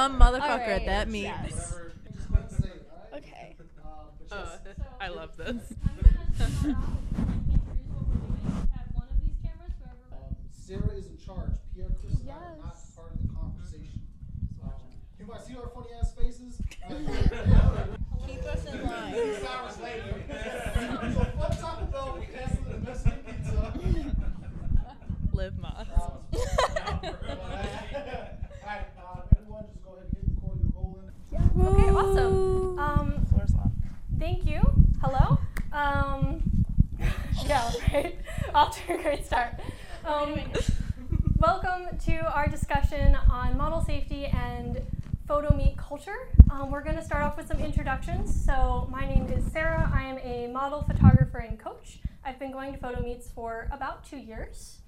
some motherfucker Alright, at that meet. yes. Okay. Oh, I love this. Um, Sarah is in charge. Pierre, Chris, and I are not Yes. part of the conversation. Um, you might see our funny ass faces. Keep us in line. Six hours later. so fun Taco Bell, we canceled the Mexican pizza. Live Moss. Um, Alright, uh, everyone, just go ahead and hit record. You're rolling. Okay, awesome. Um, thank you. Hello. Um, yeah, right. Off to a great start. Um, welcome to our discussion on model safety and photo meet culture. Um, we're going to start off with some introductions. So, my name is Sarah. I am a model photographer and coach. I've been going to photo meets for about two years.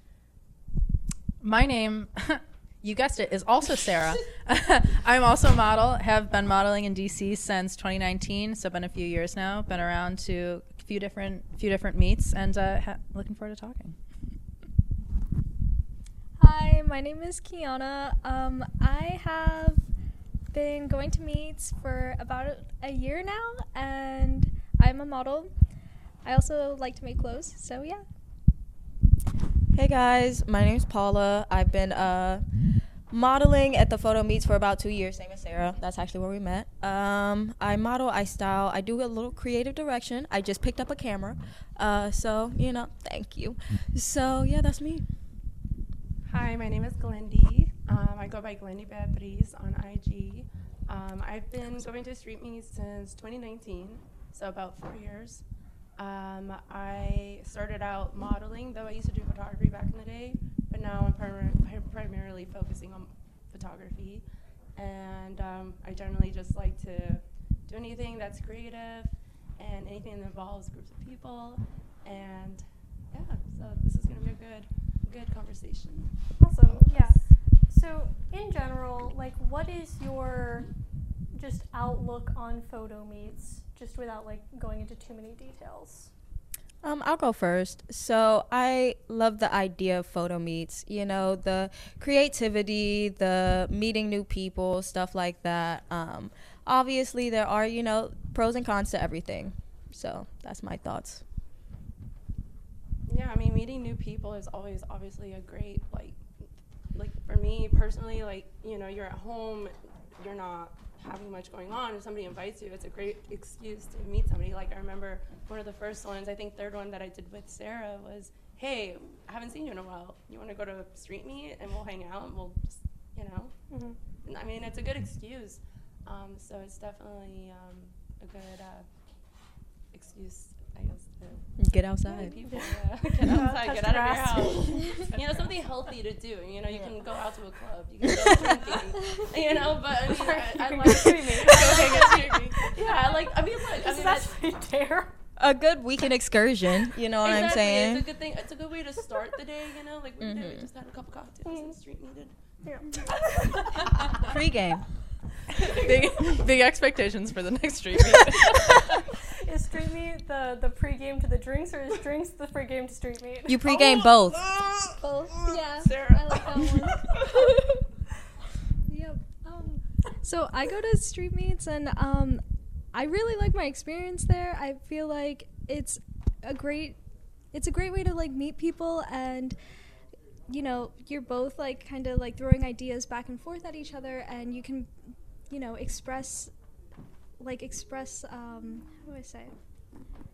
My name, you guessed it, is also Sarah. I'm also a model. Have been modeling in DC since 2019, so been a few years now. Been around to few different few different meets, and uh, ha- looking forward to talking. Hi, my name is Kyana. Um, I have been going to meets for about a year now, and I'm a model. I also like to make clothes, so yeah. Hey guys, my name's Paula. I've been uh, modeling at the photo meets for about two years, same as Sarah. That's actually where we met. Um, I model, I style, I do a little creative direction. I just picked up a camera. Uh, so, you know, thank you. So, yeah, that's me. Hi, my name is Glendy. Um, I go by Glendy Beatriz on IG. Um, I've been going to street meets since 2019, so about four years. Um, I started out modeling, though I used to do photography back in the day, but now I'm primar- primarily focusing on photography. And um, I generally just like to do anything that's creative and anything that involves groups of people. And yeah, so this is going to be a good, good conversation. Awesome. Yeah. So, in general, like, what is your just outlook on photo meets, just without like going into too many details? Um, I'll go first. So I love the idea of photo meets. You know, the creativity, the meeting new people, stuff like that. Um, obviously, there are you know pros and cons to everything. So that's my thoughts. Yeah, I mean, meeting new people is always obviously a great like, like for me personally, like you know, you're at home, you're not having much going on, if somebody invites you, it's a great excuse to meet somebody. Like I remember one of the first ones, I think third one that I did with Sarah was, hey, I haven't seen you in a while. You want to go to a street meet and we'll hang out and we'll just, you know. Mm-hmm. I mean, it's a good excuse. Um, so it's definitely um, a good uh, excuse, I guess, to Get meet outside. people. Yeah. Get outside, get out of your house. you know, something healthy to do. You know, you can go out to a club, you can go drinking. You know, but I mean, I, I like go street meet. Okay, go. Yeah, I like. I mean, look. I mean, that's, actually dare. A good weekend excursion. You know what I'm exactly. saying? It's a good thing. It's a good way to start the day. You know, like we did. We mm-hmm. just had a couple cocktails and street meeted. Pre-game. big big expectations for the next street meet. Is street meet the the pregame to the drinks, or is drinks the pregame to street meet? You pre-game both. Both, yeah. Sarah. I like that one. yep. Um, so I go to street meets and um, I really like my experience there. I feel like it's a great, it's a great way to like meet people and you know you're both like kind of like throwing ideas back and forth at each other and you can you know express like express um how do i say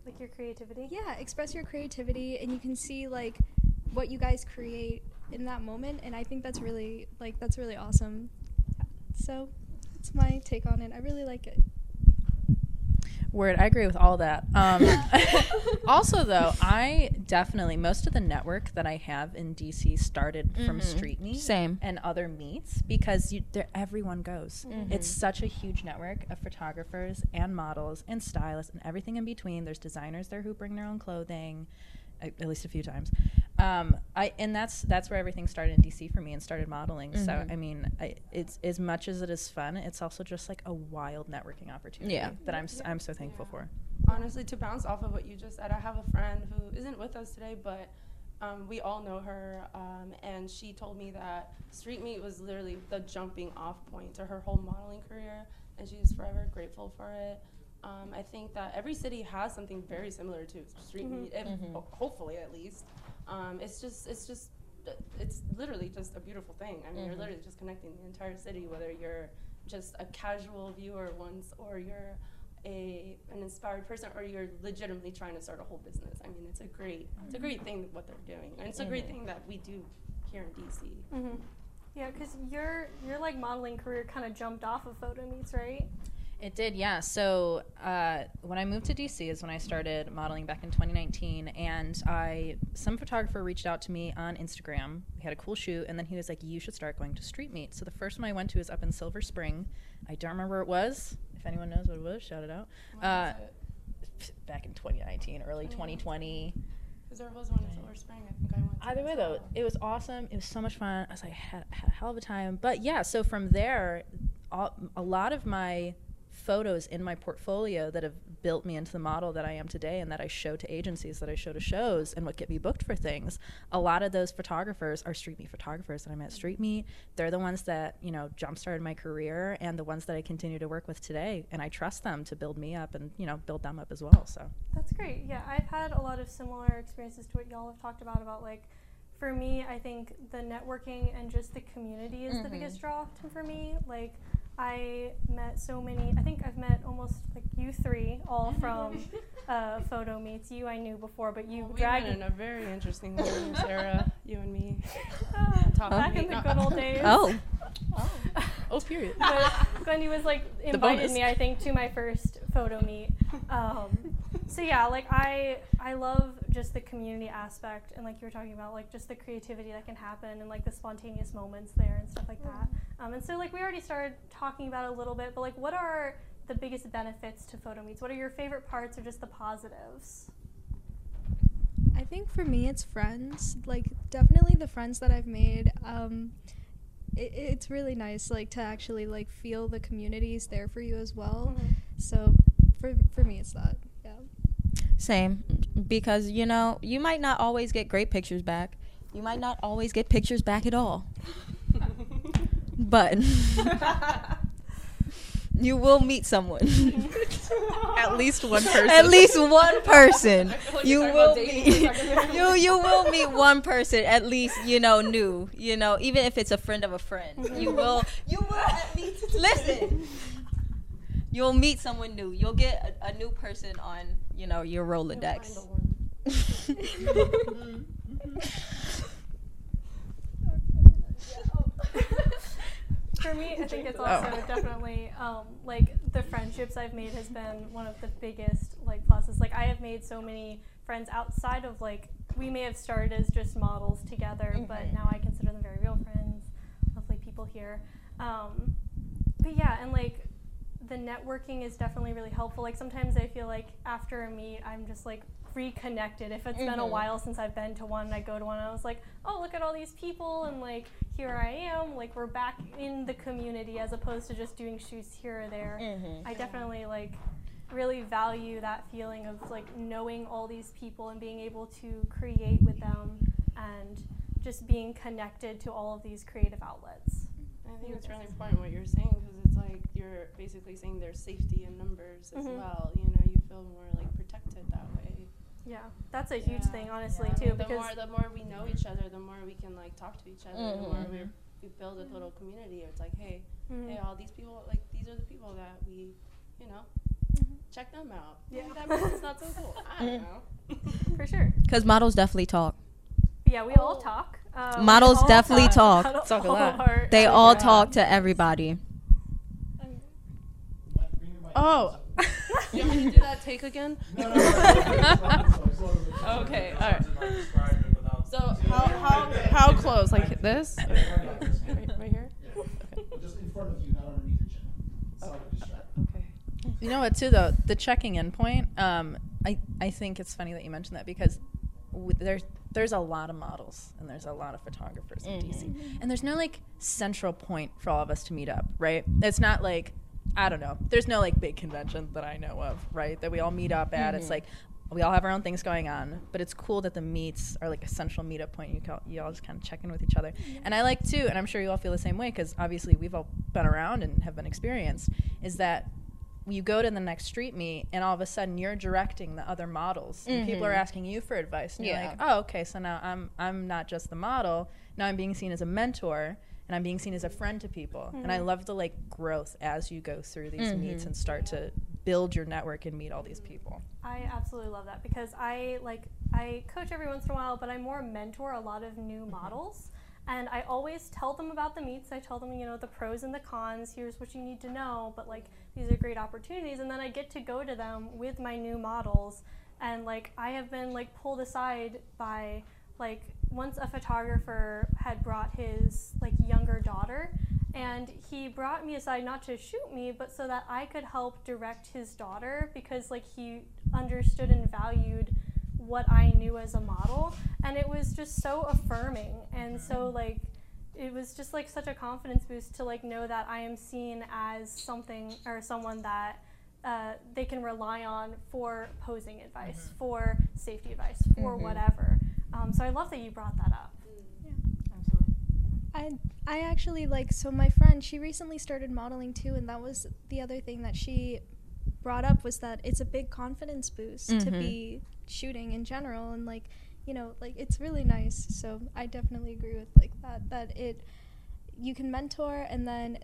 like your creativity. yeah express your creativity and you can see like what you guys create in that moment and i think that's really like that's really awesome. So that's my take on it. I really like it Word, I agree with all that. Um, also, though, I definitely most of the network that I have in DC started from Mhm. street meet Same. and other meets because you, everyone goes. Mhm. It's such a huge network of photographers and models and stylists and everything in between. There's designers there who bring their own clothing, at, at least a few times. Um, I and that's that's where everything started in DC for me and started modeling. So Mhm. I mean, I, it's as much as it is fun, it's also just like a wild networking opportunity Yeah. that I'm s- I'm so thankful Yeah. for. Honestly, to bounce off of what you just said, I have a friend who isn't with us today, but Um, we all know her, um, and she told me that Street Meet was literally the jumping off point to her whole modeling career, and she's forever grateful for it. Um, I think that every city has something very similar to Street mm-hmm. Meet, if, mm-hmm. ho- hopefully at least. Um, it's just, it's just, it's literally just a beautiful thing. I mean, you're mm-hmm. literally just connecting the entire city, whether you're just a casual viewer once, or you're a an inspired person, or you're legitimately trying to start a whole business. I mean, it's a great, it's a great thing what they're doing, and it's a great thing that we do here in DC. Yeah, because your your like modeling career kind of jumped off of photo meets, right? It did, yeah. So uh, when I moved to DC is when I started modeling back in 2019, and I some photographer reached out to me on Instagram. We had a cool shoot, and then he was like, "You should start going to street meet." So the first one I went to was up in Silver Spring. I don't remember where it was. If anyone knows what it was, shout it out. Uh, back in 2019, early 2020. Because there was one in Silver Spring. I think I went. Either way, though, it was awesome. It was so much fun. I was like, had, had a hell of a time. But yeah, so from there, all, a lot of my photos in my portfolio that have built me into the model that I am today and that I show to agencies, that I show to shows, and what get me booked for things. A lot of those photographers are street meet photographers that I met at street meet. They're the ones that you know jump started my career and the ones that I continue to work with today. And I trust them to build me up and you know build them up as well. So That's great. Yeah, I've had a lot of similar experiences to what y'all have talked about. About like, for me, I think the networking and just the community is the biggest mm-hmm. draw for me. Like, I met so many. I think I've met almost like you three, all from uh, photo meets. You I knew before, but you we dragged met in a very interesting way, Sarah. You and me. Top back in the good old days. oh oh Oh. period. but Glendy was like invited me, I think, to my first photo meet. Um, so yeah, like I I love just the community aspect and like you were talking about, like just the creativity that can happen and like the spontaneous moments there and stuff like that. Um, and so like we already started talking about a little bit, but like what are the biggest benefits to photo meets? What are your favorite parts or just the positives? I think for me, it's friends. Like, definitely the friends that I've made. Um, it, it's really nice, like, to actually like feel the communities there for you as well. Mhm. So, for for me, it's that. Yeah. Same, because you know you might not always get great pictures back. You might not always get pictures back at all. but you will meet someone. At least one person. At least one person. like You will meet. you're talking about- You you will meet one person at least. You know, new. You know, even if it's a friend of a friend, you mm-hmm. will. You will at least listen. You'll meet someone new. You'll get a, a new person on. You know your Rolodex. For me, I think it's also definitely um, like the friendships I've made has been one of the biggest like pluses. Like I have made so many friends outside of like we may have started as just models together, but now I consider them very real friends. Lovely people here. Um, but yeah, and like the networking is definitely really helpful. Like sometimes I feel like after a meet, I'm just like reconnected. If it's been a Mhm. while since I've been to one, and I go to one, and I was like, oh, look at all these people, and like here I am. Like we're back in the community as opposed to just doing shoots here or there. Mhm. I definitely like really value that feeling of like knowing all these people and being able to create with them and just being connected to all of these creative outlets. I think it's really important what you're saying because it's like you're basically saying there's safety in numbers as Mhm. well. You know, you feel more like protected that way. Yeah, that's a huge thing, honestly, Yeah. I too, mean, the because more the more we know each other, the more we can like talk to each other. The more Mhm. we we build a little community. It's like, hey, Mhm. hey, all these people, like these are the people that we, you know, check them out. Yeah. Maybe that person's not so cool. I don't know. for sure. Because models definitely talk. Yeah, we all Oh. talk. Um, Models definitely talk. about Talk a lot. of They our all jobs. talk to everybody. Oh, you want me to do that take again? Okay, all right. So how how how close? Like this? Right, right here? Just in front of you, not underneath your chin. Sorry to distract. Okay. You know what, too, though? The checking in point, um, I, I think it's funny that you mentioned that because w- there's, there's a lot of models and there's a lot of photographers in DC. Mm-hmm. And there's no like central point for all of us to meet up, right? It's not like, I don't know, there's no like big convention that I know of, right? That we all meet up at. It's mm-hmm. like we all have our own things going on, but it's cool that the meets are like a central meetup point. You call, you all just kind of check in with each other, and I like too, and I'm sure you all feel the same way because obviously we've all been around and have been experienced. Is that you go to the next street meet and all of a sudden you're directing the other models. And people are mm-hmm. asking you for advice and you're like oh okay so now i'm i'm not just the model. Now i'm being seen as a mentor and i'm being seen as a friend to people. And i mm-hmm. love the like growth as you go through these mm-hmm. meets and start to build your network and meet all these people. I absolutely love that because I like I coach every once in a while, but I more mentor a lot of new models. And I always tell them about the meets. I tell them, you know, the pros and the cons. Here's what you need to know. But like, these are great opportunities. And then I get to go to them with my new models. And like, I have been like pulled aside by like once a photographer had brought his like younger daughter and he brought me aside not to shoot me but so that i could help direct his daughter because like he understood and valued what i knew as a model and it was just so affirming and so mm-hmm. like it was just like such a confidence boost to like know that i am seen as something or someone that uh, they can rely on for posing advice for safety advice for whatever um, so i love that you brought that up Yeah. Absolutely. I I actually like so my friend she recently started modeling too and that was the other thing that she brought up was that it's a big confidence boost to Mhm. be shooting in general and like you know like it's really nice. So I definitely agree with like that that it you can mentor and then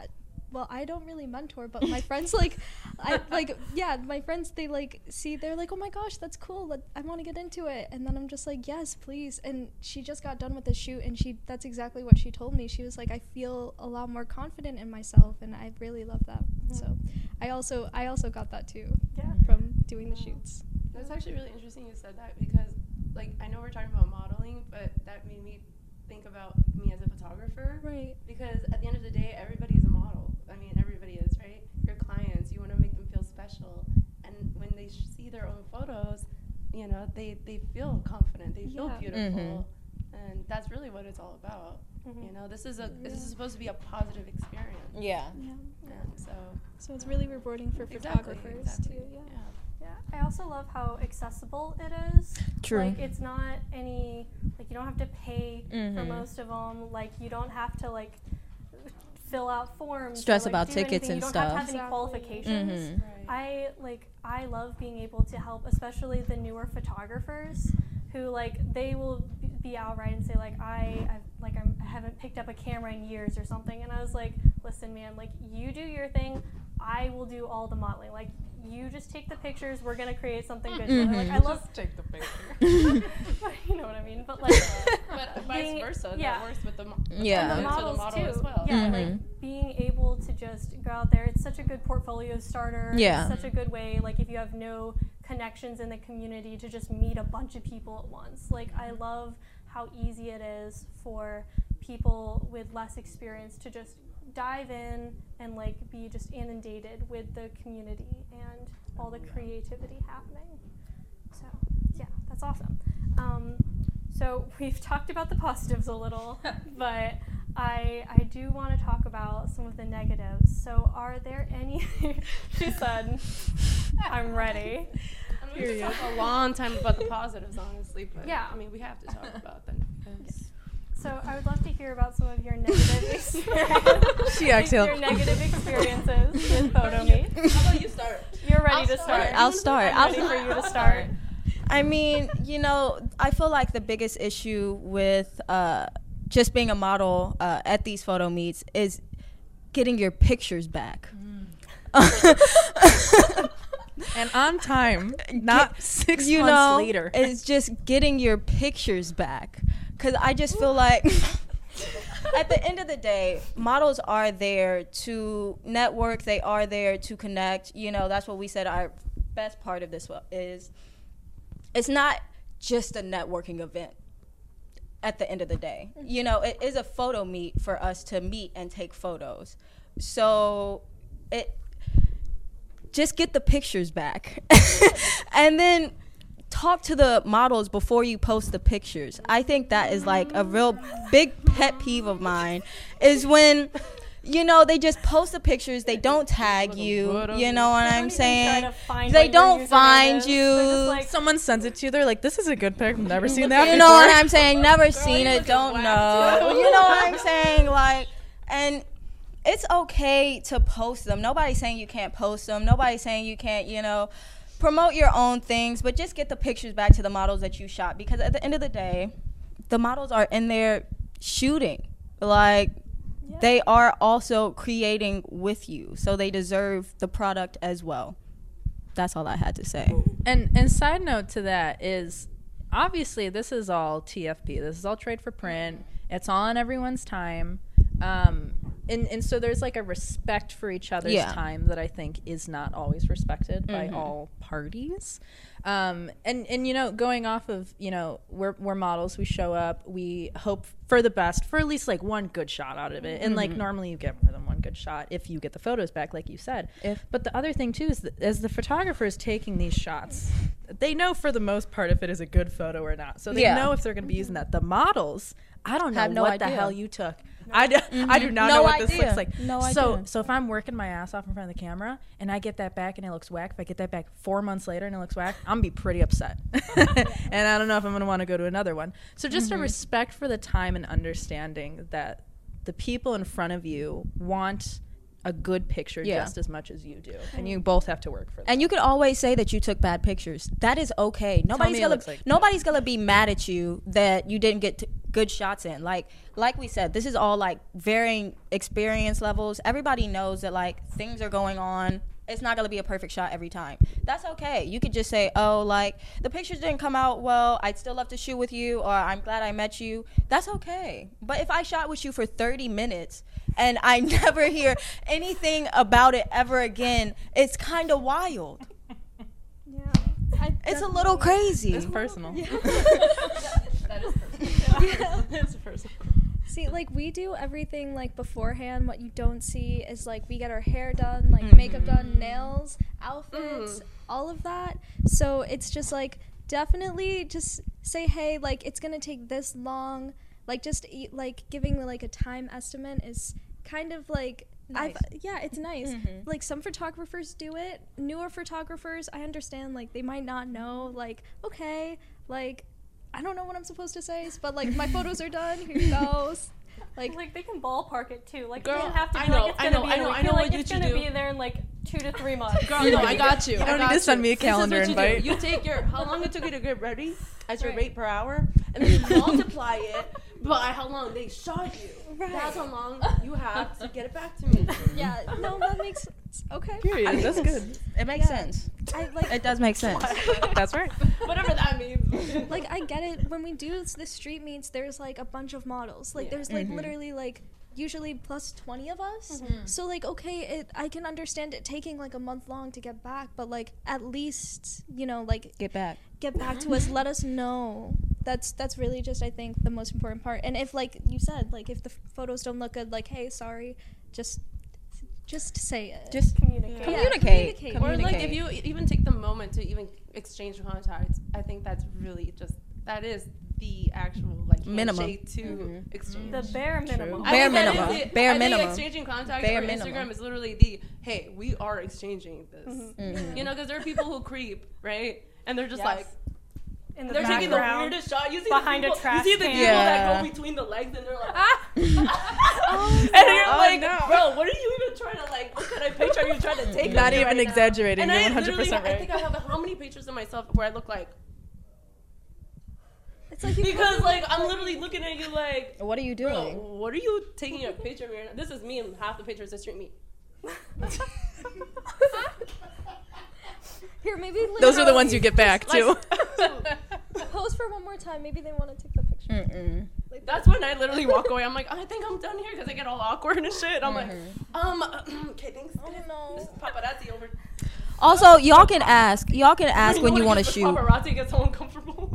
uh, well I don't really mentor but my friends like I like yeah my friends they like see they're like oh my gosh that's cool. Let, I want to get into it. And then I'm just like yes please. And she just got done with the shoot and she that's exactly what she told me. She was like I feel a lot more confident in myself and I really love that. So I also I also got that too yeah. from doing the shoots. That's actually really interesting you said that because, like, I know we're talking about modeling, but that made me think about me as a photographer. right Because at the end of the day, everybody's a model. I mean, everybody is, right? Your clients, you want to make them feel special. And when they sh- see their own photos, you know, they, they feel confident, they feel Yeah. beautiful. And that's really what it's all about. Mhm. You know, this is a this is supposed to be a positive experience. Yeah. yeah And so so it's really rewarding for Exactly, photographers exactly. too yeah Yeah, I also love how accessible it is. True. Like it's not any like you don't have to pay for Mhm. most of them. Like you don't have to like fill out forms. or, Stress like, about do tickets anything. and you don't Have to have stuff. any Exactly. qualifications. Mhm. right. I like I love being able to help, especially the newer photographers who like they will be outright and say like I I've, like I'm, I haven't picked up a camera in years or something, and I was like, listen, man, like you do your thing, I will do all the modeling. Like you just take the pictures, we're gonna create something good. together. Like I love love, take the picture. you know what I mean, but like. but vice versa, yeah. that works with the, mo- Yeah. The models the model too. as well. Yeah, Mhm. like being able to just go out there. It's such a good portfolio starter. Yeah. It's such a good way, like if you have no connections in the community, to just meet a bunch of people at once. Like I love how easy it is for people with less experience to just dive in and like be just inundated with the community and all the creativity happening. So yeah, that's awesome. Um, so we've talked about the positives a little, but I I do want to talk about some of the negatives. So are there any? she said, "I'm ready." And we could talk a long time about the positives, honestly. But Yeah. I mean, we have to talk about them because So I would love to hear about some of your negative experiences. She exhaled. Your negative experiences with photo meet. How about you start? You're ready I'll to start. start. I'll start. I'm I'll ready for you to start. I mean, you know, I feel like the biggest issue with uh, just being a model uh, at these photo meets is getting your pictures back. and on time not six you months know, later it's just getting your pictures back. Cause I just feel like at the end of the day, models are there to network. They are there to connect. You know, that's what we said. Our best part of this is it's not just a networking event. At the end of the day, you know, it is a photo meet for us to meet and take photos. So it just get the pictures back and then talk to the models before you post the pictures i think that is like a real big pet peeve of mine is when you know, they just post the pictures. They don't tag you. You know what I'm don't even try saying? They don't find you. They're just like, Someone sends it to you. They're like, "This is a good pic. I've never seen that You before." know what I'm saying? Never seen it. Don't know. You know what I'm saying? Like, and it's okay to post them. Nobody's saying you can't post them. Nobody's saying you can't, you know, promote your own things, but just get the pictures back to the models that you shot because at the end of the day, the models are in there shooting. Like, they are also creating with you, so they deserve the product as well. That's all I had to say. And and side note to that is obviously this is all TFP. This is all trade for print. It's all on everyone's time. Um, and, and so there's like a respect for each other's Yeah. time that I think is not always respected by Mhm. all parties. Um, and, and you know, going off of, you know, we're, we're models, we show up, we hope for the best, for at least like one good shot out of it. And like normally you get more than one good shot if you get the photos back, like you said. If- But the other thing too is that as the photographer is taking these shots, they know for the most part if it is a good photo or not. So they Yeah. know if they're going to be using that. The models, I don't know Have no what the hell you took. I, do, I do not No know what this idea. looks like. No so idea. so if I'm working my ass off in front of the camera and I get that back and it looks whack, if I get that back four months later and it looks whack, I'm gonna be pretty upset. and I don't know if I'm gonna want to go to another one. So just Mm-hmm. a respect for the time and understanding that the people in front of you want a good picture Yeah. just as much as you do, and you mm. both have to work for that. And you can always say that you took bad pictures. That is okay. Nobody's gonna like nobody's gonna be mad at you that you didn't get good shots in. Like like we said, this is all like varying experience levels. Everybody knows that like things are going on. It's not gonna be a perfect shot every time. That's okay. You could just say, "Oh, like the pictures didn't come out well. I'd still love to shoot with you," or "I'm glad I met you." That's okay. But if I shot with you for 30 minutes and I never hear anything about it ever again, it's kind of wild. Yeah. I It's a little crazy. it's personal. it's personal. See, like we do everything like beforehand. What you don't see is like we get our hair done, like mm-hmm. makeup done, nails, outfits, mm. all of that. So it's just like definitely just say, hey, like it's gonna take this long. Like just e- like giving like a time estimate is kind of like. I've, yeah, it's nice. Mm-hmm. Like some photographers do it. Newer photographers, I understand. Like they might not know. Like okay, like I don't know what I'm supposed to say, but like my photos are done. Here you go. Like, like they can ballpark it too. Like Girl, you don't have to I know, like it's I gonna know, be. I know. I know You're like what it's gonna do. be there in like two to three months. Girl, no, I got you. You I don't need to send me a calendar what you do. invite. You take your how long it took you to get ready as your Right. rate per hour, and then you multiply it by how long they shot you. That's how long you have to get it back to me. yeah, no, that makes sense. Okay. Period. That's good. It makes Yeah. sense. I like It does make sense. That's right. Whatever that means. like I get it. When we do the street meets, there's like a bunch of models. Like Yeah. there's like mm-hmm. literally like usually plus 20 of us. Mm-hmm. So like okay, it I can understand it taking like a month long to get back, but like at least, you know, like Get back. get back to us, let us know. That's that's really just I think the most important part. And if like you said, like if the photos don't look good, like hey, sorry, just just say it. Just Communicate. Yeah, communicate. communicate. Or like if you even take the moment to even exchange contacts, I think that's really just that is the actual like Minimum. handshake to mm-hmm. Mm-hmm. exchange. The bare minimum. I Bare think that is minimum. it. Bare I think minimum. exchanging contacts Bare or minimum. Instagram is literally the hey, we are exchanging this. Mhm. You know, because there are people who creep, right? And they're just Yes. like in the they're taking the weirdest shot. You see behind the a people, trash you see the can. people that go between the legs and they're like ah, and you're Oh, like, no. bro, what are you even trying to like? What kind of picture are you trying to take? Not of me even right now?" exaggerating. And You're I 100 literally, percent I think I have how many pictures of myself where I look like it's like because like I'm literally looking at you like. What are you Bro, doing? what are you taking a picture of me? This is me and half the pictures that street me. Here, maybe Those are the ones you get back too. pose for one more time. Maybe they want to take the picture. Mm-mm. That's when I literally walk away. I'm like, I think I'm done here because I get all awkward and shit. I'm like, um, okay, thanks. Oh no. This is paparazzi over. Also, y'all can ask. Y'all can ask when you want to The shoot. Paparazzi gets so uncomfortable.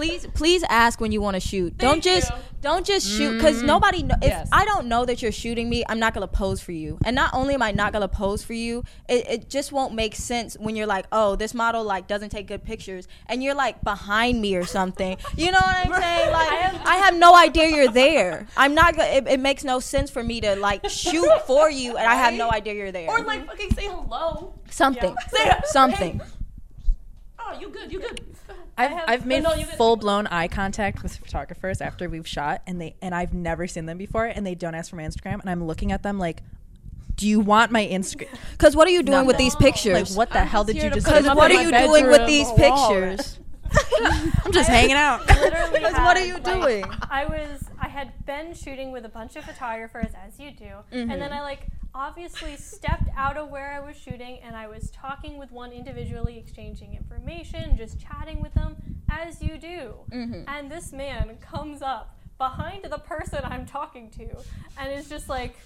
Please, please ask when you want to shoot. Don't just, you. Don't just shoot because mm-hmm. nobody. Know, if Yes. I don't know that you're shooting me, I'm not gonna pose for you. And not only am I not gonna pose for you, it, it just won't make sense when you're like, oh, this model like doesn't take good pictures, and you're like behind me or something. You know what I'm saying? Like, I have, no idea you're there. I'm not. go- It, it makes no sense for me to like shoot for you, and I have no idea you're there. Or like fucking say hello. something, Say something. Oh, you good? You good? I've, have- I've made no, you full blown eye contact with photographers after we've shot, and they and I've never seen them before, and they don't ask for my Instagram, and I'm looking at them like, "Do you want my Instagram? Because what are you doing with these pictures? Like, what the I'm hell did you just? put Because them do? up what are you doing with these pictures? I'm just hanging out. literally Because what are had, you like, doing? I was I had been shooting with a bunch of photographers as you do, and mm-hmm. then I like obviously stepped out of where I was shooting and I was talking with one individually, exchanging information, just chatting with them as you do. Mm-hmm. And this man comes up behind the person I'm talking to and is just like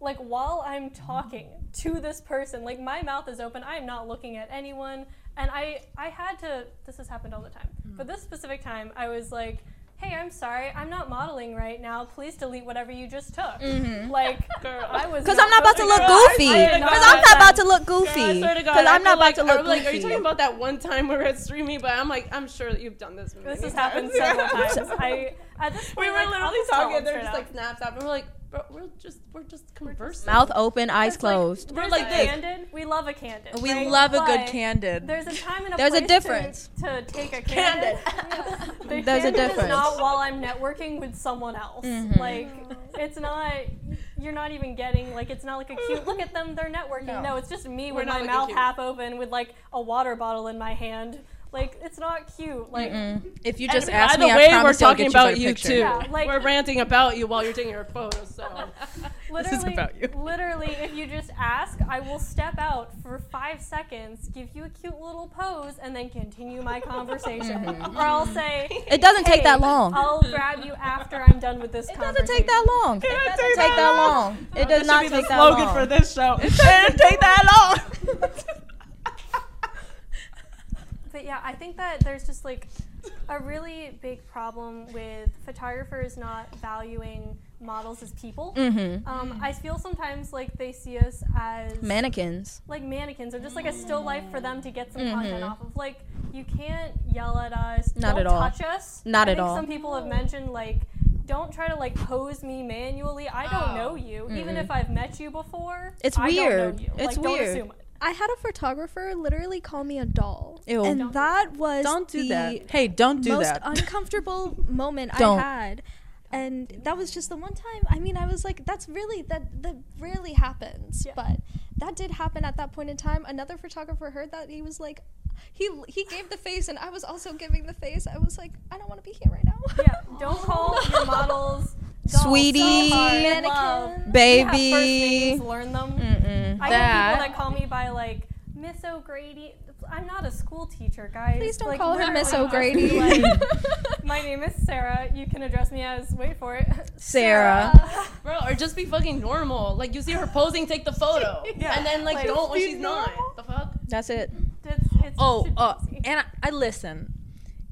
like while I'm talking to this person, like my mouth is open, I am not looking at anyone, and I I had to. This has happened all the time, but mm. this specific time, I was like, "Hey, I'm sorry, I'm not modeling right now. Please delete whatever you just took." Mm-hmm. Like, I was Because I'm not about to look Girl, goofy. Because I'm not about to look Girl, I goofy. swear to God, Because I I'm not about like, to look I'm are you talking about that one time we were at street meet? But I'm like, I'm sure that you've done this. This many has happened several times. I at this We were like, literally talking, and they're just like snaps up, and we're like, bro, we're just, we're just conversing. Mouth open, eyes It's like, closed. We're like this. candid. We love a candid. We right? love a good But candid. There's a time and a There's a place difference. To, to take a candid. The There's a candid difference. Is not while I'm networking with someone else. Mhm. Like it's not. You're not even getting like it's not like a cute look at them. They're networking. No, it's just me We're with my mouth cute. half open with like a water bottle in my hand. Like it's not cute. Like If you And just by ask the me, way, I promise we're I'll talking get you about you picture. too. Yeah, like- we're ranting about you while you're taking your photos. So literally, about you. literally, if you just ask, I will step out for five seconds, give you a cute little pose, and then continue my conversation. Mm-hmm. Or I'll say, It doesn't take that long. I'll grab you after I'm done with this It conversation. doesn't take that long. It doesn't take that long. It does That not be take the that slogan long. for this show. It didn't take that long. But yeah, I think that there's just like a really big problem with photographers not valuing models as people. Mm-hmm. Um, I feel sometimes like they see us as Mannequins. like mannequins or just like a still life for them to get some Mhm. content off of. Like you can't yell at us. Not at all. touch us. Not I at all. Some people have mentioned like don't try to like pose me manually. I don't know you. Even if I've met you before. It's I don't know weird. you. It's like, Don't weird. I had a photographer literally call me a doll. Ew. And Don't that was Don't do the that. Hey, don't do most that. uncomfortable moment Don't. I had. And that was just the one time. I mean, I was like, that's really that that rarely happens. Yeah. But that did happen at that point in time. Another photographer heard that he was like he he gave the face and I was also giving the face. I was like, I don't want to be here right now. Yeah. Don't call your models. Dolls. Sweetie. Sorry, Mannequin. Yeah, first Baby. names, learn them. Mm-mm. I That- get people that call me by like Miss O'Grady. I'm not a school teacher, guys. Please don't Like, call her Miss literally just be O'Grady. like, My name is Sarah. You can address me as wait for it, Sarah. Bro, or just be fucking normal. Like you see her posing, take the photo, Yeah. and then like, Like, don't when be she's not. The fuck? That's it. It's, it's Oh, uh, easy. and I, I listen.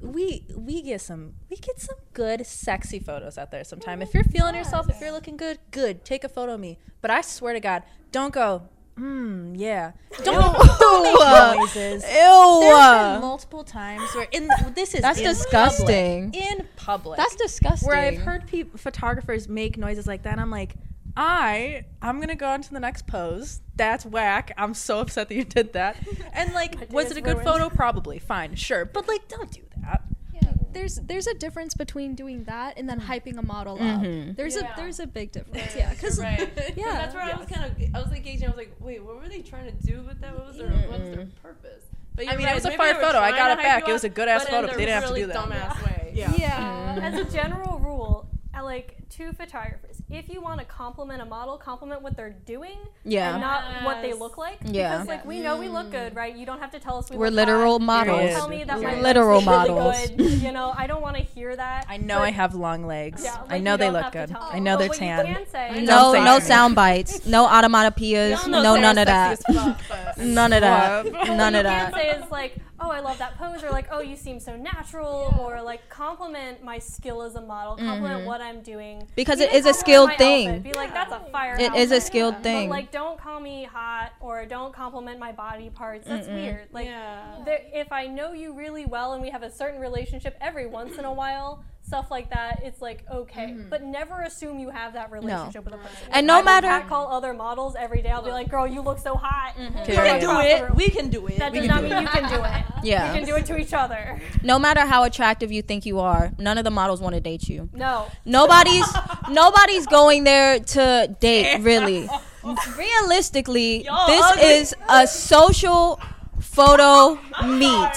We we get some we get some good sexy photos out there sometime. If you're feeling yourself, if you're looking good, good. Take a photo of me. But I swear to God, don't go. Hmm. Yeah. Don't, don't make noises. There's been multiple times where in this is That's in disgusting. Public, in public. That's disgusting. where I've heard photographers make noises like that. And I'm like, I I'm gonna go on to the next pose. That's whack. I'm so upset that you did that. And like, was it a good ruined. photo? Probably. Fine, sure. But like, don't do that. Yeah, there's there's a difference between doing that and then hyping a model Mhm. up. There's Yeah. a there's a big difference. Yeah, because Right. Yeah. That's where I was kind of. I was like gauging. I was like, wait, what were they trying to do with that? What was their What was their purpose? But I you're mean, it right, was a maybe fire photo. I got it back. you It was a good-ass photo, but they didn't have to really do that. Dumbass way. Yeah. yeah. As a general rule, I like two photographers. If you want to compliment a model, compliment what they're doing, Yeah. and not what they look like. Yeah. because like we know we look good, mm. right? You don't have to tell us we We're look literal hot. models. Don't tell me that We're my legs literal look really models. Good. You know, I don't want to hear that. I know But- I have long legs. Yeah, I know they look good. I know they're tan. can say- No, say no it. sound bites, no onomatopoeias, Y'all no none of that. sexy as fuck, but- None of that. None of that. say is like, oh, I love that pose, or like, oh, you seem so natural, or like compliment my skill as a model, compliment what I'm doing. Mm-hmm. Because Even it is a skilled thing. outfit. Be like, that's a fire. It is a skilled But thing. like, don't call me hot or don't compliment my body parts. That's weird. Like, Yeah. there, if I know you really well and we have a certain relationship, every once in a while, stuff like that, it's like okay. Mm-hmm. But never assume you have that relationship with a person. And If no I will matter- catcall other models every day. I'll be like, girl, you look so hot. Mm-hmm. We Right can do it. We can do it. That We does can not do mean it. you can do it. Yeah. You can do it to each other. No matter how attractive you think you are, none of the models want to date you. No. Nobody's nobody's going there to date really. Realistically, Y'all this ugly. is a social photo meet.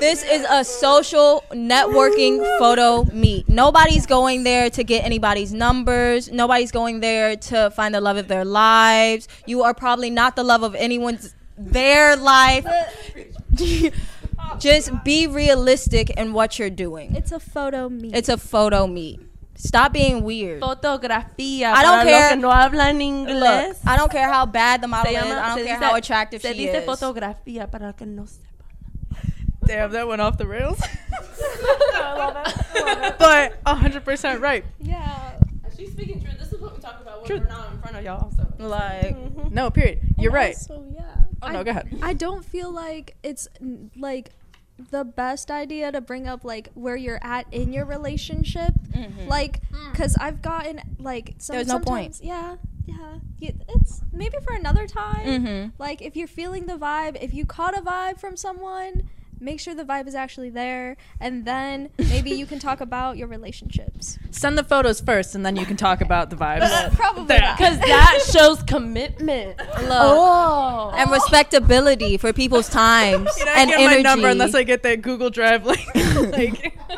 This is a social networking photo meet. Nobody's going there to get anybody's numbers. Nobody's going there to find the love of their lives. You are probably not the love of anyone's their life. Just be realistic in what you're doing. It's a photo meet. It's a photo meet. Stop being weird. Fotografía. I don't care. Que no hablan Look. I don't care how bad the model Se is. I don't care dice- how attractive Se she dice is. fotografía para que no sepan. Damn, that went off the rails. I love it. I love it. but 100% right. yeah. She's speaking true. This is what we talk about when Truth. we're not in front of y'all. So. Like, mm-hmm. No, period. You're And right. Also, yeah. Oh, I, no, go ahead. I don't feel like it's like the best idea to bring up like where you're at in your relationship. Like, because I've gotten like some, There's no point. Yeah, yeah. It's maybe for another time. mm-hmm. Like, if you're feeling the vibe, if you caught a vibe from someone, make sure the vibe is actually there, and then maybe you can talk about your relationships. Send the photos first, and then you can talk about the vibes. Uh, probably Because that shows commitment. Look, Oh. and respectability for people's times You know, I and get energy. my number unless I get that Google Drive link. like,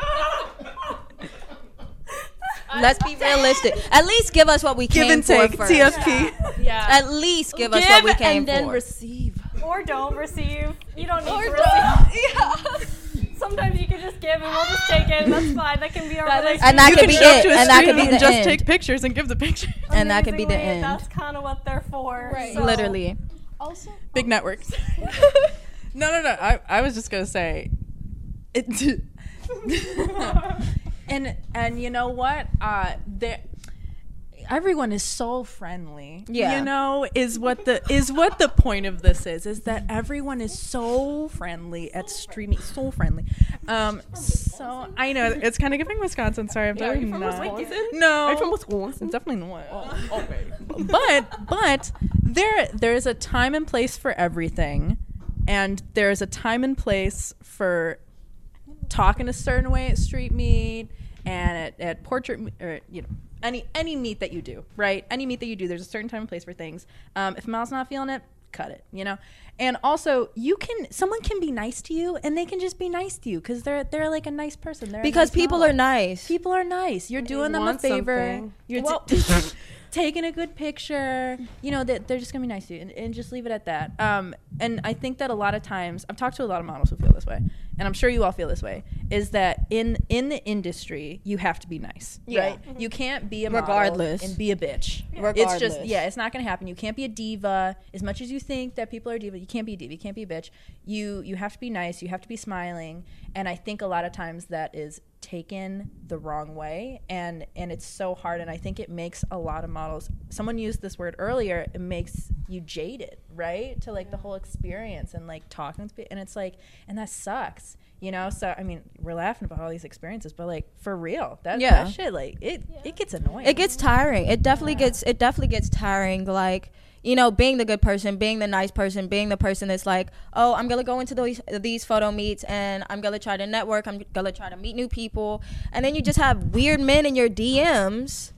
Let's be realistic. At least give us what we give came and take. for first. TFP. yeah. At least give, us what we came for. and then for. receive. Or don't receive. You don't need Or to don't. receive. Sometimes you can just give and we'll just take it. That's fine. That can be our That is- relationship. and that you could can be show up it. to a And that stream could be the and just end. take pictures and give the picture. and that could be the end. That's kind of what they're for. Right. so- Literally. Also, Big networks. no, no, no. I, I was just gonna say, it. and and you know what? Uh, there. Everyone is so friendly. Yeah. You know, is what the is what the point of this is, is that everyone is so friendly at street meet so friendly. Um so I know it's kind of giving Wisconsin, sorry, I'm Yeah, are totally you from not. Wisconsin? No. Are you from Wisconsin? Definitely not. Oh, okay. but but there there is a time and place for everything, and there is a time and place for talking a certain way at street meet and at, at portrait me- or you know any any meat that you do right any meat that you do there's a certain time and place for things um, if Mal's not feeling it cut it you know and also you can someone can be nice to you and they can just be nice to you because they're they're like a nice person they're Because nice people model. are nice. People are nice. You're doing them a favor. something. You're t- taking a good picture. You know that they're just gonna be nice to you, and, and just leave it at that. Um, and I think that a lot of times I've talked to a lot of models who feel this way, and I'm sure you all feel this way. Is that in in the industry you have to be nice, Yeah. right? Mm-hmm. You can't be a model Regardless. and be a bitch. It's Regardless. just yeah, it's not gonna happen. You can't be a diva as much as you think that people are diva. You can't be a diva. You can't be a bitch. You you have to be nice. You have to be smiling. And I think a lot of times that is taken the wrong way and and it's so hard and i think it makes a lot of models someone used this word earlier it makes you jaded right to like the whole experience and like talking to people and it's like and that sucks you know so i mean we're laughing about all these experiences but like for real that, Yeah. that shit like it it gets annoying It gets tiring. It definitely gets it definitely gets tiring. Like you know, being the good person, being the nice person, being the person that's like, oh, I'm gonna go into these these photo meets and I'm gonna try to network. I'm gonna try to meet new people, and then you just have weird men in your DMs.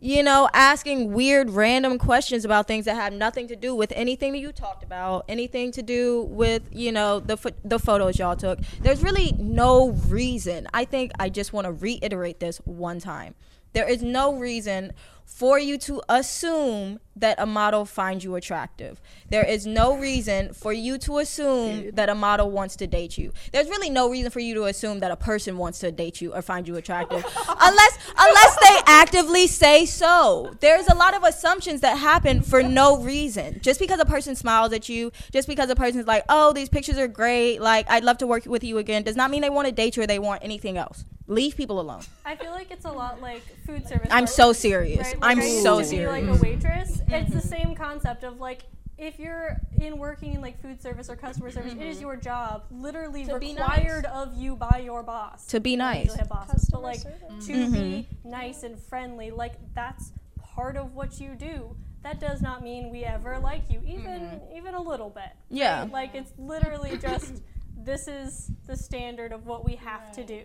You know, asking weird random questions about things that have nothing to do with anything that you talked about, anything to do with, you know, the pho- the photos y'all took. There's really no reason. I think I just want to reiterate this one time. There is no reason for you to assume that a model finds you attractive. There is no reason for you to assume that a model wants to date you. There's really no reason for you to assume that a person wants to date you or find you attractive unless unless they actively say so. There's a lot of assumptions that happen for no reason. Just because a person smiles at you, just because a person's like, "Oh, these pictures are great. Like, I'd love to work with you again." does not mean they want to date you or they want anything else. Leave people alone. I feel like it's a lot like food service. I'm so serious. Right? Like I'm I used so to be like a waitress. It's the mm-hmm. same concept of like if you're in working in like food service or customer service, it is mm-hmm. your job, literally To be required of you by your boss. To be You don't nice. have bosses, but Customer like service. to mm-hmm. be nice and friendly, like that's part of what you do. That does not mean we ever like you, even even a little bit. Yeah. right? Like it's literally just this is the standard of what we have to do.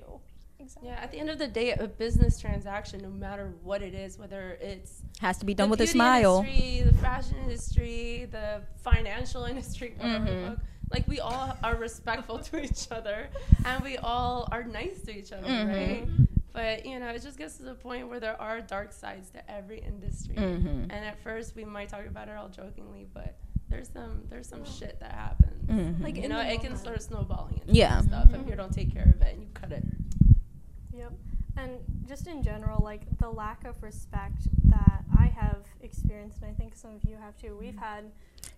Yeah, at the end of the day, a business transaction, no matter what it is, whether it's Has to be done with a beauty smile. industry, the fashion industry, the financial industry, whatever Mm-hmm. the fuck, like we all are respectful to each other, and we all are nice to each other, Mm-hmm. right? But you know, it just gets to the point where there are dark sides to every industry, Mhm. and at first we might talk about it all jokingly, but there's some there's some shit that happens. Mhm. Like You know, it can start snowballing and Yeah. stuff if you don't take care of it and you cut it. Yep. And just in general, like the lack of respect that I have experienced, and I think some of you have too. We've had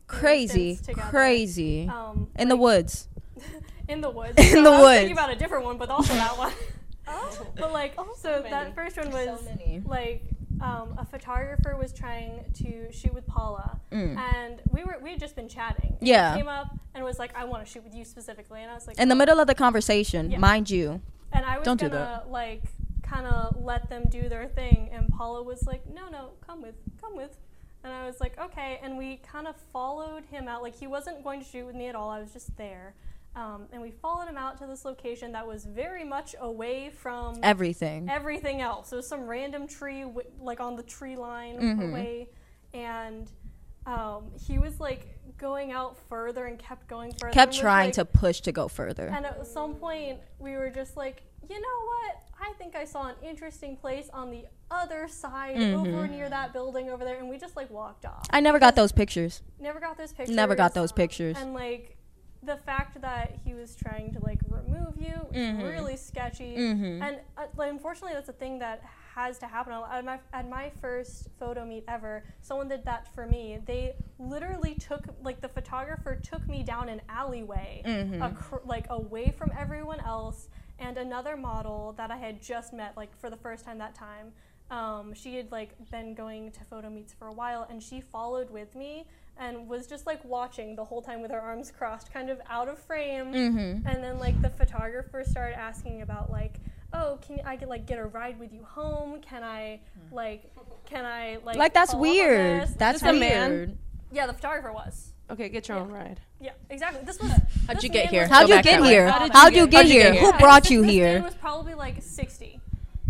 Crazy, together, crazy. Um, In the woods. in the woods. In So the I was thinking about a different one, but also that one. Oh. but like, so many. that first one was many. like um, a photographer was trying to shoot with Paula, Mm. and we were we had just been chatting. And Yeah. He came up and was like, "I want to shoot with you specifically," and I was like, In the "Oh." middle of the conversation, Yeah. mind you. And I was Don't gonna like kind of let them do their thing, and Paula was like, "No, no, come with, come with." And I was like, "Okay." And we kind of followed him out. Like he wasn't going to shoot with me at all. I was just there. Um, and we followed him out to this location that was very much away from Everything. everything else. There was some random tree, like on the tree line Mhm. away, and um, he was like going out further and kept going further. Kept trying like- to push to go further. and at some point, we were just like, you know what? I think I saw an interesting place on the other side, Mm-hmm. over near that building over there, and we just like walked off. I never got those pictures. Never got those pictures. Never got those pictures. And like, the fact that he was trying to like remove you was Mhm. really sketchy. Mhm. And uh, like, unfortunately, that's a thing that has to happen. At my, at my first photo meet ever, someone did that for me. They literally took, like, the photographer took me down an alleyway, Mhm. acr- like, away from everyone else. And another model that I had just met, like, for the first time that time, um, she had, like, been going to photo meets for a while, and she followed with me and was just, like, watching the whole time with her arms crossed, kind of out of frame. Mm-hmm. And then like the photographer started asking about like, oh, can I get like get a ride with you home? Can I hmm. like can I like Like that's follow up on weird. this? That's Just a man? weird. yeah, the photographer was. Okay, get your own ride. Yeah, exactly. This was. How'd you get here? How'd Go you back get that way. here? How did How'd you you get get here? here? Who brought you this here? man was probably like sixty,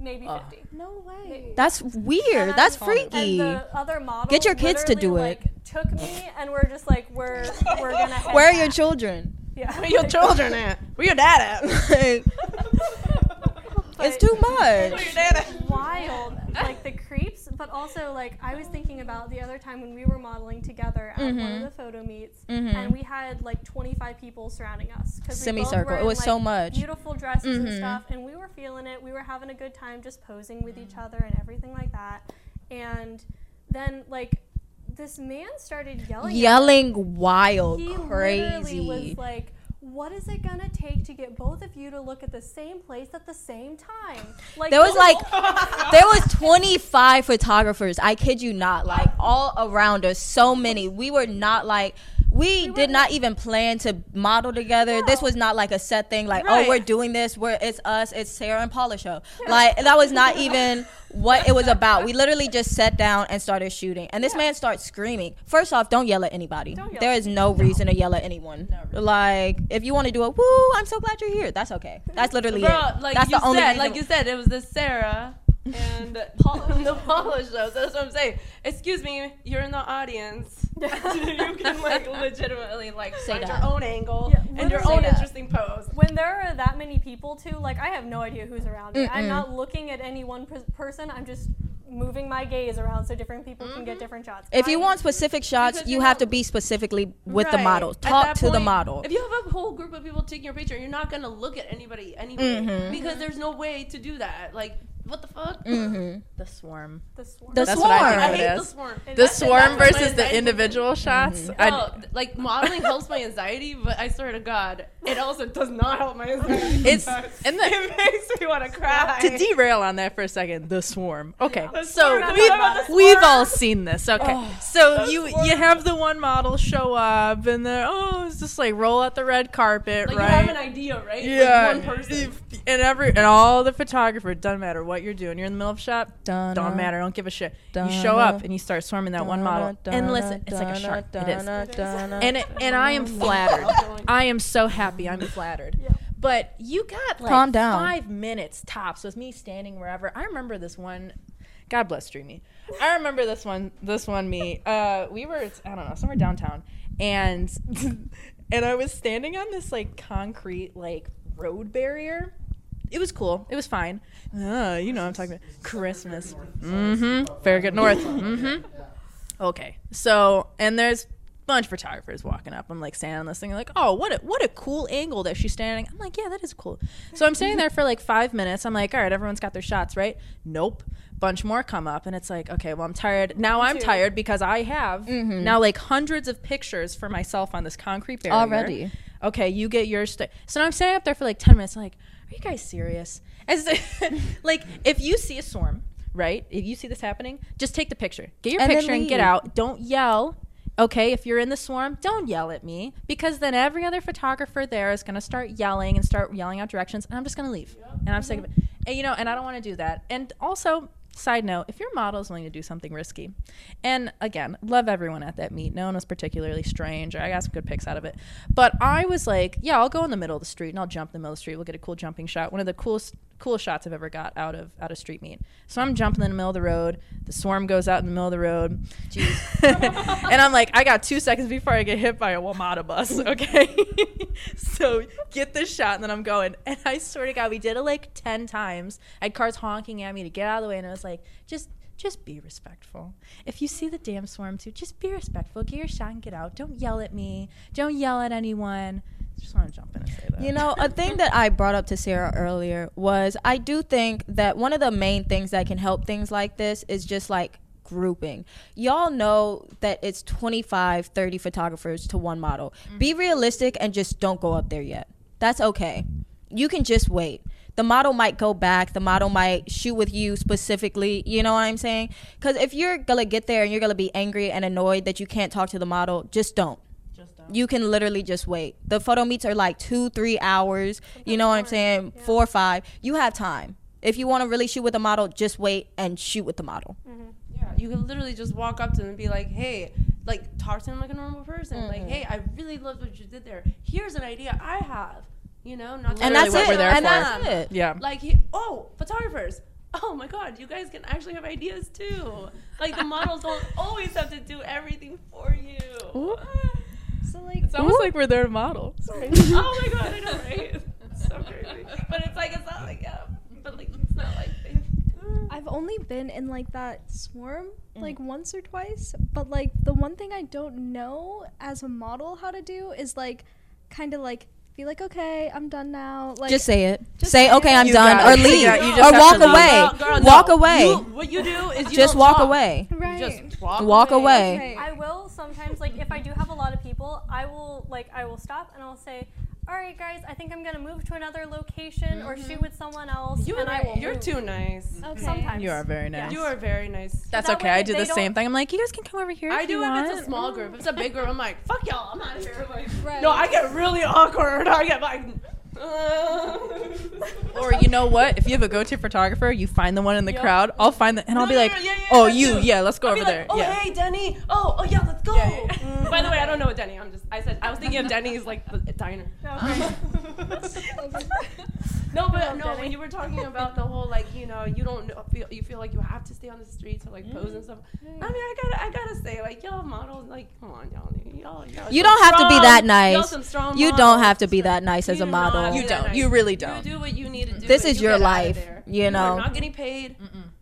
maybe fifty. No way. That's weird. And That's then- freaky. The other model Get your kids to literally, do it. Like, took me, and we're just like, we're we're gonna. Head Where are your back. children? Yeah. Where are your children at? Where your dad at? Like, it's too much. at? wild like the creeps but also like i was thinking about the other time when we were modeling together at one Mhm. of the photo meets Mhm. and we had like 25 people surrounding us 'cause we both Semicircle. It was so much. beautiful dresses and Mhm. stuff and we were feeling it we were having a good time just posing with each other and everything like that and then like this man started yelling. Yelling wild, he crazy. was like what is it gonna take to get both of you to look at the same place at the same time? Like There was like there was 25 photographers. I kid you not, like all around us, so many. We were not like we did not even plan to model together. This was not like a set thing. Like, Right. oh, we're doing this. We're it's us. It's Sarah and Paula show. Like that was not even what it was about. We literally just sat down and started shooting. And this man starts screaming. First off, don't yell at anybody. Yell There is no reason to yell at anyone. Like, if you want to do a woo, I'm so glad you're here. That's okay. That's literally it. like That's you the only said, reason. like you said, it was the Sarah and Paula, the Paula show. So that's what I'm saying. Excuse me, you're in the audience. you can like legitimately like Say find that. your own angle Yeah, and your literally. own Say that. interesting pose. when there are that many people too, like I have no idea who's around me. I'm not looking at any one pers- person. I'm just moving my gaze around so different people can get different shots. If you I- want specific shots, Because you you have know- to be specifically with the Right. model. At Talk that to the point, model. If you have a whole group of people taking your picture, you're not gonna look at anybody anyway Mhm. because there's no way to do that. Like, what the fuck? hmm The swarm. the swarm. The That's swarm. what I I hate the swarm. The swarm that's what my versus the individual shots. I- No, th- like modeling helps my anxiety, but I swear to God, it also does not help my anxiety. It's and the, it makes me want to cry. to derail on that for a second. The swarm. Okay, The so swarm. we've, Talk we've all seen this. Okay, so you swarm. you have the one model show up and then oh it's just like roll out the red carpet, like right? you have an idea, right? yeah, Like one person. and every and all the photographer doesn't matter what you're doing. You're in the middle of a shop. Don't matter. Don't give a shit. You show up and you start swarming that one model. And listen, it's like a shark. It is. And it, and I am flattered. I am so happy. I'm flattered. But you got like Calm down. five minutes tops with me standing wherever. I remember this one. God bless Dreamy. I remember this one. This one me. Uh, we were I don't know somewhere downtown, and and I was standing on this like concrete like road barrier. It was cool. It was fine. Uh, you know what I'm talking about Christmas. Mm-hmm. Farragut North. Mm-hmm. Okay. So, and there's a bunch of photographers walking up. I'm like standing on this thing, like, oh, what a what a cool angle that she's standing. I'm like, yeah, that is cool. So I'm standing there for like five minutes. I'm like, all right, everyone's got their shots, right? Nope. Bunch more come up, and it's like, okay, well, I'm tired. Now I'm tired because I have now like hundreds of pictures for myself on this concrete barrier Already. okay, you get your st-. So now I'm standing up there for like 10 minutes. I'm like, are you guys serious? As like, if you see a swarm, right? If you see this happening, just take the picture. Get your And picture and get out. Don't yell. Okay, if you're in the swarm, don't yell at me because then every other photographer there is going to start yelling and start yelling out directions, and I'm just going to leave. And I'm sick of mm-hmm. it. And you know, and I don't want to do that. And also, side note, if your model is willing to do something risky, and again, love everyone at that meet. No one was particularly strange, or I got some good pics out of it. But I was like, yeah, I'll go in the middle of the street and I'll jump in the middle of the street. We'll get a cool jumping shot. One of the coolest coolest shots I've ever got out of out of street meet. So I'm jumping in the middle of the road. The swarm goes out in the middle of the road. and I'm like, I got two seconds before I get hit by a WMATA bus. Okay. so get this shot and then I'm going. And I swear to God, we did it like ten times. I had cars honking at me to get out of the way, and I was like, just just be respectful. If you see the damn swarm too, just be respectful. Get your shot and get out. Don't yell at me. Don't yell at anyone. Just want to jump in and say that. You know, a thing that I brought up to Sarah earlier was I do think that one of the main things that can help things like this is just like grouping. Y'all know that it's 25, 30 photographers to one model. Be mm-hmm. realistic and just don't go up there yet. That's okay. You can just wait. The model might go back. The model might shoot with you specifically. You know what I'm saying? Because if you're to get there and you're to be angry and annoyed that you can't talk to the model, just don't you can literally just wait. The photo meets are like two, three hours. You know what I'm saying? Four or five. You have time. If you want to really shoot with a model, just wait and shoot with the model. Mm-hmm. Yeah, you can literally just walk up to them and be like, "Hey," like talk to them like a normal person. Like, mm-hmm. "Hey, I really loved what you did there. Here's an idea I have." You know, not And that's what it. we're there and for. that's it. yeah. like, he, oh, photographers. Oh my God, you guys can actually have ideas too. Like the models don't always have to do everything for you. So like, It's almost like we're there to model. oh my God, I know, right? It's so crazy. But it's like it's not like yeah, but like it's not like. They, I've only been in like that swarm Mm. like once or twice, but like the one thing I don't know as a model how to do is like kind of like be like, okay, I'm done now. Like just say it. just say, say okay, it. I'm You done, or leave, Yeah, or walk to leave. away. Girl, girl, walk no. away. You- what you do is you just don't walk talk. away. right. You just walk, Walk away. away. Okay. I will sometimes like if I do have a lot of people, I will like I will stop and I'll say, "All right, guys, I think I'm gonna move to another location or shoot mm-hmm. with someone else." You and I are, will you're move. too nice. Okay. Sometimes You are very nice. You are very nice. That's That okay. way I do they the same don't- thing. I'm like, you guys can come over here. I if do you if want. it's a small group. If it's a big group, I'm like, fuck y'all, I'm out of here. Like, Right. No, I get really awkward. I get like. Or you know what? If you have a go-to photographer, you find the one in the Yep. crowd. I'll find the, and I'll be no, like, no, yeah, yeah, oh, you, too. yeah, let's go I'll be over like, there. Oh, yeah. hey, Denny. Oh, oh, yeah, let's go. Yeah, yeah, yeah. Mm-hmm. By the way, I don't know what Denny. I'm just. I said I was thinking of Denny's like the diner. No, but no. When you were talking about the whole like, you know, you don't know, feel you feel like you have to stay on the streets to like pose and mm-hmm. stuff. I mean, I gotta, I gotta say, like y'all models, like, come on, y'all, y'all, y'all You don't have to be strong- that y'all nice. some strong You don't have to be that nice as a model. You don't. You really don't. You do what you need to do. This is you your get outta life, there. you are know. not getting paid.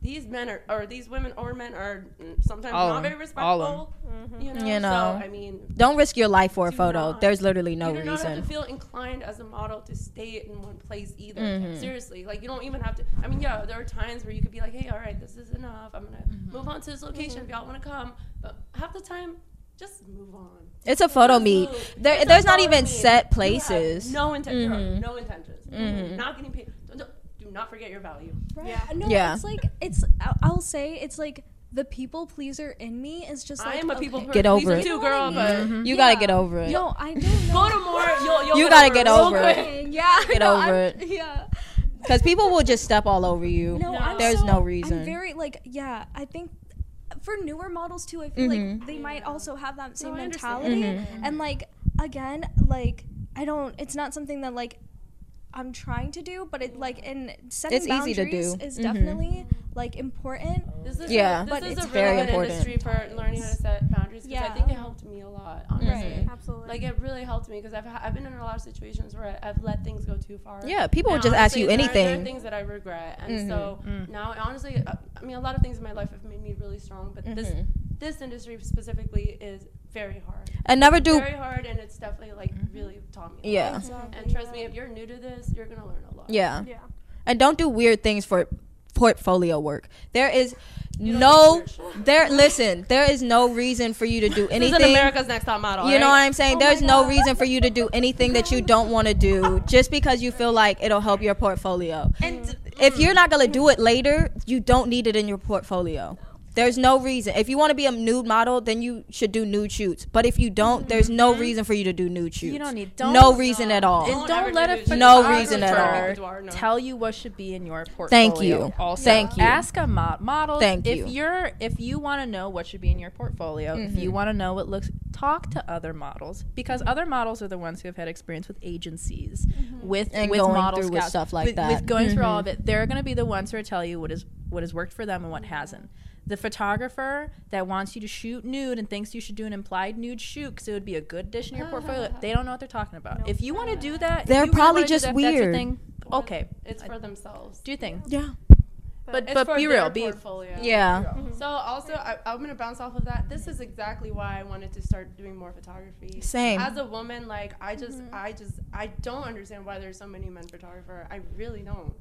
These men are or these women or men are sometimes All not them. very All of respectful. You know, You know. So, I mean, Don't risk your life for a photo. not. There's literally no you do not have to feel inclined as a model to stay in one place either. Mhm. Seriously, like you don't even have to. I mean, yeah, there are times where you could be like, "Hey, all right, this is enough. I'm gonna Mm-hmm. move on to this location if y'all want to come." But half the time, just move on. It's a photo Just meet. move. There, It's there's not even meet. set You have places. No intent. Mhm. No intentions. Mhm. Not getting paid. Don't, don't- do not forget your value. Right. Yeah. No, Yeah. it's like it's. I'll, I'll say it's like the people pleaser in me is just like I am a people okay. per- Get over pleaser it. too, You know what I girl. mean? But Mhm. You gotta get over it. No, I don't know. go to more. You'll, you'll You gotta get it real over it. quick. Yeah. Get no, over I'm- it. Yeah. Because people will just step all over you. No, No. I'm There's so- no reason. I'm very like yeah. I think for newer models too, I feel Mhm. like they might also have that same I understand. mentality. Mhm. And like again, like I don't. It's not something that like I'm trying to do, but it like in setting It's easy to boundaries do. is Mhm. definitely like important. This is Yeah. a, this But is it's a very really good important. industry for learning how to set boundaries because I think it helped me a lot, honestly. Right. Absolutely. Like it really helped me because I've ha- I've been in a lot of situations where I, I've let things go too far. Yeah, people would And just ask honestly, you there are- There are anything. things that I regret, and Mhm. so Mm. now honestly, uh, I mean, a lot of things in my life have made me really strong, but this Mhm. This industry specifically is very hard. And never do. very hard, and it's definitely like mm-hmm. really taught me. Yeah. Exactly, And trust me, if you're new to this, you're gonna learn a lot. Yeah. Yeah. And don't do weird things for portfolio work. There is no there listen, there is no reason for you to do This anything. is America's Next Top Model. You know what? I'm saying? Oh There's no reason for you to do anything that you don't want to do just because you feel like it'll help your portfolio. And If you're not going to do it later, you don't need it in your portfolio. There's no reason. If you want to be a nude model, then you should do nude shoots. But if you don't, there's no mm-hmm. reason for you to do nude shoots. You don't need- don't- no reason at all. And Don't don't let do a nudes. No reason at all. No. tell you what should be in your portfolio. Thank you. Also, Thank you. Ask a mo- model. Thank if you. you're if you want to know what should be in your portfolio, if you Mhm. want to know what looks, talk to other models because other models are the ones who have had experience with agencies, mm-hmm. with And with going model through with stuff like with, that. With going through all of mm-hmm. it, they're going to be the ones who are tell you what is what has worked for them and what hasn't. The photographer that wants you to shoot nude and thinks you should do an implied nude shoot because it would be a good addition to your portfolio, they don't know what they're talking about. If you want to do that, They're you really probably just that, if that's your weird. thing, okay, It's for themselves. do you think? Yeah. But It's but be real, be portfolio. Yeah. So also, I, I'm gonna bounce off of that. This is exactly why I wanted to start doing more photography. Same. As a woman, like I just, I just, I don't understand why there's so many men photographer. I really don't.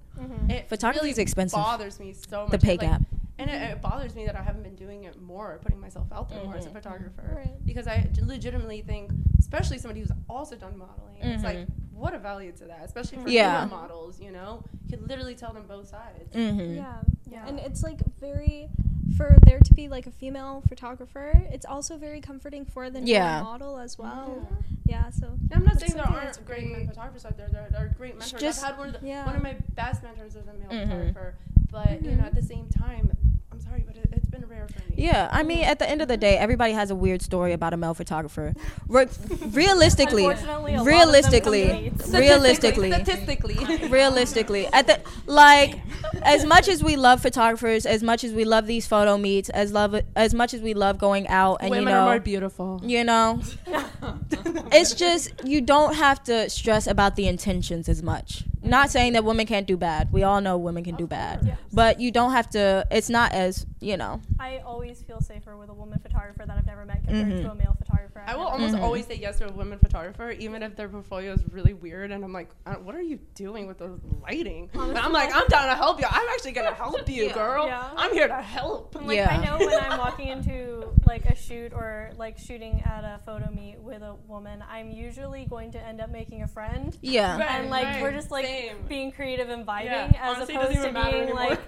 It Photography really is expensive. It bothers me so much. The pay like- gap. And it, it bothers me that I haven't been doing it more, putting myself out there more as a Mhm. photographer. Right. Because I legitimately think, especially somebody who's also done modeling, it's like, Mhm. What a value to that, especially for Yeah. models. You know, you could literally tell them both sides. Mm-hmm. Yeah. Yeah. And it's like very for there to be like a female photographer, it's also very comforting for the newer Yeah. model as well. Yeah, so And I'm not saying there aren't that's great men photographers out there. There, there are great mentors. just- I've had one of the, Yeah. one of my best mentors is a male Mhm. photographer, but you know, at the same time, I'm sorry, but it, it's been rare for me. Yeah, I mean, at the end of the day, everybody has a weird story about a male photographer. Re- realistically, Unfortunately, a lot of them realistically, come to me. realistically, statistically, realistically, at the like, as much as we love photographers, as much as we love these photo meets, as love as much as we love going out and women you know, are more beautiful. you know, it's just you don't have to stress about the intentions as much. Not saying that women can't do bad. We all know women can do bad, Yes. but you don't have to. It's not as you know. I always feel safer with a woman photographer that I've never met compared Mhm. to a male photographer. I've I will never almost Mhm. always say yes to a women photographer, even if their portfolio is really weird, and I'm like, uh, what are you doing with the lighting? But I'm like, I'm down to help you. I'm actually gonna help you, Yeah. girl. Yeah. I'm here to help. Like Yeah. I know when I'm walking into like a shoot or like shooting at a photo meet with a woman, I'm usually going to end up making a friend. Yeah. Right. and like we're just like same. being creative and vibing Yeah, as honestly, opposed to being anymore. like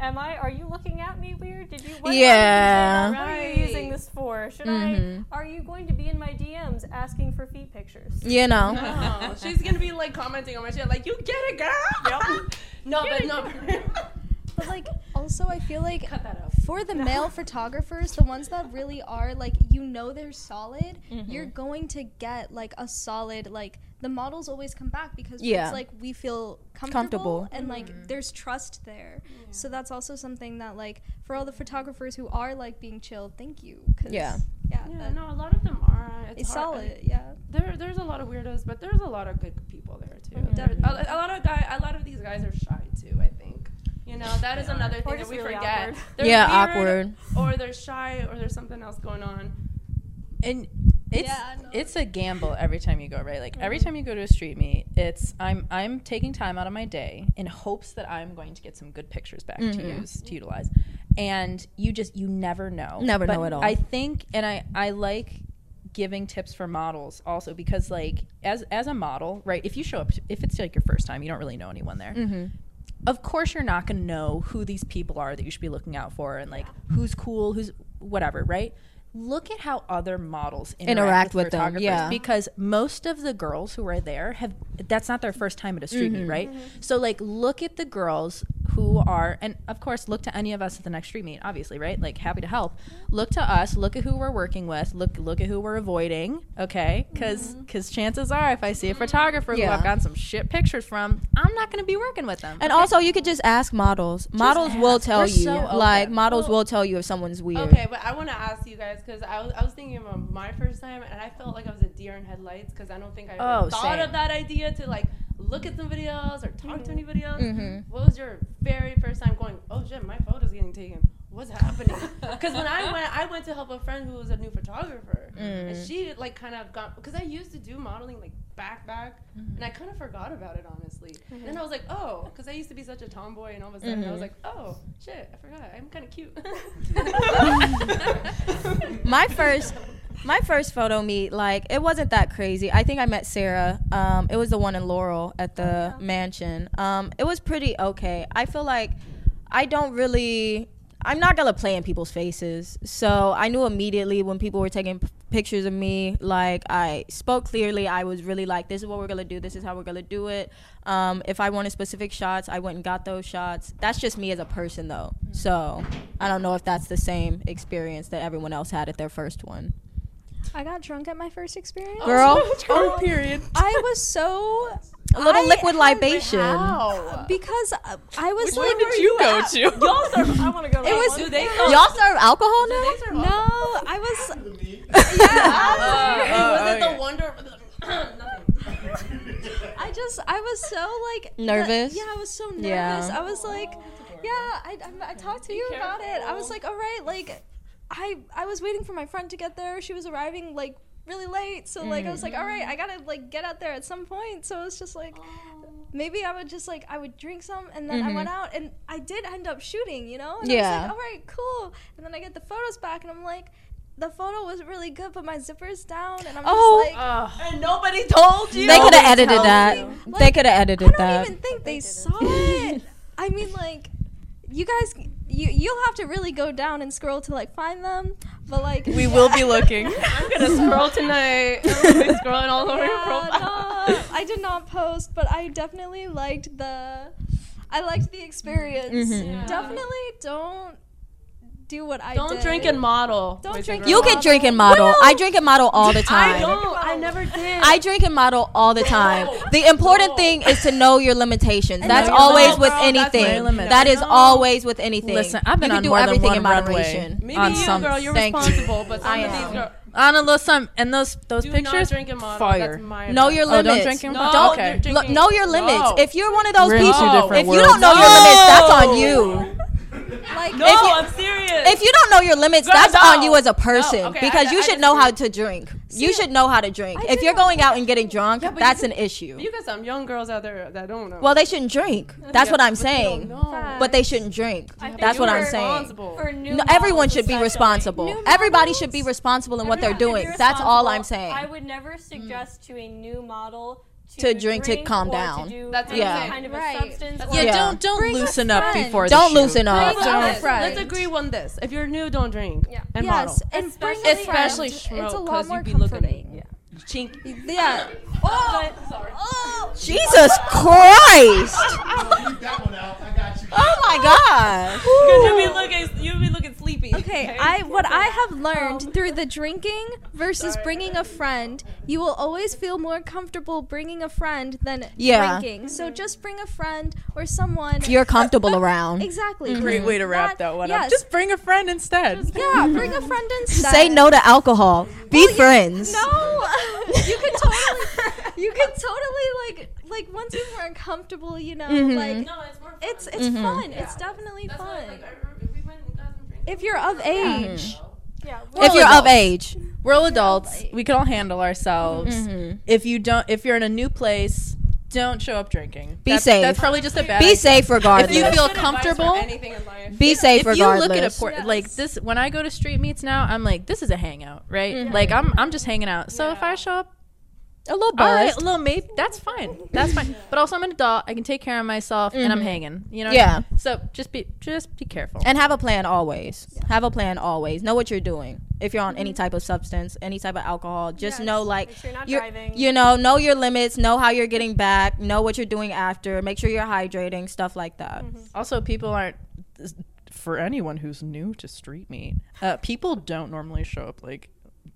Am I? Are you looking at me weird? Did you? What, Yeah. What are you using this for? Should Mhm. I? Are you going to be in my DMs asking for feet pictures? You know. No, she's gonna be like commenting on my shit, like, you get it, girl. no, but no. but like also I feel like Cut that out. for the male photographers, the ones that really are like you know they're solid, Mm-hmm. you're going to get like a solid like the models always come back because Yeah. it's like we feel comfortable, Comfortable. and like there's trust there. So that's also something that like for all the photographers who are like being chilled, thank you. 'cause, Yeah. Yeah. Yeah, no, a lot of them are. It's, It's hard. solid. Yeah. There, there's a lot of weirdos, but there's a lot of good people there too. Mhm. A, a lot of guy, a lot of these guys are shy too. I think. You know, that is another thing that we really forget. awkward. Yeah, weird, awkward. Or they're shy, or there's something else going on. and it's Yeah, it's a gamble every time you go right? Like every time you go to a street meet it's i'm i'm taking time out of my day in hopes that i'm going to get some good pictures back to use to utilize. And you just you never know. Never But know at all. i think and i i like giving tips for models also because like as as a model right if you show up if it's like your first time you don't really know anyone there. Mm-hmm. of course you're not going to know who these people are that you should be looking out for and like who's cool who's whatever right look at how other models interact, Interact with, with them, yeah. because most of the girls who are there have that's not their first time at a street Mm-hmm. meet right so like look at the girls who are and of course look to any of us at the next street meet obviously right like happy to help look to us look at who we're working with look look at who we're avoiding okay because because chances are if i see a photographer who Mm-hmm. Yeah. i've gotten some shit pictures from i'm not going to be working with them And also, you could just ask models. models will ask. tell We're you. so like open. models will tell you if someone's weird. Okay, but I want to ask you guys because I was, I was thinking about my first time and I felt like I was a deer in headlights because I don't think I ever Oh, thought same. of that idea to like look at some videos or talk to any videos. Mhm. What was your very first time going? Oh shit, my photo's getting taken. What's happening? Because when I went, I went to help a friend who was a new photographer, and Mm. she like kind of got because I used to do modeling like back back, and I kind of forgot about it honestly. Then I was like, oh, because I used to be such a tomboy, and all of a sudden I was Mhm. like, oh shit, I forgot. I'm kind of cute. my first my first photo meet like it wasn't that crazy i think i met sarah um, it was the one in laurel at the mansion um, it was pretty okay i feel like i don't really i'm not gonna play in people's faces. So i knew immediately when people were taking p- pictures of me like i spoke clearly. I was really like this is what we're gonna do. This is how we're gonna do it. Um, if i wanted specific shots i went and got those shots. That's just me as a person though. So i don't know if that's the same experience that everyone else had at their first one I got drunk at my first experience. girl oh period I was so a little I liquid am- libation because uh, I was Where like, did you go to Y'all serve. I want to go. It was- Do they? y'all serve alcohol now They serve no, I was yeah. me. Oh, was it okay. the wonder? Nothing. I just I was so like the- Nervous? yeah, I was so nervous. Yeah. I was like, yeah, I, I, I talked to you about it. I was like, all right, like I I was waiting for my friend to get there. She was arriving like really late, so like I was like, all right, I gotta like get out there at some point. So it's just like. Oh. Maybe I would just like I would drink some and then I went mm-hmm. out and I did end up shooting, you know. And I Yeah. was like, all right, cool. And then I get the photos back and I'm like, the photo was really good, but my zipper's down and I'm Oh. just like, And nobody told you. they could have edited that you. they could have edited that. I don't that even think they saw it. I mean, like, you guys, you you'll have to really go down and scroll to like find them. But like, we will be looking I'm gonna scroll tonight. I'm be scrolling all over your Yeah, profile. no, I did not post, but I definitely liked the. I liked the experience. Mhm. Yeah. Definitely don't do what I Don't did. drink and model. Don't boys drink and you girls. can drink and model Well, i drink and model all the time. I time don't. I never did. I drink and model all the time. No. The important No. thing is to know your limitations. And That's always with Girl, anything. very limited. That is always with anything. Listen, I've been you on can do more than everything one in runway. moderation. Maybe on you, some- girl, you're thank you. responsible, but some I of am. these girls on a little some and those those do pictures not drink and model. fire That's my Know advice. your Oh, don't limits. drink and No, model? you're okay drinking- Look, know your limits. No. If you're one of those Really? people, if you don't know your limits, that's on you. Like, No, If you- I'm serious. If you don't know your limits, Girl, that's no. on you as a person No, okay, because I- you I should know disagree. how to drink. you should know how to drink. I If you're going out and getting drunk, Yeah, that's you an issue. you got some young girls out there that don't know. Well, they shouldn't drink. That's Yeah, what I'm but you don't saying. know. But they shouldn't drink. That's what I'm saying. responsible. For new No, everyone should be responsible. Everybody should be responsible in what they're doing. That's all I'm saying. I would never suggest to a new model To drink to calm down. To do That's Yeah. kind of Right. a substance. That's yeah, Yeah. don't don't Bring loosen up before Don't shoot. loosen up. Bring Don't. Let's, let's agree on this. If you're new, don't drink. Yeah. And yes, model. and bring Especially a friend. Especially It's Schmo, a lot 'cause more you be comforting. Looking chink. Yeah. Oh, Oh, oh! Jesus Christ! Leave that one out. I got you. Oh my gosh! Because you be looking, you be looking sleepy. Okay, I what I have learned um, through the drinking versus bringing a friend, you will always feel more comfortable bringing a friend than Yeah. drinking. So mm-hmm. just bring a friend or someone. You're comfortable around. exactly. Mm-hmm. Great way to wrap that one up. yes. Just bring a friend instead. yeah, bring a friend instead. Say no to alcohol. Be friends. No, you could totally. you could totally like like once you're more comfortable, you know, Mhm. like No, it's more fun. it's it's Mhm. fun. Yeah. It's definitely That's fun. why, like, I if we went and got some drinks. if you're of age. Yeah. We're if all you're of age. We're all adults. We can all handle ourselves. Mhm. If you don't, if you're in a new place, don't show up drinking. Be That's- safe. That's probably just a bad. Be idea. safe regardless. If you feel good advice for comfortable, anything in life. Be safe if regardless. you look at a port Yes. like this, when I go to street meets now, I'm like, this is a hangout, right? Mhm. Like I'm, I'm just hanging out. So if I show up, a little all right, buzzed. a little maybe, that's fine. That's fine. But also, I'm an adult. I can take care of myself, and I'm Mhm. hanging. You know. Yeah. So just be, just be careful. and have a plan always. Have a plan always. Know what you're doing. If you're on any type of substance, any type of alcohol, just Yes. know like Make sure you're not you're- driving. you know, know your limits, know how you're getting back, know what you're doing after, make sure you're hydrating, stuff like that. Also, people aren't. For anyone who's new to street meet, uh, people don't normally show up like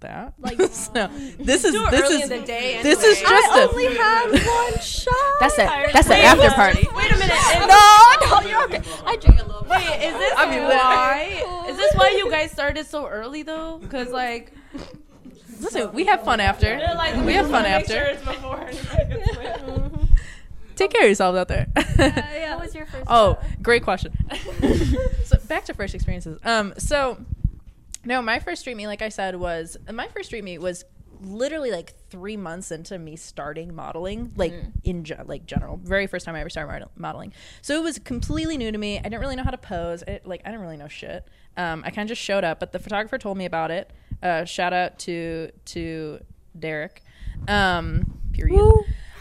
that. Like so, this is Too this is in the day. this is just I a- only had one shot. that's it. That's the after wait, party. Wait a minute. Is, no, no, you're okay. I drink a little bit. Wait, is this I mean, why? Is this why you guys started so early though? Because like, Listen, we have fun after. like we have fun after. Sure it's before anybody gets lit. Take care of yourselves out there. Yeah. What was your first? Oh, uh, great question. so back to first experiences. Um, so no, my first street meet, like I said, was my first street meet was literally like three months into me starting modeling, like in ge- like general, very first time I ever started model- modeling. So it was completely new to me. I didn't really know how to pose. It, like I didn't really know shit. Um, I kind of just showed up, but the photographer told me about it. Uh, shout out to to Derek. Um, period.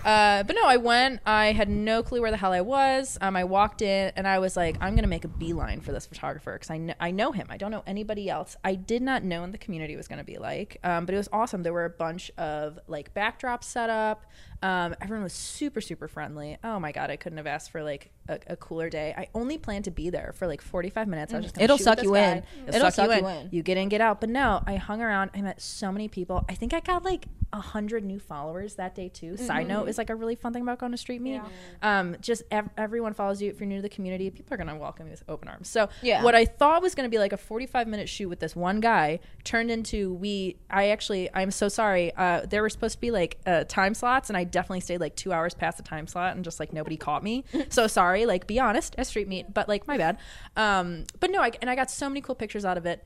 Uh, but no, I went. I had no clue where the hell I was. Um, I walked in and I was like, I'm gonna make a beeline for this photographer because I know I know him. I don't know anybody else. I did not know what the community was gonna be like. Um, but it was awesome. There were a bunch of like backdrops set up. Um, everyone was super super friendly. Oh my god, I couldn't have asked for like a, a cooler day. I only planned to be there for like 45 minutes. I was just gonna It'll shoot suck this you guy. in. It'll, suck, you, in. you in. You get in, get out. But no, I hung around. I met so many people. I think I got like a hundred new followers that day too. Side note is like a really fun thing about going to street meet. Um, just ev- everyone follows you. If you're new to the community, people are gonna welcome you with open arms. So Yeah. what I thought was gonna be like a 45 minute shoot with this one guy turned into we. I actually I'm so sorry. Uh, there were supposed to be like uh, time slots, and I definitely stayed like two hours past the time slot, and just like nobody caught me. so sorry. Like be honest, at street meet, but like my bad. Um, but no, I, and I got so many cool pictures out of it.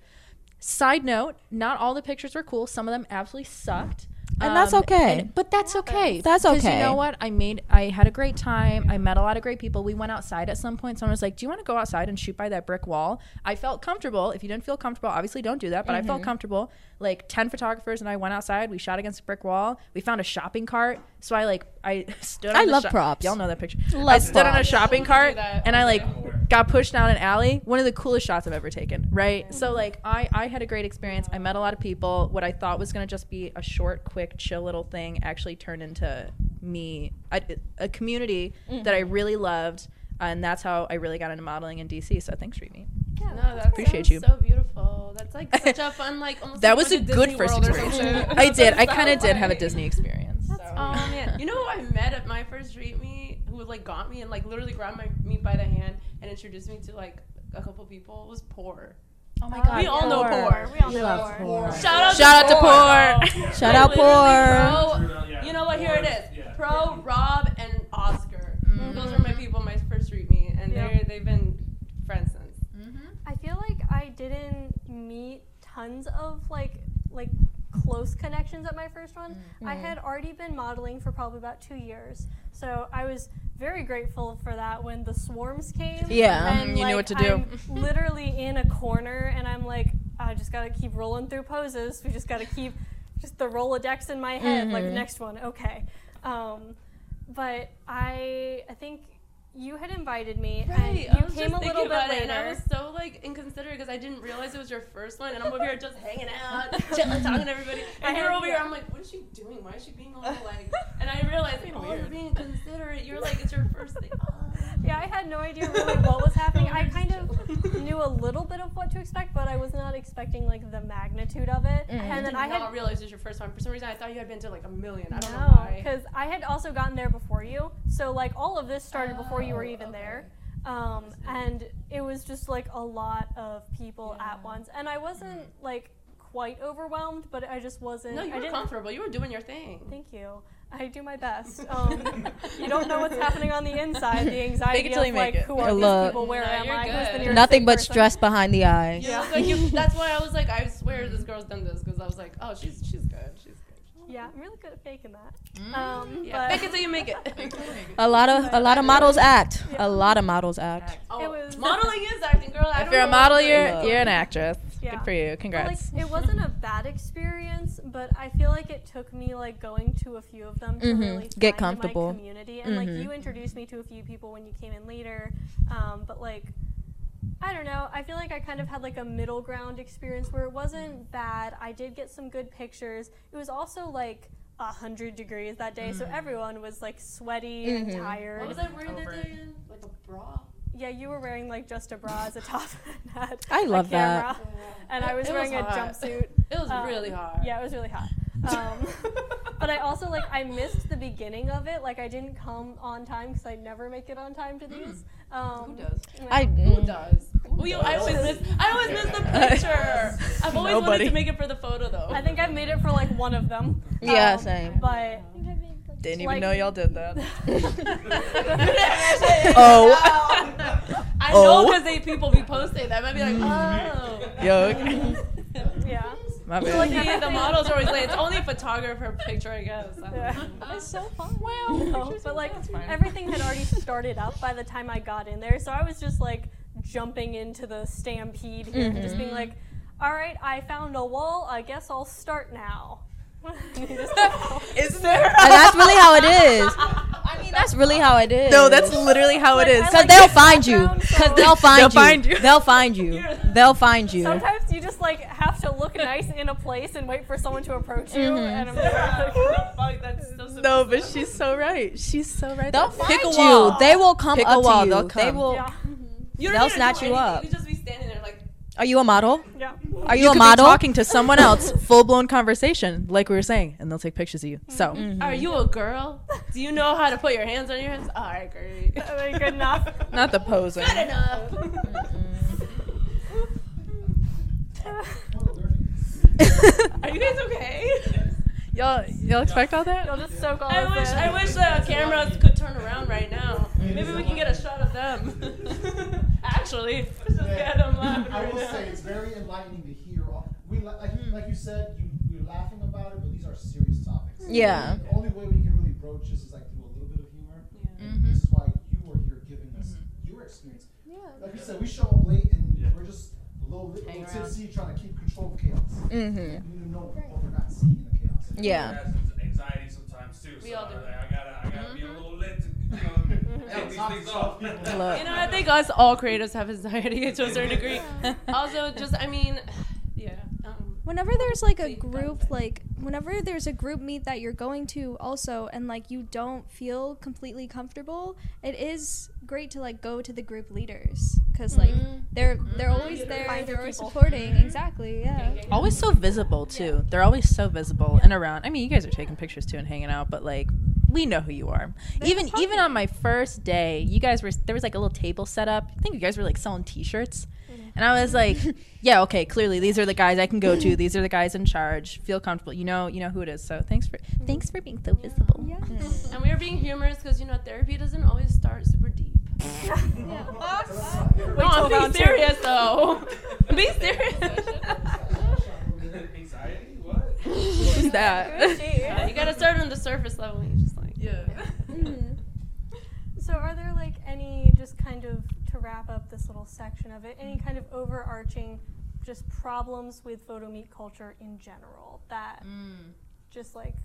Side note, not all the pictures were cool. Some of them absolutely sucked. And that's okay. but that's okay. That's 'Cause You know what? I made. I had a great time. I met a lot of great people. We went outside at some point. Someone was like, "Do you want to go outside and shoot by that brick wall?" I felt comfortable. If you didn't feel comfortable, obviously don't do that. But I Mm-hmm. felt comfortable. Like ten photographers and I went outside. We shot against a brick wall. We found a shopping cart. So I like I stood. On I the love sho- props. Y'all know that picture. Love I Love stood on a shopping cart and I like got pushed down an alley. One of the coolest shots I've ever taken. Right. So like I I had a great experience. I met a lot of people. What I thought was gonna just be a short, quick, chill little thing actually turned into me a, a community mm-hmm. that I really loved. And that's how I really got into modeling in DC. So thanks, Street Meet. No, that Appreciate you. So beautiful. That's like such a fun like. Almost That like was a going good Disney first experience. I did. I kind of did have a. Disney experience. So. Oh man, you know who I met at my first street meet who like got me and like literally grabbed my me by the hand and introduced me to like a couple people it was poor. Oh my god. We all know poor. We all know poor. Shout out Shout out to to poor. Shout out poor. Pro, you know what? Here it is. Yeah. Pro, Rob, and Oscar. Mm. Those are my people, my first street meet, and Yeah. they they've been friends since. I feel like I didn't meet tons of like like close connections at my first one. I had already been modeling for probably about two years, so I was very grateful for that when the swarms came. Yeah. and, Mhm, you knew what to do. I'm literally in a corner, and I'm like, I just gotta keep rolling through poses. We just gotta keep just the Rolodex in my head. Like the next one, okay. Um, but I I think you had invited me, and Right. you I was came just a little bit later. and I was so like inconsiderate because I didn't realize it was your first one, and I'm over here just hanging out, chilling, talking to everybody, I and you're over here. I'm like, what is she doing? Why is she being all like? And I realized, oh, you're being considerate. You're like, it's your first thing. Oh. Yeah, I had no idea really what was happening. I kind of knew a little bit of what to expect, but I was not expecting like the magnitude of it. And And then I I did not had realize it was your first one. For some reason, I thought you had been to like a million. I don't know no, why. because I had also gotten there before you. So like all of this started before you were even there. Um, and it was just like a lot of people at once, and I wasn't like quite overwhelmed, but I just wasn't. No, you I were didn't, comfortable. You were doing your thing. Thank you. I do my best. Um, you don't know what's happening on the inside. The anxiety Fake it till of you make like, it. who are Look. these people? Where No, am you're I? Who's the Nothing but person? stress behind the eyes. You look like you, that's why I was like, I swear this girl's done this because I was like, oh, she's she's good. She's good. Yeah, I'm really good at faking that. Mm. Um, Yeah, but fake it till you make it. A lot of a lot of models act. A lot of models act. oh, It was- modeling is acting, girl. I If don't you're a model, you're you're an actress. Yeah. Good for you. But, like Congrats. it wasn't a bad experience, but I feel like it took me like going to a few of them to Mhm. really Get find comfortable. my community. And like Mhm. you introduced me to a few people when you came in later, um, but like I don't know. I feel like I kind of had like a middle ground experience where it wasn't bad. I did get some good pictures. It was also like a hundred degrees that day, so everyone was like sweaty and Mhm. tired. What was I wearing that day again? Like a bra. Yeah, you were wearing like just a bra as a top and had I a love that. camera, and I was It was wearing a hot. jumpsuit. It was Um, really hard. Yeah, it was really hot. Um, but I also like I missed the beginning of it. Like I didn't come on time because I never make it on time to these. Um, Who does? yeah. I Who mm, does? Well, you, I always miss. I always miss the picture. I've always wanted Nobody. to make it for the photo though. I think I made it for like one of them. Yeah, Um, same. But Didn't even like- know y'all did that. oh. oh. I Oh. know because they people be posting that. I might be like, oh. Yo. okay. yeah. My So, like, See, the models are always like, it's only a photographer picture, I guess. I don't Yeah. know. It's so fun. Well, no, but like everything had already started up by the time I got in there, so I was just like jumping into the stampede here and just being mm-hmm. like, "All right, I found a wall. I guess I'll start now." You just. Is there? And that's really how it is. I mean, that's really how it is. No, that's literally how it Like, is. Because like they'll find you. Because they'll find They'll you. find you. They'll find you. They'll find you. Sometimes you just like have to look nice in a place and wait for someone to approach you. Mhm. And I'm just like, Fuck, that's so No, but she's so right. She's so right. They'll find Pick a you. They will come Pick a up wall, to you. they'll They will. yeah, You don't They'll snatch you anything. up. You just be standing there like, Are you a model? yeah. Are you, You a could model? be talking to someone else, full blown conversation, like we were saying, and they'll take pictures of you. So Mm-hmm. are you a girl? Do you know how to put your hands on your hips? All right, great. Okay, good enough. not the posing. Good enough. Are you guys okay? y'all, y'all expect all that? You'll just soak all I wish. I wish the cameras could turn around right now. Maybe we can get a shot of them. Actually, let's get them I will now. say it's very enlightening to hear. All, we like like you said, you we're laughing about it, but these are serious topics. Yeah. The only way we can really broach this is like through a little bit of humor. And Mhm. This is why you were here giving us Mm-hmm. your experience. Yeah. Like you said, we show up late and Yeah. we're just a little, little Hang around. tipsy, trying to keep control of chaos. Mm-hmm. We need to know what we're not seeing in the chaos. Yeah. Has anxiety sometimes too. We so all do. I, I gotta, I gotta be a Mhm. little lit to, you know, take these things off. You know, I think us all creators have anxiety to a certain degree. Also, just I mean, yeah. Um, whenever there's like a group like whenever there's a group meet that you're going to also and like you don't feel completely comfortable it is great to like go to the group leaders because like Mm-hmm. they're they're Mhm. always there find they're always people. supporting exactly yeah Always so visible too. They're always so visible and around. I mean, you guys are taking pictures too and hanging out, but like we know who you are. They're even even on my first day, you guys were there was like a little table set up. I think you guys were like selling T-shirts, and I was like, yeah, okay, clearly these are the guys I can go to. These are the guys in charge. Feel comfortable. You know, you know who it is. So thanks for thanks for being so visible. yeah mm. and we are being humorous because you know therapy doesn't always start super deep. No, till I'm being serious though. I'm being serious. Anxiety? What? Who's that? You gotta start on the surface level. And you just yeah. Mm-hmm. So, are there like any just kind of to wrap up this little section of it, any kind of overarching just problems with photo meet culture in general that mm. just like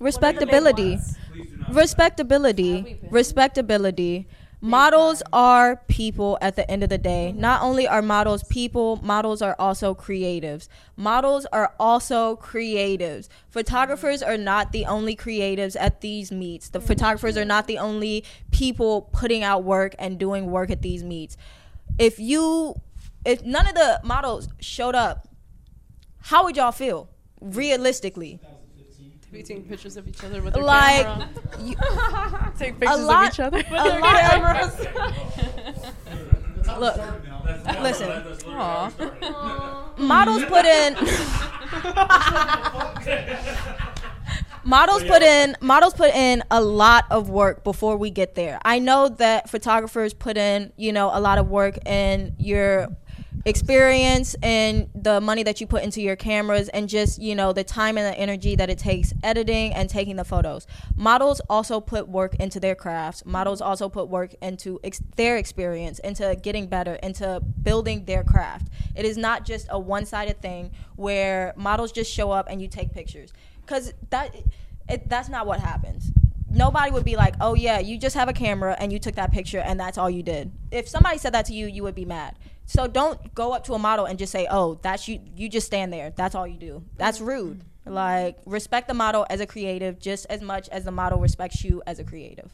what are the big Respectability. ones? Please do not. Respectability. Have? Respectability. Models are people at the end of the day. Mm-hmm. Not only are models people, models are also creatives. Models are also creatives. Photographers are not the only creatives at these meets. The mm-hmm. photographers are not the only people putting out work and doing work at these meets. If you if none of the models showed up, how would y'all feel? Realistically. We taking pictures of each other with their Like camera. you, Take pictures lot- of each other. a lot That's how Look. we started now. That's, that's, Listen. That's literally Aw. how we started. models put in models put in models put in a lot of work before we get there. I know that photographers put in, you know, a lot of work in your experience and the money that you put into your cameras and just, you know, the time and the energy that it takes editing and taking the photos. Models also put work into their crafts. Models also put work into ex- their experience, into getting better, into building their craft. It is not just a one-sided thing where models just show up and you take pictures because that it, that's not what happens nobody would be like oh yeah you just have a camera and you took that picture and that's all you did if somebody said that to you you would be mad so don't go up to a model and just say oh that's you you just stand there that's all you do that's rude like respect the model as a creative just as much as the model respects you as a creative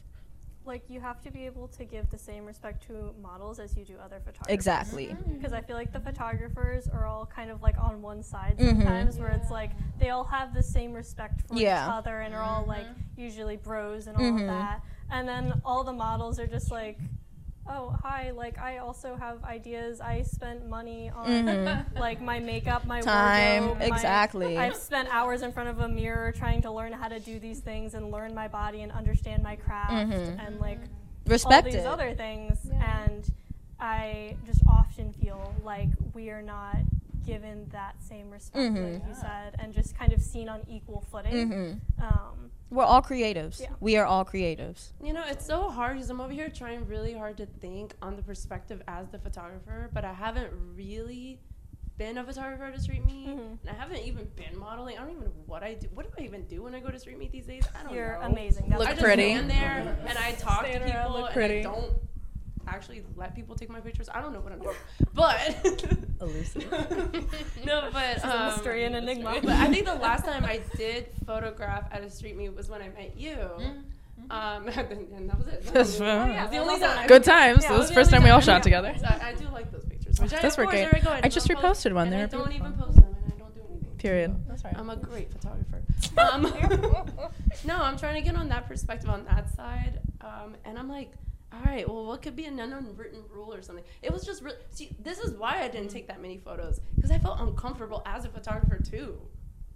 Like you have to be able to give the same respect to models as you do other photographers. exactly Because I feel like the photographers are all kind of like on one side Mhm. sometimes, where it's like they all have the same respect for Yeah. each other and are all like usually bros and all Mhm. of that. And then all the models are just like, oh hi, like I also have ideas. I spent money on Mhm. like my makeup, my Time, wardrobe, my- exactly. I've spent hours in front of a mirror trying to learn how to do these things and learn my body and understand my craft Mhm. and like respect all these it other things Yeah. and i just often feel like we are not given that same respect Mhm. like you said and just kind of seen on equal footing Mhm. um, we're all creatives Yeah. we are all creatives You know, it's so hard because I'm over here trying really hard to think on the perspective as the photographer, but I haven't really been a photographer to street meet, Mhm. and I haven't even been modeling. I don't even know what I do. What do I even do when I go to street meet these days? I don't know. you're amazing That's Look I just pretty. stand there and I talk to people around, look and pretty. I don't actually let people take my pictures. I don't know what I'm doing, but Elusive. no, but She's a um, mystery and enigma. But I think the last time I did photograph at a street meet was when I met you. Um, and that was it. That's That fine. was the only time. Good times. Yeah, That it was the the first only time we all shot Yeah. together. So I, I do like those pictures. Which I, Those of were great. very. I just reposted one. There. I don't even post them, and I don't do anything. Period. So That's right. I'm a great photographer. Um, no, I'm trying to get on that perspective on that side, um, and I'm like, all right, well, what could be an unwritten rule or something? It was just really. See, this is why I didn't take that many photos because I felt uncomfortable as a photographer too.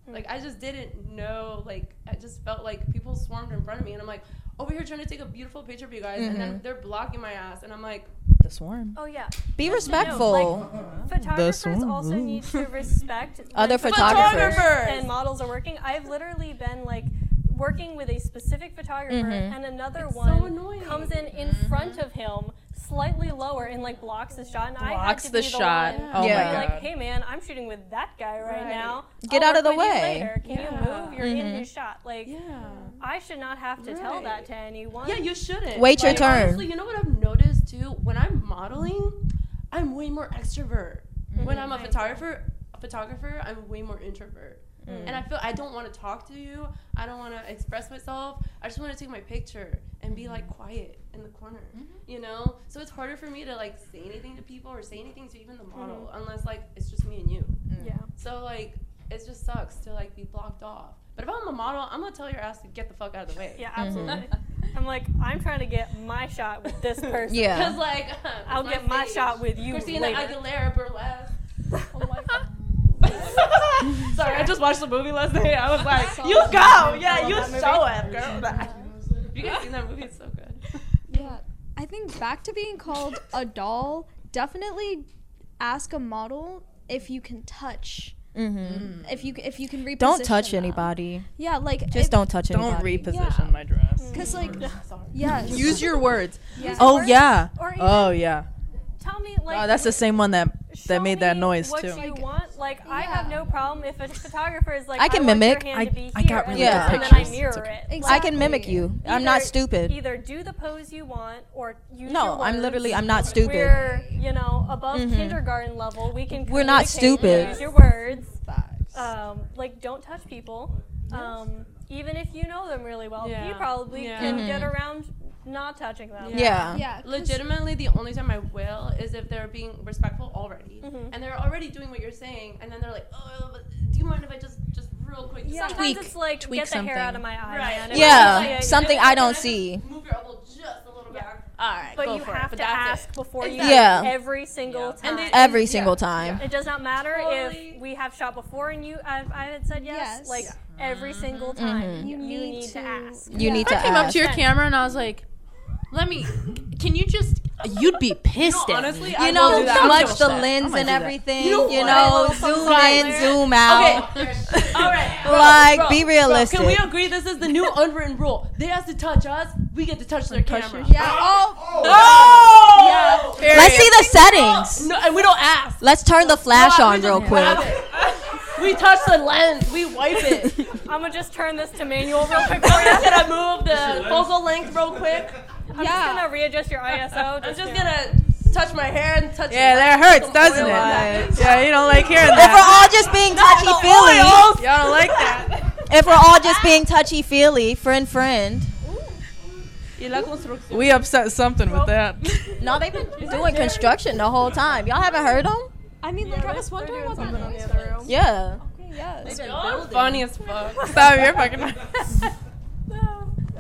Like I just didn't know. Like I just felt like people swarmed in front of me, and I'm like over here trying to take a beautiful picture of you guys, and then Mhm. they're blocking my ass, and I'm like, The swarm. oh yeah be No, respectful like, photographers swarm. also need to respect when Other photographers. and models are working i've literally been like working with a specific photographer Mhm. and another It's one annoying. comes in in front of him slightly lower and like blocks the shot and i had Blocks to the be the shot. one Oh Yeah. my like god. hey man i'm shooting with that guy right, Right. now Get I'll out of the with you way. later. can Yeah. you move you're in Mhm. his shot like yeah. i should not have to tell that to anyone Yeah, you shouldn't. Wait your Like, turn. Honestly, you know what I've noticed too? When I'm modeling, I'm way more extrovert. When I'm a photographer, a photographer, I'm way more introvert. Mm. And I feel I don't want to talk to you. I don't want to express myself. I just want to take my picture and be like quiet in the corner. You know? So it's harder for me to like say anything to people or say anything to even the model unless like it's just me and you. yeah So like it just sucks to like be blocked off. But if I'm a model, I'm gonna tell your ass to get the fuck out of the way. yeah Mm-hmm. absolutely i'm like i'm trying to get my shot with this person Yeah. Because like I'll that's get my shot with you Christina later. Aguilera burlesque. Oh my god. Sorry, I just watched the movie last night. I was like, you go, yeah, you show it, girl. Have you guys seen that movie? It's so good. Yeah, I think back to being called a doll. Definitely ask a model if you can touch. hmm If you if you can reposition. Don't touch them. anybody. Yeah, like Just if- don't touch anybody. Don't reposition Yeah. my dress. Cause like yeah, Use your words. yeah. Oh yeah. or even- Oh yeah. Tell me like Oh, that's the same one that that made that me noise what too. you want. Like I have no problem if a photographer is like I can want mimic. I- I got and really good then- and then I pictures. mirror It's okay. it. I can mimic Exactly. you. I'm not stupid. Either do the pose you want or use No, your I'm literally I'm not stupid. We're you know above Mhm. kindergarten level. We can. We're not stupid. Use your words. Um, like don't touch people. Um, even if you know them really well, you probably Yeah. can Mhm. get around not touching them. Yeah. yeah, 'cause- Legitimately, the only time I will is if they're being respectful already, Mhm. and they're already doing what you're saying, and then they're like, "Oh, do you mind if I just, just real quick?" just Sometimes Tweak- it's like tweak get the hair out of my eye. Right. man. If Yeah, I see something I don't see. Move your elbow just a little Yeah. back. all right, But go you for have it. But to ask it. before you Yeah. every single Yeah. time. And they- Every yeah, single yeah. time. it does not matter Totally. if we have shot before and you I've, I had said yes. Yes. Like every single Mm-hmm. time, You you, need need, to, to- ask. You need to I came up to your camera and I was like, "Let me. Can you just? You'd be pissed at honestly, me. I You will know, do that. I'm smudge the lens and everything. You know You know, zoom in, there. zoom out. Okay. All right. bro, Like, bro, be bro, realistic. Can we agree this is the new unwritten rule? They have to touch us. We get to touch their camera. Yeah. Oh. Oh. oh. Yeah. Let's see the oh, settings. No, and we don't ask. Let's turn the flash No, on real quick. We touch the lens. We wipe it. I'm gonna just turn this to manual real quick I'm just gonna move the focal length real quick. I'm just gonna readjust your ISO. I'm just gonna touch my hair and touch. Yeah, the that lens, hurts, doesn't it? on. Yeah, you don't like hearing If we're all just being touchy feely, Y'all don't like that. if we're all just being touchy feely, friend, friend. Y la construcción. We upset something with that. No, they've been doing construction the whole time. Y'all haven't heard them? I mean, like I was they're wondering doing about something that. on the other room. Yeah. Yes. Y'all are funny as fuck. Stop, you're fucking.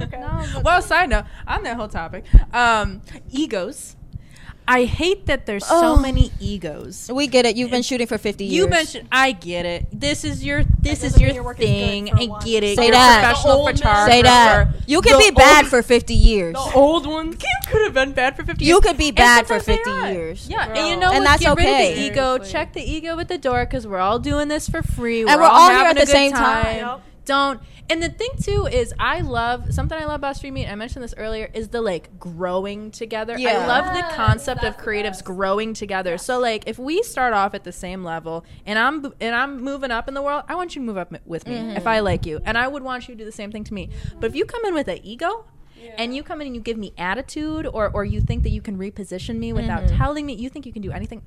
Okay. No, well, side note on that whole topic, um, egos. I hate that there's so Oh. many egos. We get it. You've been shooting for 50 years. You mentioned, I get it. This is your, this is your your work is good thing. for I get it. Say You're that. a professional The photographer. Say that. You can The be bad old- for 50 years. The old ones. You could have been bad for 50 years. You could be bad for 50 years. Yeah, Bro. and you know And what? that's Get rid of okay. the ego. Seriously. Check the ego at the door because we're all doing this for free. And we're all here at the good same time. Yep. Don't. And the thing too is, I love something I love about Street Meet. I mentioned this earlier. Is the like growing together. Yeah. I love the concept of that's the creatives best. growing together. So like, if we start off at the same level, and I'm and I'm moving up in the world, I want you to move up with me Mm-hmm. if I like you, and I would want you to do the same thing to me. But if you come in with an ego. And you come in and you give me attitude, or, or you think that you can reposition me without Mm-hmm. telling me, you think you can do anything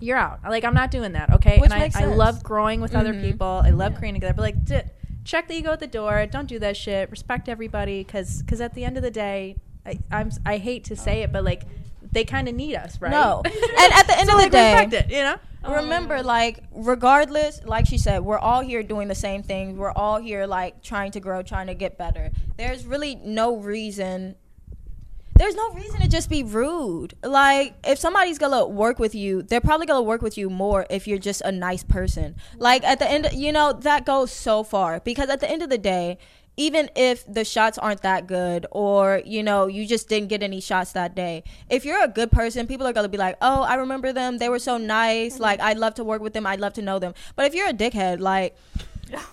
you're out. Like I'm not doing that. Okay. Which and I, makes I sense. love growing with other Mhm. people. I love creating together. But like, d- check the ego at the door. Don't do that shit. Respect everybody. Cause, cause at the end of the day, I, I'm s- I hate to say it, but like, they kind of need us, right? No. And at the end So, of the like, day, respect it. You know. remember um. like regardless like she said we're all here doing the same thing we're all here like trying to grow trying to get better there's really no reason there's no reason to just be rude. Like if somebody's gonna work with you they're probably gonna work with you more if you're just a nice person. Like at the end you know that goes so far. Because at the end of the day even if the shots aren't that good or you know you just didn't get any shots that day if you're a good person people are going to be like oh i remember them. They were so nice. Mm-hmm. Like i'd love to work with them. I'd love to know them. But if you're a dickhead like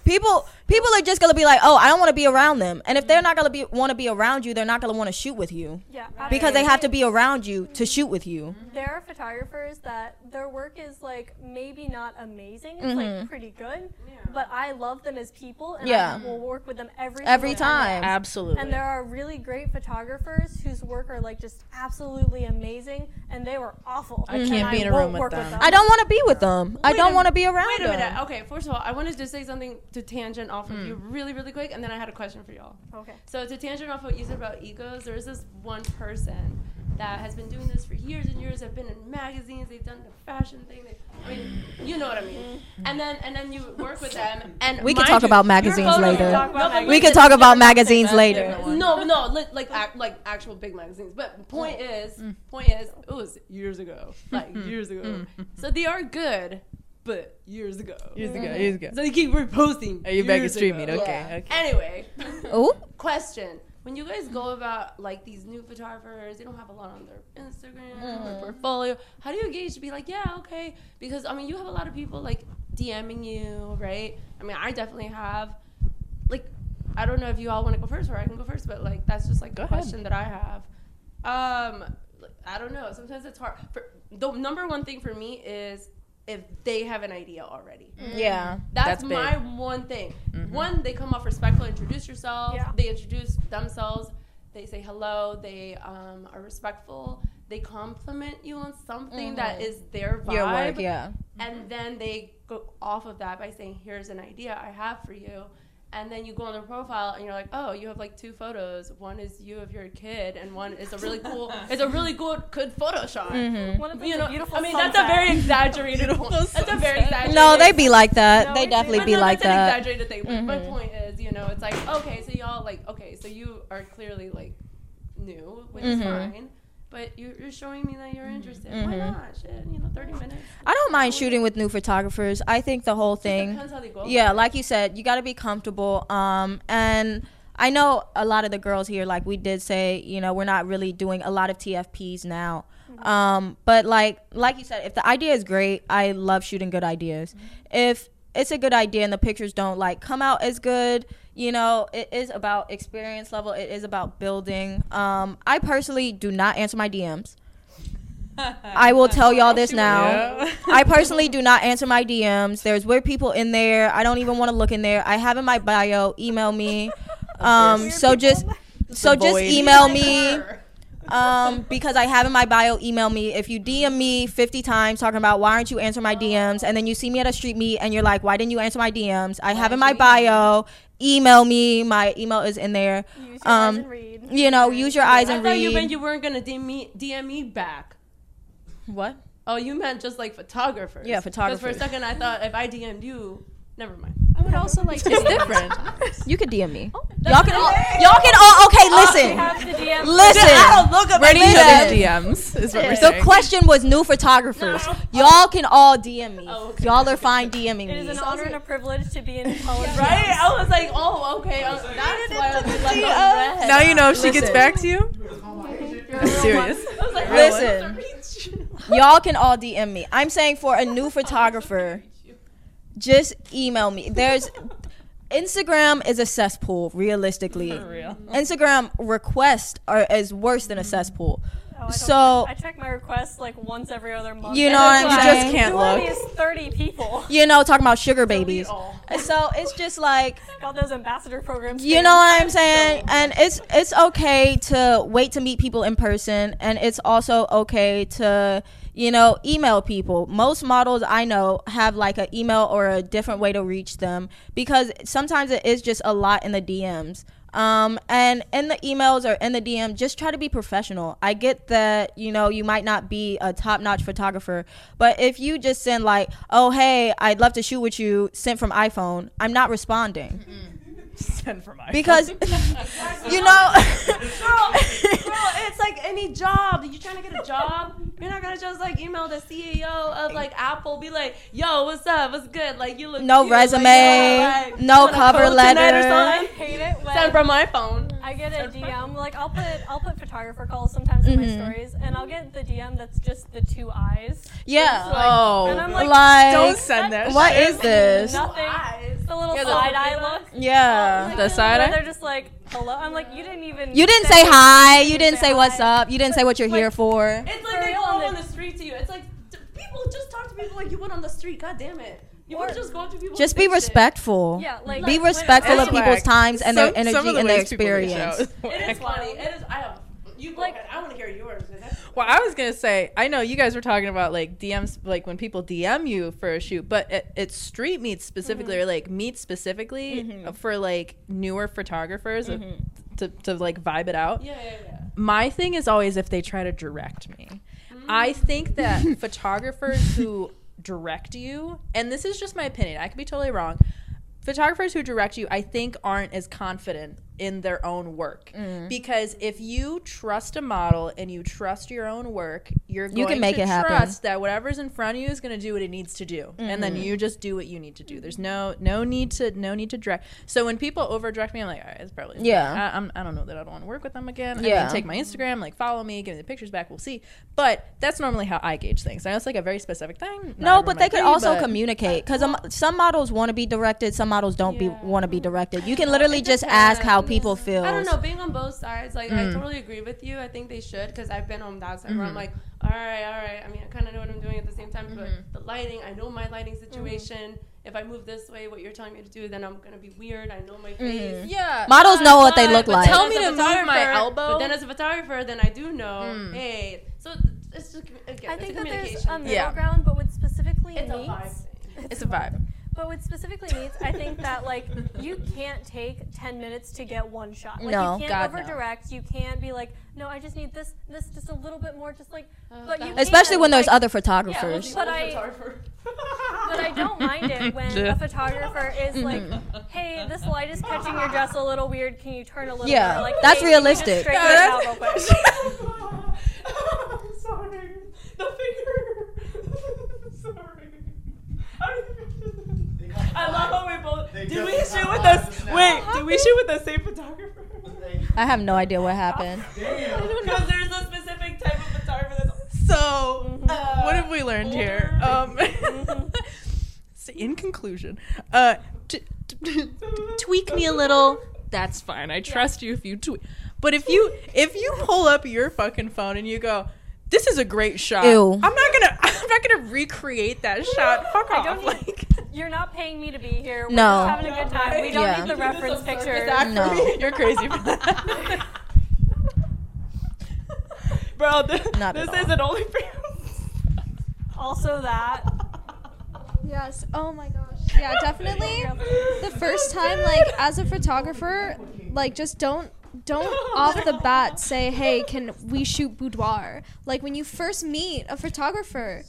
people people are just going to be like oh i don't want to be around them and if they're not going to be want to be around you they're not going to want to shoot with you Yeah. because they have to be around you to shoot with you There are photographers that their work is like maybe not amazing. It's Mhm. like pretty good, but I love them as people, and Yeah. I will work with them every Every single time. Absolutely. And there are really great photographers whose work are like just absolutely amazing, and they were awful. I can't be in a won't room with them. i don't want to be with them i don't want to be around Wait a them minute. Okay, first of all, I wanted to say something to tangent off of you hmm. really, really quick, and then I had a question for y'all. Okay. So to tangent off what you said about egos, there's this one person that has been doing this for years and years. They've been in magazines. They've done the fashion thing. They, I mean, you know what I mean. Mm-hmm. And then and then you work with them, and We can talk you, about magazines later. Talk about No, magazines. we listen, could talk about magazines later no, no, li- like act, like actual big magazines. But point mm. is, mm. point is, it was years ago, like mm-hmm. years ago. Mm-hmm. So they are good, but years ago. Years ago. Years ago. So they keep reposting. Are you back at streaming? Ago. Okay. Yeah. Okay. Anyway, oh question: When you guys go about like these new photographers, they don't have a lot on their Instagram or portfolio. How do you gauge to be like, yeah, okay? Because I mean, you have a lot of people like DMing you, right? I mean, I definitely have. Like, I don't know if you all want to go first, or I can go first, but like that's just like Go the ahead. question that I have. Um, I don't know. Sometimes it's hard. For, the number one thing for me is if they have an idea already. Mm-hmm. yeah That's, That's big. my one thing. Mm-hmm. One, they come off respectful, introduce yourself. Yeah. They introduce themselves. They say hello. They um, are respectful. They compliment you on something that mm-hmm. is their vibe. your work yeah And then they go off of that by saying, "Here's an idea I have for you." And then you go on their profile and you're like, "Oh, you have like two photos. One is you of your kid, and one is a really cool. it's a really good good photo shot. One of them You know, beautiful I mean, that's a very exaggerated point. That's a very exaggerated. no they be like that No, they we definitely But be no, like that's an that exaggerated thing. But My point is, you know, it's like okay, so y'all like okay, so you are clearly like new, which is Mhm. fine. But you're, you're showing me that you're interested. Why Mhm. not? Shit, you know, 30 minutes. I don't mind shooting with new photographers. I think the whole thing. Depends how they go. Yeah, like you said, you got to be comfortable. Um, and I know a lot of the girls here, like we did say, you know, we're not really doing a lot of TFPs now. Um, but like, like you said, if the idea is great, I love shooting good ideas. If it's a good idea and the pictures don't like come out as good, you know, it is about experience level. It is about building. Um, I personally do not answer my DMs. I will tell y'all this now. I personally do not answer my DMs. There's weird people in there. I don't even want to look in there. I have in my bio. Email me. Um, so just so just email me. Um, because I have in my bio, email me. If you DM me 50 times talking about why aren't you answering my DMs, and then you see me at a street meet and you're like, why didn't you answer my DMs? I have in my bio. Email me. My email is in there. Use your eyes Um, and read. You know, use your eyes I and thought you meant you weren't gonna DM me, DM me back. What? Oh, you meant just like photographers. Yeah, 'Cause for a second, I thought if I DM'd you, never mind. I would also like to It's different. You could DM me. Oh, y'all can all. Y'all can all. Okay, We listen. have to DM. Listen. look at Ready Listen. to other DMs is what we're The question was new photographers. Y'all can all DM me. Oh, okay. Y'all are fine DMing It is me. an honor and a privilege to be in college. Right? I was like, oh, okay. uh, that's why I was left on read. now you know if she gets back to you. I'm serious. I was like, Listen. Listen. Y'all can all DM me. I'm saying for a new photographer, just email me. There's Instagram is a cesspool, realistically. Real. Instagram requests are is worse than a mm-hmm. cesspool. Oh, I So- I check my requests like once every other month. You know what I'm saying? Just can't look. these 30 people? You know, talking about sugar babies. So it's just like Got those ambassador programs. you know what I'm saying? And it's it's okay to wait to meet people in person and it's also okay to you know email people. Most models I know have like an email or a different way to reach them because sometimes it is just a lot in the DMs. Um, and in the emails or in the DM, just try to be professional. I get that, you know, you might not be a top notch photographer, but if you just send like, oh, hey, I'd love to shoot with you, sent from iPhone, I'm not responding Send for my because you know Girl, girl, it's like any job. You trying to get a job? You're not gonna just like email the CEO of like Apple, be like, "Yo, what's up? What's good? Like you look No cute. Like, resume, yeah, like, no cover code letter. or I hate it when Send from my phone. I get a DM. Like I'll put I'll put photographer calls sometimes in my Mhm. stories, and I'll get the DM that's just the two eyes. yeah It's like- Oh. and I'm like, like Don't send that. what shit. is this nothing. The little Yeah, the- side eye look. yeah The side Where eye? They're just like, hello. I'm like, you didn't even. you didn't say hi you didn't say hi. what's up you didn't say what you're here for It's For like they real, go and up on the street to you. It's like t- people just talk to people like you would on the street. God damn it! You want to just go up to people. just be fix shit. respectful Yeah, like be when- respectful of people's whack. times and Some- their energy the and their ways people reach experience. It is funny. It is. I have. You Like- I want to hear yours. Well, I was gonna say, I know you guys were talking about like DMs, like when people DM you for a shoot, but it, it's street meets specifically, mm-hmm. or like meets specifically mm-hmm. for like newer photographers of- mm-hmm. to, to like vibe it out. Yeah, yeah, yeah. My thing is always if they try to direct me. I mm. think that photographers who direct you, and this is just my opinion, I could be totally wrong. Photographers who direct you, I think, aren't as confident in their own work mm. because if you trust a model and you trust your own work, you're You going can make to it happen. trust that whatever's in front of you is going to do what it needs to do, and then mm-hmm. you just do what you need to do. There's no no need to no need to direct. So when people over direct me, I'm like, all right, it's probably Yeah. I, I'm, I don't know that I don't want to work with them again. I Yeah. mean, take my Instagram, like follow me, give me the pictures back. We'll see. But that's normally how I gauge things. I know it's like a very specific thing. No but they could also communicate because some models want to be directed some models don't be want to be directed you can literally just ask how. People feel I don't know. Being on both sides, like I Mm. totally agree with you. I think they should because I've been on that side where I'm Mhm. like, all right, all right. I mean, I kind of know what I'm doing at the same time, Mhm. but the lighting, I know my lighting situation. If I move this way, what you're telling me to do, then I'm gonna be weird. I know my face. Yeah. Models know what they look but like. then Tell as me a to move my photographer- elbow. But then as a photographer, then I do know. Mm. Hey, so it's just again, I it's think a that there's a middle Yeah. ground, but with specifically it's a vibe thing. It's a vibe. But with specifically meets, I think that like you can't take ten minutes to get one shot. Like No. you can't God, no. over direct. You can't be like, no, I just need this, this, just a little bit more. Just like, oh, but you Especially can, when there's like- other Yeah, photographers. but I, but I don't mind it when a photographer is like, hey, this light is catching your dress a little weird. Can you turn a little? Yeah, more? Like, that's hey, can you just realistic. straighten Yeah, out real quick? Sorry. The finger. Sorry. They got I love how we both. They Did we shoot with us? Wait, did we shoot with the same photographer? I have no idea what happened. Damn. Because there's a specific type of photographer that's. So, Uh, what have we learned here? Um, so in conclusion, uh, t- t- tweak me a little. That's fine. I trust you if you tweak. But if you if you pull up your fucking phone and you go, "This is a great shot," Ew. I'm not gonna I'm not gonna recreate that shot. Fuck I off. don't need- Like, You're not paying me to be here. We're No. just having a good time. We don't Yeah. need the reference pictures. No. you're crazy for that. Bro, this, Not this all. isn't OnlyFans. Also that. Yes. Oh my gosh. Yeah, definitely. The first time, like, as a photographer, like, just don't don't off the bat say, "Hey, can we shoot boudoir?" Like when you first meet a photographer.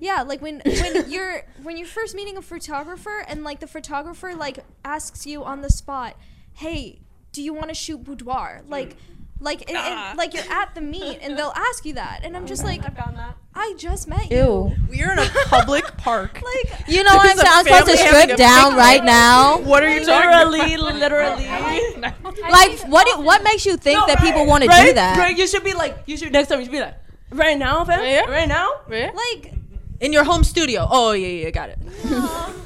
Yeah, like when when you're when you're first meeting a photographer and like the photographer like asks you on the spot, "Hey, do you want to shoot boudoir?" Like like it, it- uh-huh. like you're at the meet and they'll ask you that and I'm just like I've done that. I just met you. Ew. We're in a public park. Like You know what I'm saying? I'm supposed to family strip down picnic. right now. What are you talking Literally, about? literally. Like, what? do- What makes you think No, that people want to do that? Right, you should be like, you should next time you should be like, right now, fam, Yeah. right now. Right? like In your home studio. Oh yeah, yeah, got it.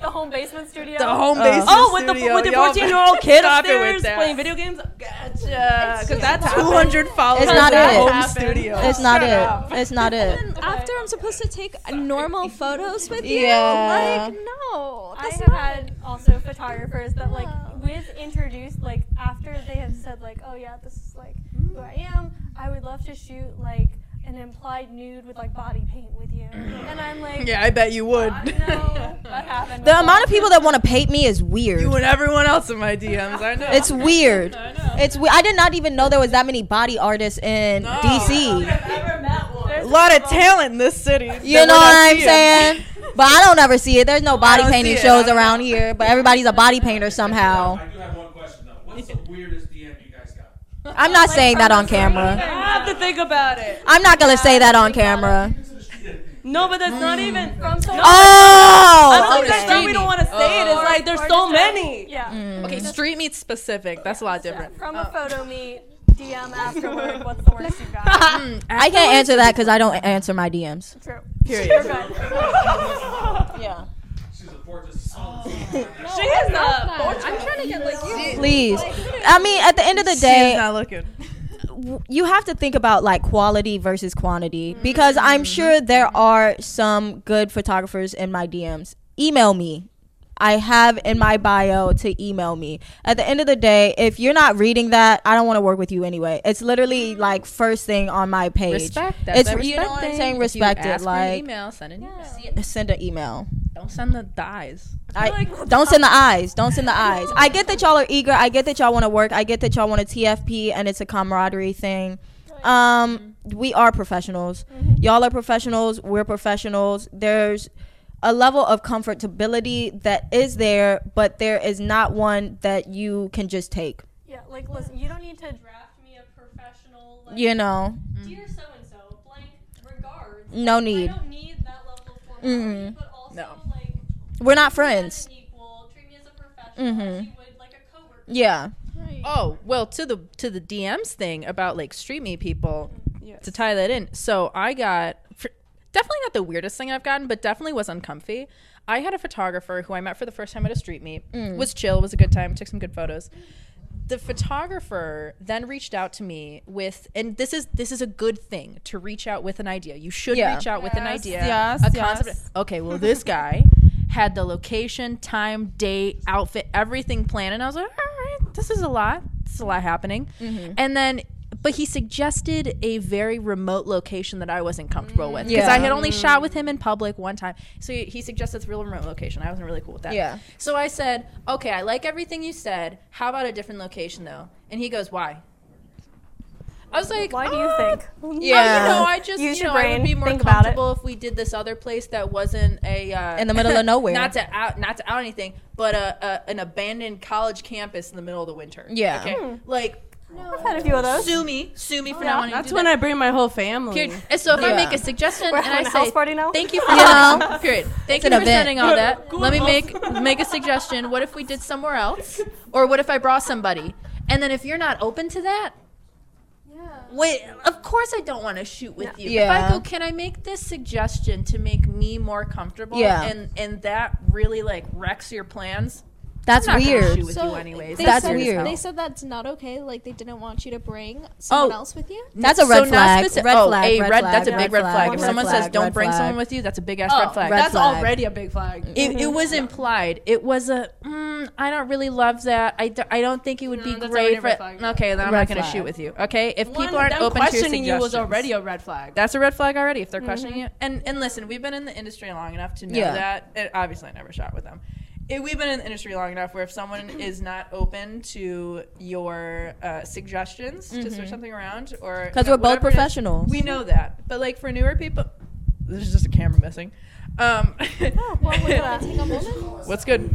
The home basement studio. The home Uh. basement Oh, with the with the 14 year old kid stop it with upstairs playing video games. Gotcha. Because that's Two hundred followers. It's not in it. Home studio. It's not Shut it. up. It's not it. And after I'm supposed to take normal photos with you. Yeah. Like, no. I That's have not- had also photographers that like with introduced like after they have said like oh yeah this is like who I am I would love to shoot like an implied nude with like body paint with you and I'm like Yeah, I bet you would. I know that happened The before. amount of people that want to paint me is weird. You and everyone else in my DMs. I know. It's weird. I know. It's we- I did not even know there was that many body artists in No. DC. ever met one. a lot of talent in this city. You that know we're what not I'm seeing. saying? But I don't ever see it. There's no body don't painting see it. Shows around here, but everybody's a body painter somehow. I do have one question though. What's the weirdest DM you guys got? I'm not saying that on camera. I have to think about it. I'm not gonna say that on camera. No, but that's not even. from so I Oh, don't think that's why we don't want to say it. It's like there's or so just a- many. yeah Mm. Okay, street meet specific. That's a lot different. from a photo meet DM afterward what's the worst you've got mm, I can't answer that because I don't answer my DMs. true Period. Yeah. She is the. I'm trying to get like you. Please. I mean, at the end of the She's day, not looking. you have to think about like quality versus quantity because I'm sure there are some good photographers in my DMs. Email me. I have in my bio to email me. At the end of the day, if you're not reading that, I don't want to work with you anyway. It's literally like first thing on my page. Respect. That's It's you know respect what I'm saying. Respect it. ask for an Like email, send an email. send an email. Don't send the dies. I don't send the eyes. Don't send the eyes. I get that y'all are eager. I get that y'all want to work. I get that y'all want a TFP and it's a camaraderie thing. Um, we are professionals. Y'all are professionals. We're professionals. There's a level of comfortability that is there, but there is not one that you can just take. yeah like listen you don't need to draft me a professional like You know, dear so and so blank regards no I need. don't need that level of formality, Mhm. but also No. like We're not treat as friends. an equal, treat me as a professional, as Mhm. you would like a coworker. Yeah. Oh well, to the to the DMs thing about like street meet people. Yes. To tie that in, so I got fr- definitely not the weirdest thing I've gotten, but definitely was uncomfy. I had a photographer who I met for the first time at a street meet. Mm. Was chill, was a good time, took some good photos. The photographer then reached out to me with, and this is this is a good thing to reach out with an idea. You should Yeah. reach out with an idea, yes, a yes. concept. Okay, well this guy had the location, time, date, outfit, everything planned, and I was like, all right, this is a lot. This is a lot happening. Mm-hmm. And then but he suggested a very remote location that I wasn't comfortable with because Yeah. I had only shot with him in public one time. So he, he suggested this real remote location. I wasn't really cool with that. Yeah. So I said, okay, I like everything you said. How about a different location though? And he goes, why? I was like, Why do you "Uh, think? Yeah. you know, I just Use you know, I would be more Think comfortable if we did this other place that wasn't a uh, In the middle of nowhere. not to out, not to out anything, but a, a an abandoned college campus in the middle of the winter. Yeah. Okay. Hmm. Like, I've had a few of those. sue me, sue me oh, for yeah. not wanting to That's do when that. I bring my whole family. Period. And so if I make a suggestion We're and I having a say, house party now? thank you for You sending, know? period. Thank It's you an for event. sending all that. Let me make make a suggestion. What if we did somewhere else, or what if I brought somebody? And then if you're not open to that, Yeah. wait. Of course I don't want to shoot with you. If Yeah. I go, can I make this suggestion to make me more comfortable? Yeah. And and that really like wrecks your plans. That's I'm not weird. shoot with you anyways. They That's said, weird. They said that's not okay. Like they didn't want you to bring someone Oh. else with you. That's a So red not flag. speci- red oh, flag. a red red, flag, that's a big red flag. If someone says don't bring someone with you, that's a big ass Oh, red flag. Red that's flag. already a big flag. It, it was implied. It was a. Mm, I don't really love that. I, do, I don't think it would No, be great for. Okay, then I'm Red not going to shoot with you. Okay, if One, people aren't them open to your questioning you was already a red flag. That's a red flag already. If they're questioning you, and and listen, we've been in the industry long enough to know Yeah. that. And obviously, I never shot with them. It, we've been in the industry long enough where if someone is not open to your uh, suggestions to switch something around, or Because we're both it is, professionals. we know that. But like for newer people, there's just a camera missing. Um, Well, look at that. Take a moment. What's good?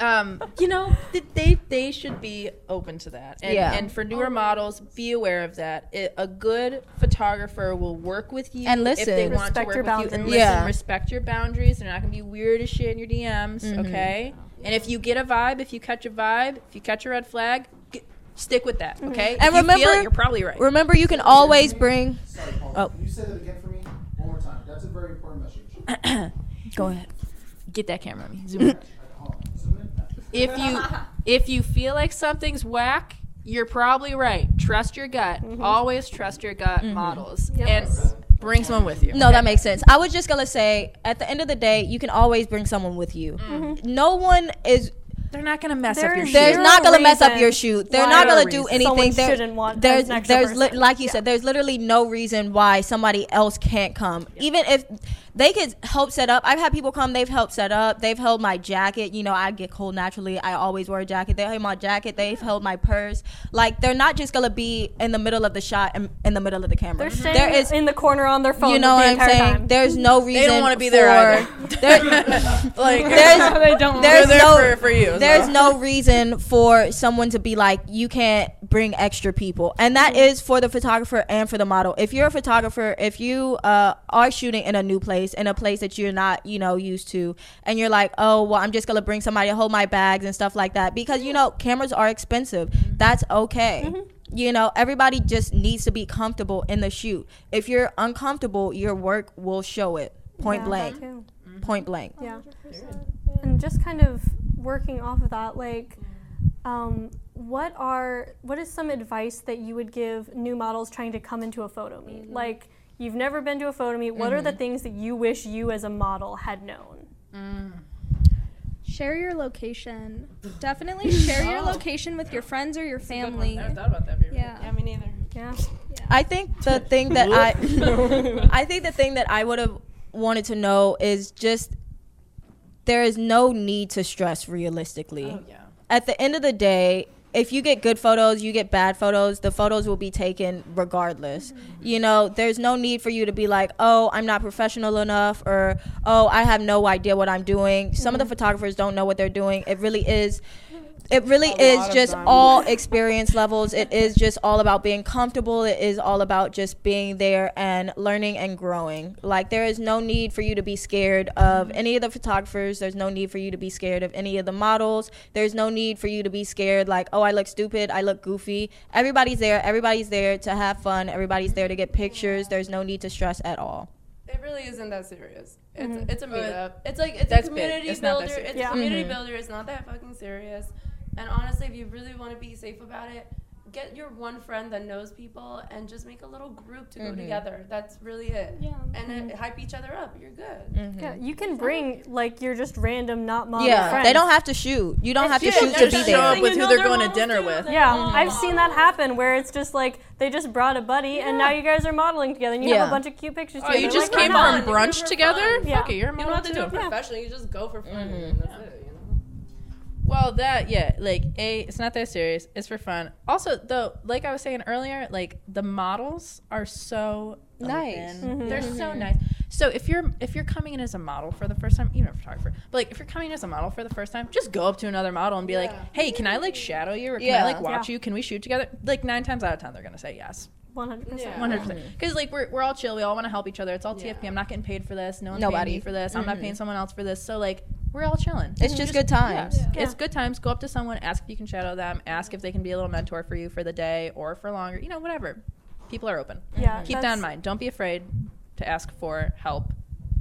Um, you know, they they should be open to that. And, Yeah. and for newer models, be aware of that. It, a good photographer will work with you And if they listen. want to Respect work your with you and boundaries. listen. Yeah. Respect your boundaries. They're not gonna be weird as shit in your DMs. Mm-hmm. Okay. And if you get a vibe, if you catch a vibe, if you catch a red flag, g stick with that. Okay. And if you feel remember- it, you're probably right. Remember, you can always bring. Sorry, Paul. Oh. Can you say that again for me one more time? That's a very important message. Go ahead. Get that camera on me. Zoom in. Hold on. Zoom in. If you if you feel like something's whack, you're probably right. Trust your gut. Mm-hmm. Always trust your gut mm-hmm. models and bring someone with you. No, that makes sense. I was just gonna say, at the end of the day, you can always bring someone with you. Mm-hmm. No one is. they're not gonna mess There up your is shoot. There's Zero not gonna mess up your shoot. They're not gonna do anything. Someone There- shouldn't want there's an there's li- like you said, there's literally no reason why somebody else can't come. Even if they could help set up. I've had people come. They've helped set up. They've held my jacket. You know, I get cold naturally. I always wear a jacket. They held my jacket. They've held my purse. Like they're not just gonna be in the middle of the shot and in the middle of the camera. They're staying there is in the corner on their phone. you know the what I'm saying? Time. There's no reason They don't wanna be there for- either. there- like there's they don't. there's they're there no for, for you. there's so. no reason for someone to be like you can't bring extra people and that is for the photographer and for the model if you're a photographer if you uh, are shooting in a new place in a place that you're not you know used to. And you're like oh well i'm just gonna bring somebody to hold my bags and stuff like that. Because you know cameras are expensive. Mm-hmm. That's okay. Mm-hmm. You know everybody just needs to be comfortable in the shoot. If you're uncomfortable your work will show it point Yeah, blank. that too. Mm-hmm. point blank. Yeah. And just kind of working off of that, like, um, what are what is some advice that you would give new models trying to come into a photo meet? Like, you've never been to a photo meet. What are the mm-hmm. things that you wish you as a model had known? Mm. Share your location. Definitely share your oh. location with your friends or your family. I never thought about that. before. Yeah. Yeah, me neither. Yeah. I think the thing that I I think the thing that I would have wanted to know is just there is no need to stress realistically. Oh, yeah. At the end of the day, if you get good photos, you get bad photos, the photos will be taken regardless. Mm-hmm. You know, there's no need for you to be like, "Oh, I'm not professional enough," or "Oh, I have no idea what I'm doing." Some of the mm-hmm. photographers don't know what they're doing. It really is it really is just all experience levels. It is just all about being comfortable. It is all about just being there and learning and growing. Like there is no need for you to be scared of any of the photographers. There's no need for you to be scared of any of the models. There's no need for you to be scared like, "Oh, I look stupid. I look goofy." Everybody's there. Everybody's there to have fun. Everybody's there to get pictures. There's no need to stress at all. It really isn't that serious. It's Mhm. it's a meetup. It's like it's That's a community It's builder. It's Yeah. a community Mhm. builder. It's not that fucking serious. And honestly, if you really want to be safe about it, get your one friend that knows people and just make a little group to go Mhm. together. That's really it. Yeah. And uh, hype each other up. You're good. Mhm. Yeah, you can bring like your just random not model Yeah, friends. they don't have to shoot. You don't have to shoot to just be show there. up with who they're going to dinner with. They- Yeah, Oh. I've seen that happen where it's just like they just brought a buddy and now you guys are modeling together and you have a bunch of cute pictures Oh, together. you just like, came why from brunch You do it for together? fun. Yeah. Fuck it, you're a You don't have to do it professionally. You just go for fun. Mhm. That's it. You know. Well, that yeah, like a, it's not that serious. It's for fun. Also, though, like I was saying earlier, like the models are so Nice. open. Mhm. They're so nice. So if you're if you're coming in as a model for the first time, even a photographer, but like if you're coming in as a model for the first time, just go up to another model and be like, "Hey, can I like shadow you or can I Yeah. like watch Yeah. you? Can we shoot together?" Like nine times out of ten, they're gonna say yes. 100%. Yeah. One hundred percent. Because like we're, we're all chill. We all want to help each other. It's all Yeah. TFP. I'm not getting paid for this. No one's Nobody. paying me for this. I'm not Mhm. paying someone else for this. So like we're all chilling. It's just good times. Yeah. Yeah. It's good times. Go up to someone, ask if you can shadow them, ask if they can be a little mentor for you for the day or for longer. You know, whatever. People are open. Yeah, Keep that in mind. Don't be afraid to ask for help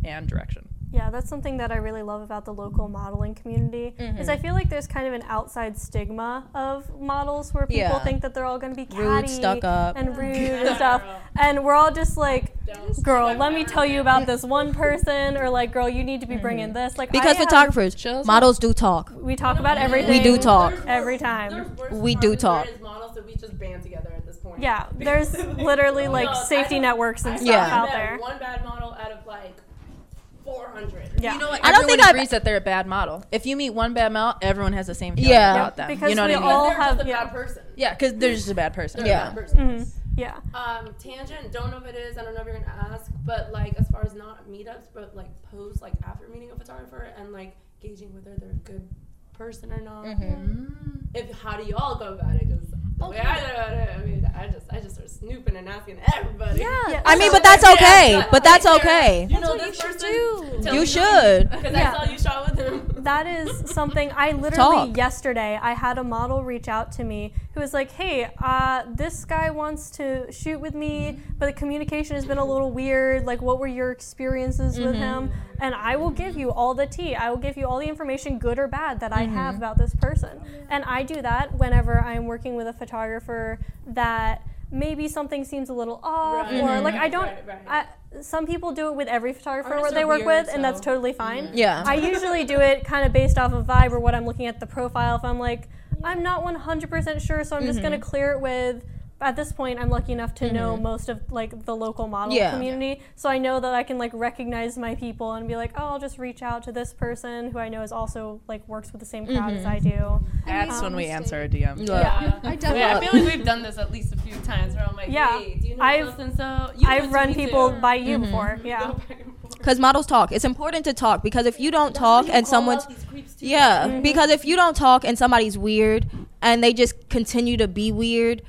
and direction. Yeah, that's something that I really love about the local modeling community. Is Mhm. I feel like there's kind of an outside stigma of models where people Yeah. think that they're all going to be catty Rude, stuck up. and rude and stuff, and we're all just like, girl, let me tell you about this one person, or like, girl, you need to be bringing this. Like, Because I photographers, Chills. models do talk. we talk about everything. We do talk. Every time. We do talk. than models, so we just band together at this point. Yeah, there's literally like No, safety networks and stuff Yeah. out met there. One bad model out of like 400. Yeah. You know what? I don't everyone think I've- agrees that they're a bad model. If you meet one bad model, everyone has the same feeling Yeah. about them. Because you know we what I mean? all they're have- just a yeah. bad person. yeah, because they're just a bad person. They're Yeah. bad person. Mhm. Yeah. Um, tangent, don't know if it is. I don't know if you're gonna ask, but like as far as not meetups, but like posts like after meeting a photographer and like gauging whether they're a good person or not. Mm. If how do you all go about it? Because the way I go I mean, I just I just start snooping and asking everybody. Yeah. I mean, but that's okay. yeah, But that's okay. You know what this you should person. do. You should. Because Yeah. I saw you shot with him. That is something I literally Talk. yesterday I had a model reach out to me who was like, "Hey, uh, this guy wants to shoot with me, but the communication has been a little weird. Like, what were your experiences with him?" And I will give you all the tea. I will give you all the information, good or bad, that I have about this person. And I do that whenever I'm working with a photographer that maybe something seems a little off, Right. or like I don't. right, right. I, some people do it with every photographer Artists they work weird, with, and that's totally fine. Yeah. I usually do it kind of based off of vibe or what I'm looking at the profile. If I'm like, I'm not 100% sure, so I'm just Mm-hmm. gonna clear it with. At this point, I'm lucky enough to know mm-hmm. most of like the local model Yeah. community, so I know that I can like recognize my people and be like, oh, I'll just reach out to this person who I know is also like works with the same crowd as mm-hmm. I do. That's um, when we answer a DM. Yeah. Yeah. I Yeah, I feel like we've done this at least a few times where I'm like, Yeah. hey, do you know I've- so? You I've run people by you mm-hmm. before. Yeah. Because models talk. It's important to talk because if you don't talk and someone's yeah, Mm-hmm. because if you don't talk and somebody's weird and they just continue to be weird,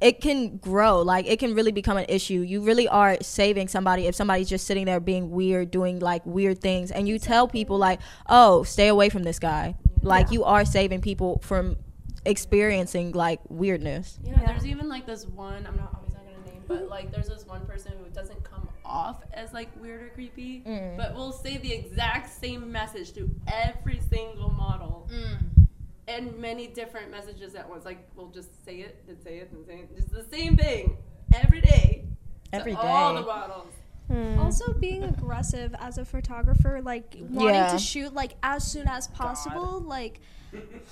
it can grow. Like it can really become an issue. You really are saving somebody if somebody's just sitting there being weird, doing like weird things, and you tell people like, "Oh, stay away from this guy." Like you are saving people from experiencing like weirdness. Yeah, there's even like this one. I'm not always not gonna name, but like there's this one person who doesn't come off as like weird or creepy, mm. but will say the exact same message to every single model. Mm. And many different messages at once. Like we'll just say it and say it and say it. Just the same thing every day. Every All the models. Hmm. Also, being aggressive as a photographer, like wanting Yeah. to shoot like as soon as possible, like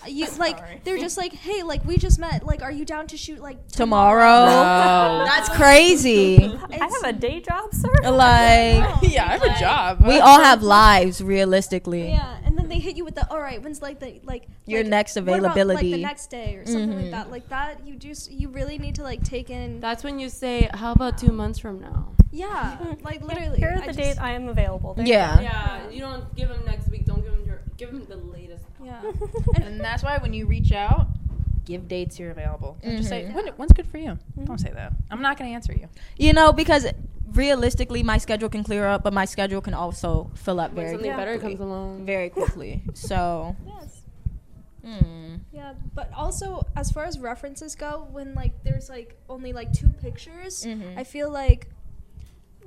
you like they're just like, hey, like we just met, like are you down to shoot like Tomorrow, No, that's crazy. I have a day job, sir. Like yeah, I have a job. we all have lives, realistically. Yeah, and then they hit you with the all right. When's like the like Your like, next what about, like availability. the next day or something Mhm. like that. Like that, you just you really need to like take in. That's when you say, "How about two months from now?" Yeah, like literally. Here's I the just- date I am available. There you Yeah. Yeah, you don't give them next week. Don't give them your. Give them the latest. Yeah. And that's why when you reach out, give dates you're available. And Just say when, when's good for you. Don't say that. I'm not going to answer you. You know, because realistically, my schedule can clear up, but my schedule can also fill up When very something better quickly. comes along. very quickly. So, Yes. hmm. Yeah, but also as far as references go, when like there's like only like two pictures, Mhm. I feel like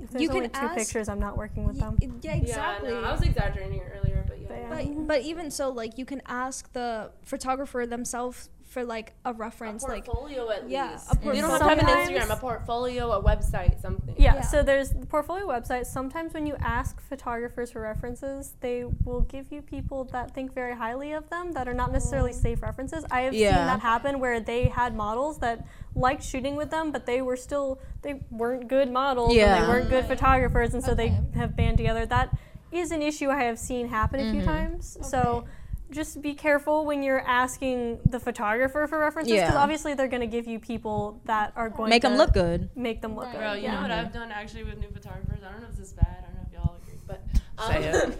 If there's You only can two ask- pictures, I'm not working with y- them. yeah, exactly. Yeah, no, I was exaggerating earlier, but yeah. But yeah. But but even so, like you can ask the photographer themselves for like a reference, a like portfolio at yeah, least. a You don't have to have an portfolio. Instagram, a portfolio, a website, something. Yeah, Yeah. so there's the portfolio website. Sometimes when you ask photographers for references, they will give you people that think very highly of them that are not necessarily mm. safe references. I have seen that happen where they had models that liked shooting with them, but they were still they weren't good models and they weren't good photographers, and so Okay. they have band together. That is an issue I have seen happen a few mm-hmm. times. So just be careful when you're asking the photographer for references because Yeah. obviously they're going to give you people that are going Make to them look good. Make them look Right. good. Bro, you yeah. know what I've done actually with new photographers? I don't know if this is bad. I don't know if y'all agree, but um,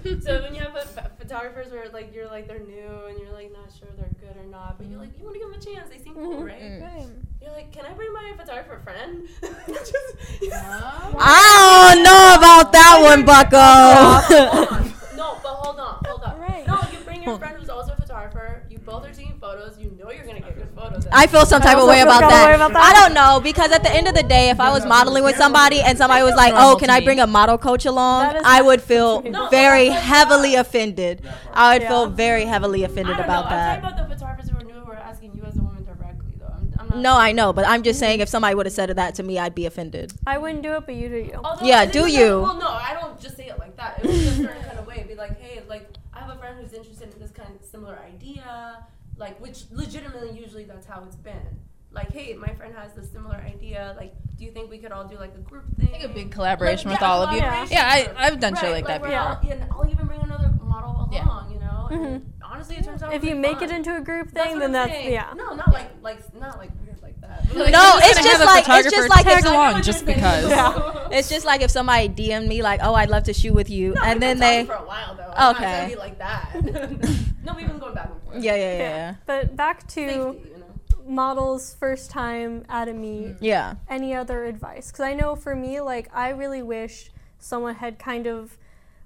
Say so when you have ph- photographers where like you're like they're new and you're like not sure they're good or not, but you're like you want to give them a chance. They seem cool, right? Mm. You're like, can I bring my photographer friend? Just, I don't know about that one, Bucko. No, but hold on, hold on. Right. No, you bring your friend who's also a photographer. You both are taking photos. You know you're gonna get good photos. I feel some type of way about that. about that. I don't know because at the end of the day, if I was modeling with somebody and somebody was like, "Oh, can I bring a model coach along?" I would feel very heavily offended. I would feel very heavily offended about that. I'm talking about the photographers who are new who are asking you as a woman directly, though. I'm, I'm not. No, I know, but I'm just mm-hmm. saying if somebody would have said that to me, I'd be offended. I wouldn't do it, but you do you. Although Yeah, do isn't you. That, well, no, I don't just say it like that. It was a certain kind of way. Be like, hey, like I have a friend who's interested in this kind of similar idea, like which legitimately usually that's how it's been. Like, hey, my friend has this similar idea. Like, do you think we could all do like a group thing? I think a big collaboration Like, with yeah, all of you. collaboration. Yeah, I, I've done shit Right, like that we're before. all- and I'll even bring another model along, Yeah. you know. And mm-hmm. honestly, it turns out If you really make fun. it into a group thing, what then that's saying. yeah. No, not like like not like weird like that. But, like, No, you're it's just like it's just like tag if, along just because. Yeah. it's just like if somebody dm'd me like, "Oh, I'd love to shoot with you," No, and then they, for a while though. Okay. be like that. no, we've been going back and yeah, yeah, yeah, yeah, But back to Safety, you know. models first time at a meet. yeah. Any other advice? Because I know for me, like I really wish someone had kind of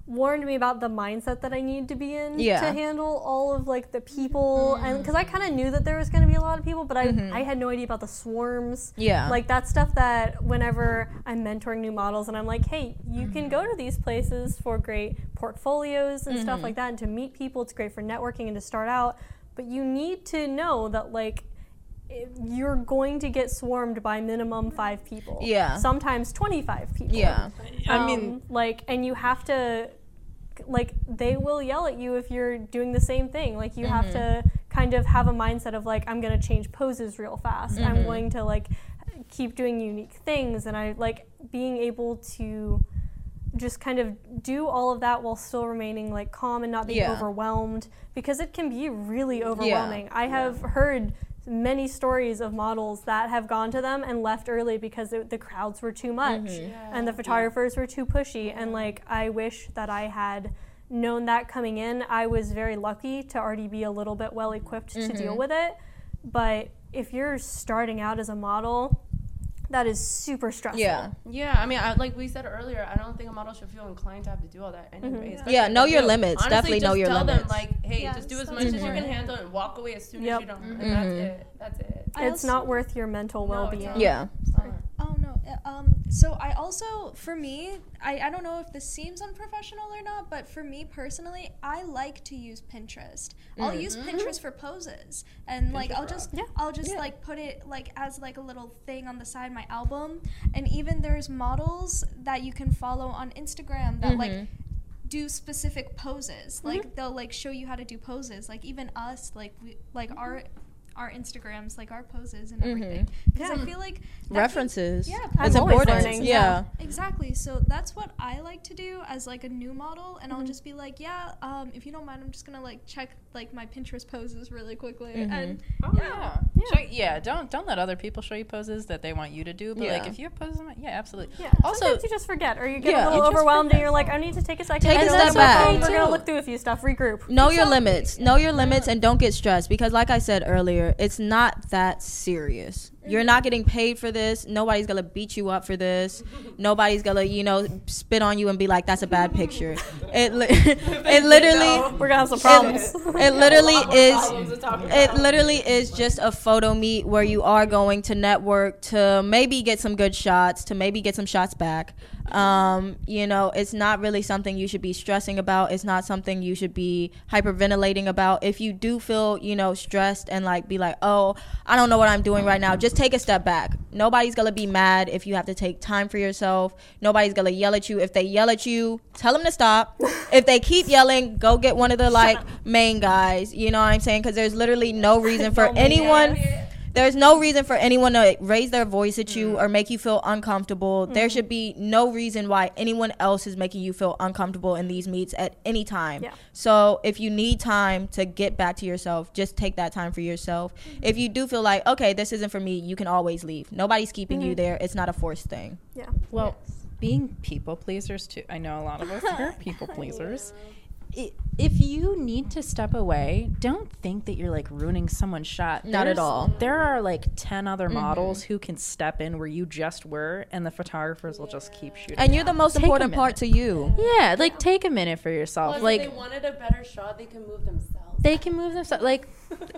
warned me about the mindset that I need to be in Yeah. to handle all of like the people. And mm. because I kind of knew that there was going to be a lot of people but I, mm-hmm. I had no idea about the swarms. Yeah. like that stuff that whenever I'm mentoring new models and I'm like hey you can mm-hmm. go to these places for great portfolios and stuff mm-hmm. like that and to meet people. It's great for networking and to start out but you need to know that like you're going to get swarmed by minimum five people Yeah. sometimes 25 people Yeah. I mean, um, like, and you have to, like, they will yell at you if you're doing the same thing. Like, you have to kind of have a mindset of like, I'm gonna change poses real fast. I'm going to like keep doing unique things, and I like being able to just kind of do all of that while still remaining like calm and not being Yeah. overwhelmed because it can be really overwhelming. I have heard many stories of models that have gone to them and left early because it, the crowds were too much mm-hmm. and the photographers were too pushy. And like I wish that I had known that coming in. I was very lucky to already be a little bit well equipped to mm-hmm. deal with it. But if you're starting out as a model, that is super stressful. Yeah. Yeah, I mean, I, like we said earlier, I don't think a model should feel inclined to have to do all that anyway. Mm-hmm. especially Yeah, know your do. limits. Honestly, Definitely know just your tell limits. Them, like, hey, Yes, just do as much as you can mm-hmm. handle and walk away as soon Yep. as you don't. And that's mm-hmm. it. That's it. I It's not worth your mental well being. not. Yeah. It's not. Oh no. uh, Um. So I also, for me, I I don't know if this seems unprofessional or not, but for me personally, I like to use Pinterest. I'll use Pinterest for poses, and like I'll just Yeah. I'll just like put it like as like a little thing on the side of my album, and even there's models that you can follow on Instagram that like do specific poses. Like they'll like show you how to do poses. Like even us, like we like our our Instagrams, like our poses and everything. Because I feel like that can- References. yeah, it's important. learning. Yeah. Exactly. So that's what I like to do as like a new model, and I'll just be like, yeah, um, if you don't mind, I'm just gonna like check like my Pinterest poses really quickly, mm-hmm. and Oh, yeah. Check- yeah. Don't don't let other people show you poses that they want you to do. But like if you're posing, yeah, absolutely. Yeah. Also, Sometimes you just forget, or you get Yeah. a little just overwhelmed, and you're like, I need to take a second. Take I a know step that's back. okay, We're gonna look through a few stuff, regroup. Know your limits. Know your limits and don't get stressed because like I said earlier, it's not that serious. You're not getting paid for this. Nobody's to beat you up for this. Nobody's to, you know, spit on you and be like that's a bad picture. It li- it literally We're gonna have some problems. it literally Problems is it literally is just a photo meet where you are going to network to maybe get some good shots, to maybe get some shots back. Um, you know, it's not really something you should be stressing about. It's not something you should be hyperventilating about. If you do feel, you know, stressed and like be like, oh, I don't know what I'm doing right now, just take a step back. Nobody's gonna be mad if you have to take time for yourself. Nobody's gonna yell at you. If they yell at you, tell them to stop. if they keep yelling, go get one of the like main guys. You know what I'm saying? Because there's literally no reason for anyone there's no reason for anyone to raise their voice at you mm. or make you feel uncomfortable. There should mm-hmm. be no reason why anyone else is making you feel uncomfortable in these meets at any time. Yeah. So if you need time to get back to yourself, just take that time for yourself. Mm-hmm. If you do feel like, okay, this isn't for me, you can always leave. Nobody's keeping you mm-hmm. there. It's not a forced thing. Yeah. Well, being people pleasers too. I know a lot of us are people pleasers. I- If you need to step away, don't think that you're like ruining someone's shot. Not at all. There are like 10 other models who can step in where you just were, and the photographers will just keep shooting. And you're the most Take important part to you. Yeah, like take a minute for yourself. Plus, like if they wanted a better shot, they can move themselves. they can move themselves. Like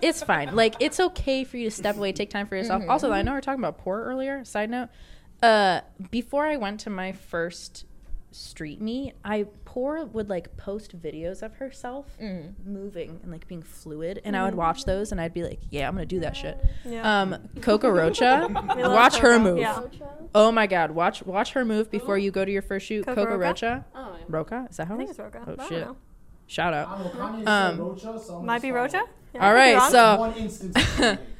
it's fine. Like it's okay for you to step away, take time for yourself. Also, I know we are talking about poor earlier. Side note, uh, before I went to my first street meet, I poor would like post videos of herself moving and like being fluid, and I would watch those, and I'd be like, yeah, I'm gonna do that shit. Yeah. Um, Coco Rocha, We love watch her Coco. move. Yeah. Oh my god, watch watch her move before you go to your first shoot. Coco Coco Rocha? Rocha, Oh, yeah. Roca, is that how I think it's Roca. Oh shit! know. Shout out. don't know. Kanye Um, Rocha, Might be Rocha. follow. Yeah, All I could be right, wrong. so- One instance.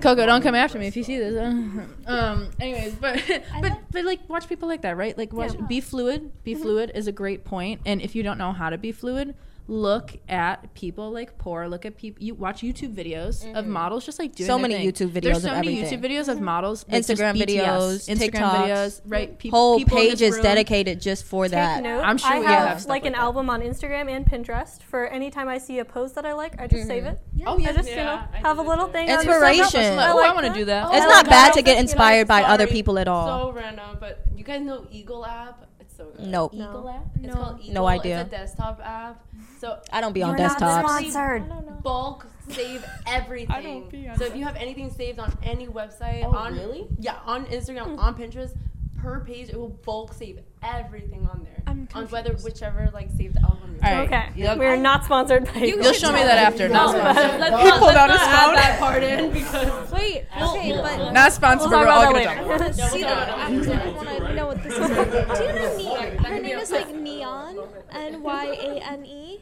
Coco, don't come after me if you see this. um. Anyways, but but but like watch people like that, right? Like watch, Yeah. be fluid. Be fluid is a great point. And if you don't know how to be fluid, look at people like poor. Look at people. You watch YouTube videos of mm-hmm. models just like doing So many thing. YouTube videos There's of so many everything. YouTube videos of mm-hmm. models. like, just Instagram BTS, videos, Instagram TikToks. videos, right? Peop- Whole people in page this is room- dedicated just for Take that. note. I'm sure I we have have stuff like an like that. album on Instagram and Pinterest for anytime I see a pose that I like, I just save mm-hmm. it. Oh I yeah. just you know Yeah, I have a little too. thing. on Inspiration. Instagram. Oh, I like want to do that. Oh, It's not oh, like bad to get inspired by other people at all. So random, but you guys know Eagle app? It's so good. Nope. Eagle app? It's No. called Eagle. No idea. It's a desktop app. So I don't be on We're not desktops. sponsored. bulk save everything. don't be on so if you have anything saved on any website, Oh, on really? yeah, on Instagram, mm. on Pinterest, per page it will bulk save everything on there. I'm on whether whichever like saved album. All right. Okay, Yep. we're not sponsored by. You'll show me that after. Not No, sponsored. let's He not, pulled let's out not his add phone. that part in because Wait, okay, but Not sponsored, We'll but we're all gonna later. talk. see that after. I want to know what this is. Do you know Neon? Her name is like Neon, N Y A N E.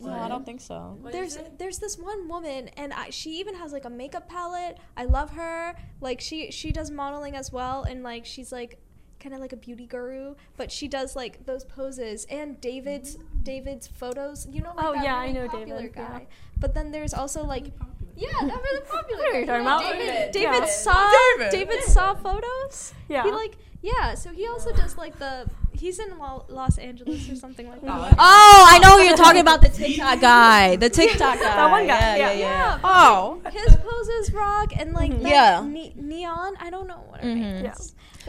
No, I don't think so. There's there's this one woman, and I, she even has like a makeup palette. I love her. Like she she does modeling as well, and like she's like kind of like a beauty guru, but she does like those poses and David's David's photos. You know, like Oh, that yeah, really I know popular David, yeah. guy. But then there's also like. Yeah, that really popular. I know who you're talking about. David, David. David Yeah. saw David. David saw photos. Yeah. He like yeah. So he also does like the. He's in Los Angeles or something like that. Oh, I know who you're talking about. The TikTok guy. The TikTok guy. That one guy, Yeah, yeah. yeah, yeah. Oh. his poses rock and like mm-hmm. that Yeah. ne- neon. I don't know what her mm-hmm. name Yeah.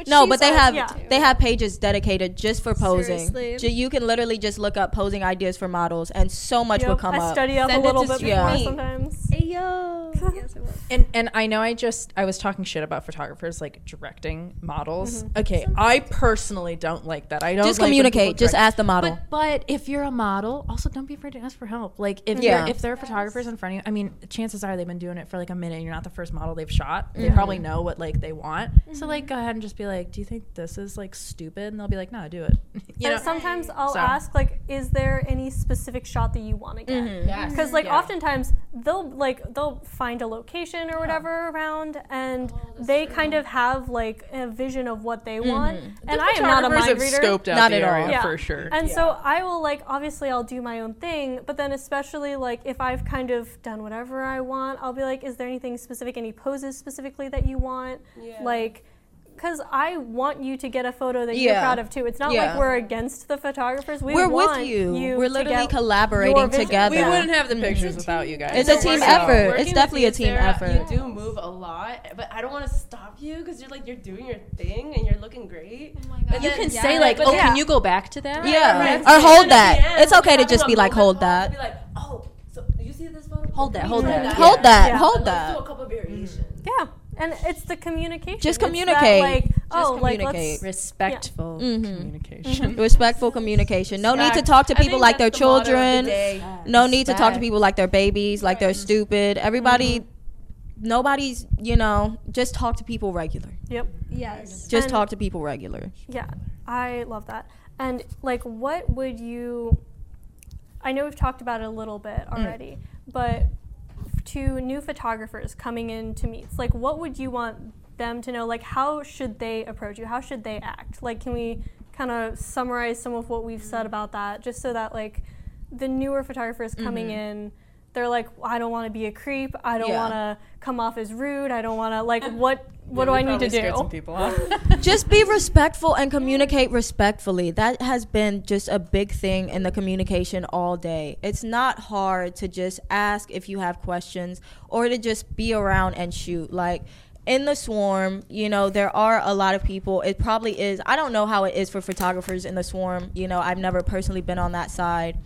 Is. No, but they all- have yeah. they have pages dedicated just for posing. Seriously. You can literally just look up posing ideas for models, and so much will come I up. study up Send a little bit Street before Meet. sometimes. Ayo. yes, it was. And and I know I just I was talking shit about photographers like directing models. Mm-hmm. Okay, I personally don't like that. I don't Just like communicate. Just ask the model. But, but if you're a model, also don't be afraid to ask for help. Like if Yeah. if there are photographers in front of you, I mean, chances are they've been doing it for like a minute. and You're not the first model they've shot. They probably know what like they want. So mm-hmm. like go ahead and just be like, do you think this is like stupid? And they'll be like, no, do it. you know. sometimes I'll So. ask like, is there any specific shot that you want to get? Mm-hmm. Yes. Because like Yeah. oftentimes they'll like they'll find a location or whatever around, and oh, they kind of have like a vision of what they mm-hmm. want. And I am not a Photographers mind have reader. scoped out Not the at all. Yeah. for sure. And so I will like obviously I'll do my own thing, but then especially like if I've kind of done whatever I want, I'll be like, is there anything specific, any poses specifically that you want? Yeah. Like, because I want you to get a photo that you're proud of too. It's not Yeah. like we're against the photographers. We We're want with you. you We're to literally get your collaborating vision. together. we wouldn't have the mhm. pictures without you guys. It's a team So- effort. Working It's definitely you, a team Sarah, effort. You do move a lot, but I don't want to stop you because you're like you're doing your thing and you're looking great. Oh my god! You can say like, oh, yeah. can you go back to that? Yeah. Right. Or hold that. end, It's okay to just be like, hold that. and Be like, oh, so you see this photo? Hold that, hold that. Hold that. Yeah. Hold that. do a couple variations. Yeah. And it's the communication. Just It's that, communicate. like, Just oh, like communicate. let's. Respectful Mhm. communication. Respectful communication. No need to talk to people like their that's the motto of the children. No need to talk to people like they're babies, like they're stupid. Everybody, Mm-hmm. nobody's, you know, just talk to people regular. Yep. Yes. Just And- talk to people regular. Yeah, I love that. And like, what would you? I know we've talked about it a little bit Mm. already, but to new photographers coming in to meets, like, what would you want them to know? Like, how should they approach you? How should they act? Like, can we kind of summarize some of what we've said mm-hmm. about that, just so that like the newer photographers coming mm-hmm. in. They're like, I don't want to be a creep. I don't Yeah. want to come off as rude. I don't want to like what. What do I need to do? people off. just be respectful and communicate respectfully. That has been just a big thing in the communication all day. It's not hard to just ask if you have questions or to just be around and shoot. Like in the swarm, you know, there are a lot of people. It probably is. I don't know how it is for photographers in the swarm. You know, I've never personally been on that side.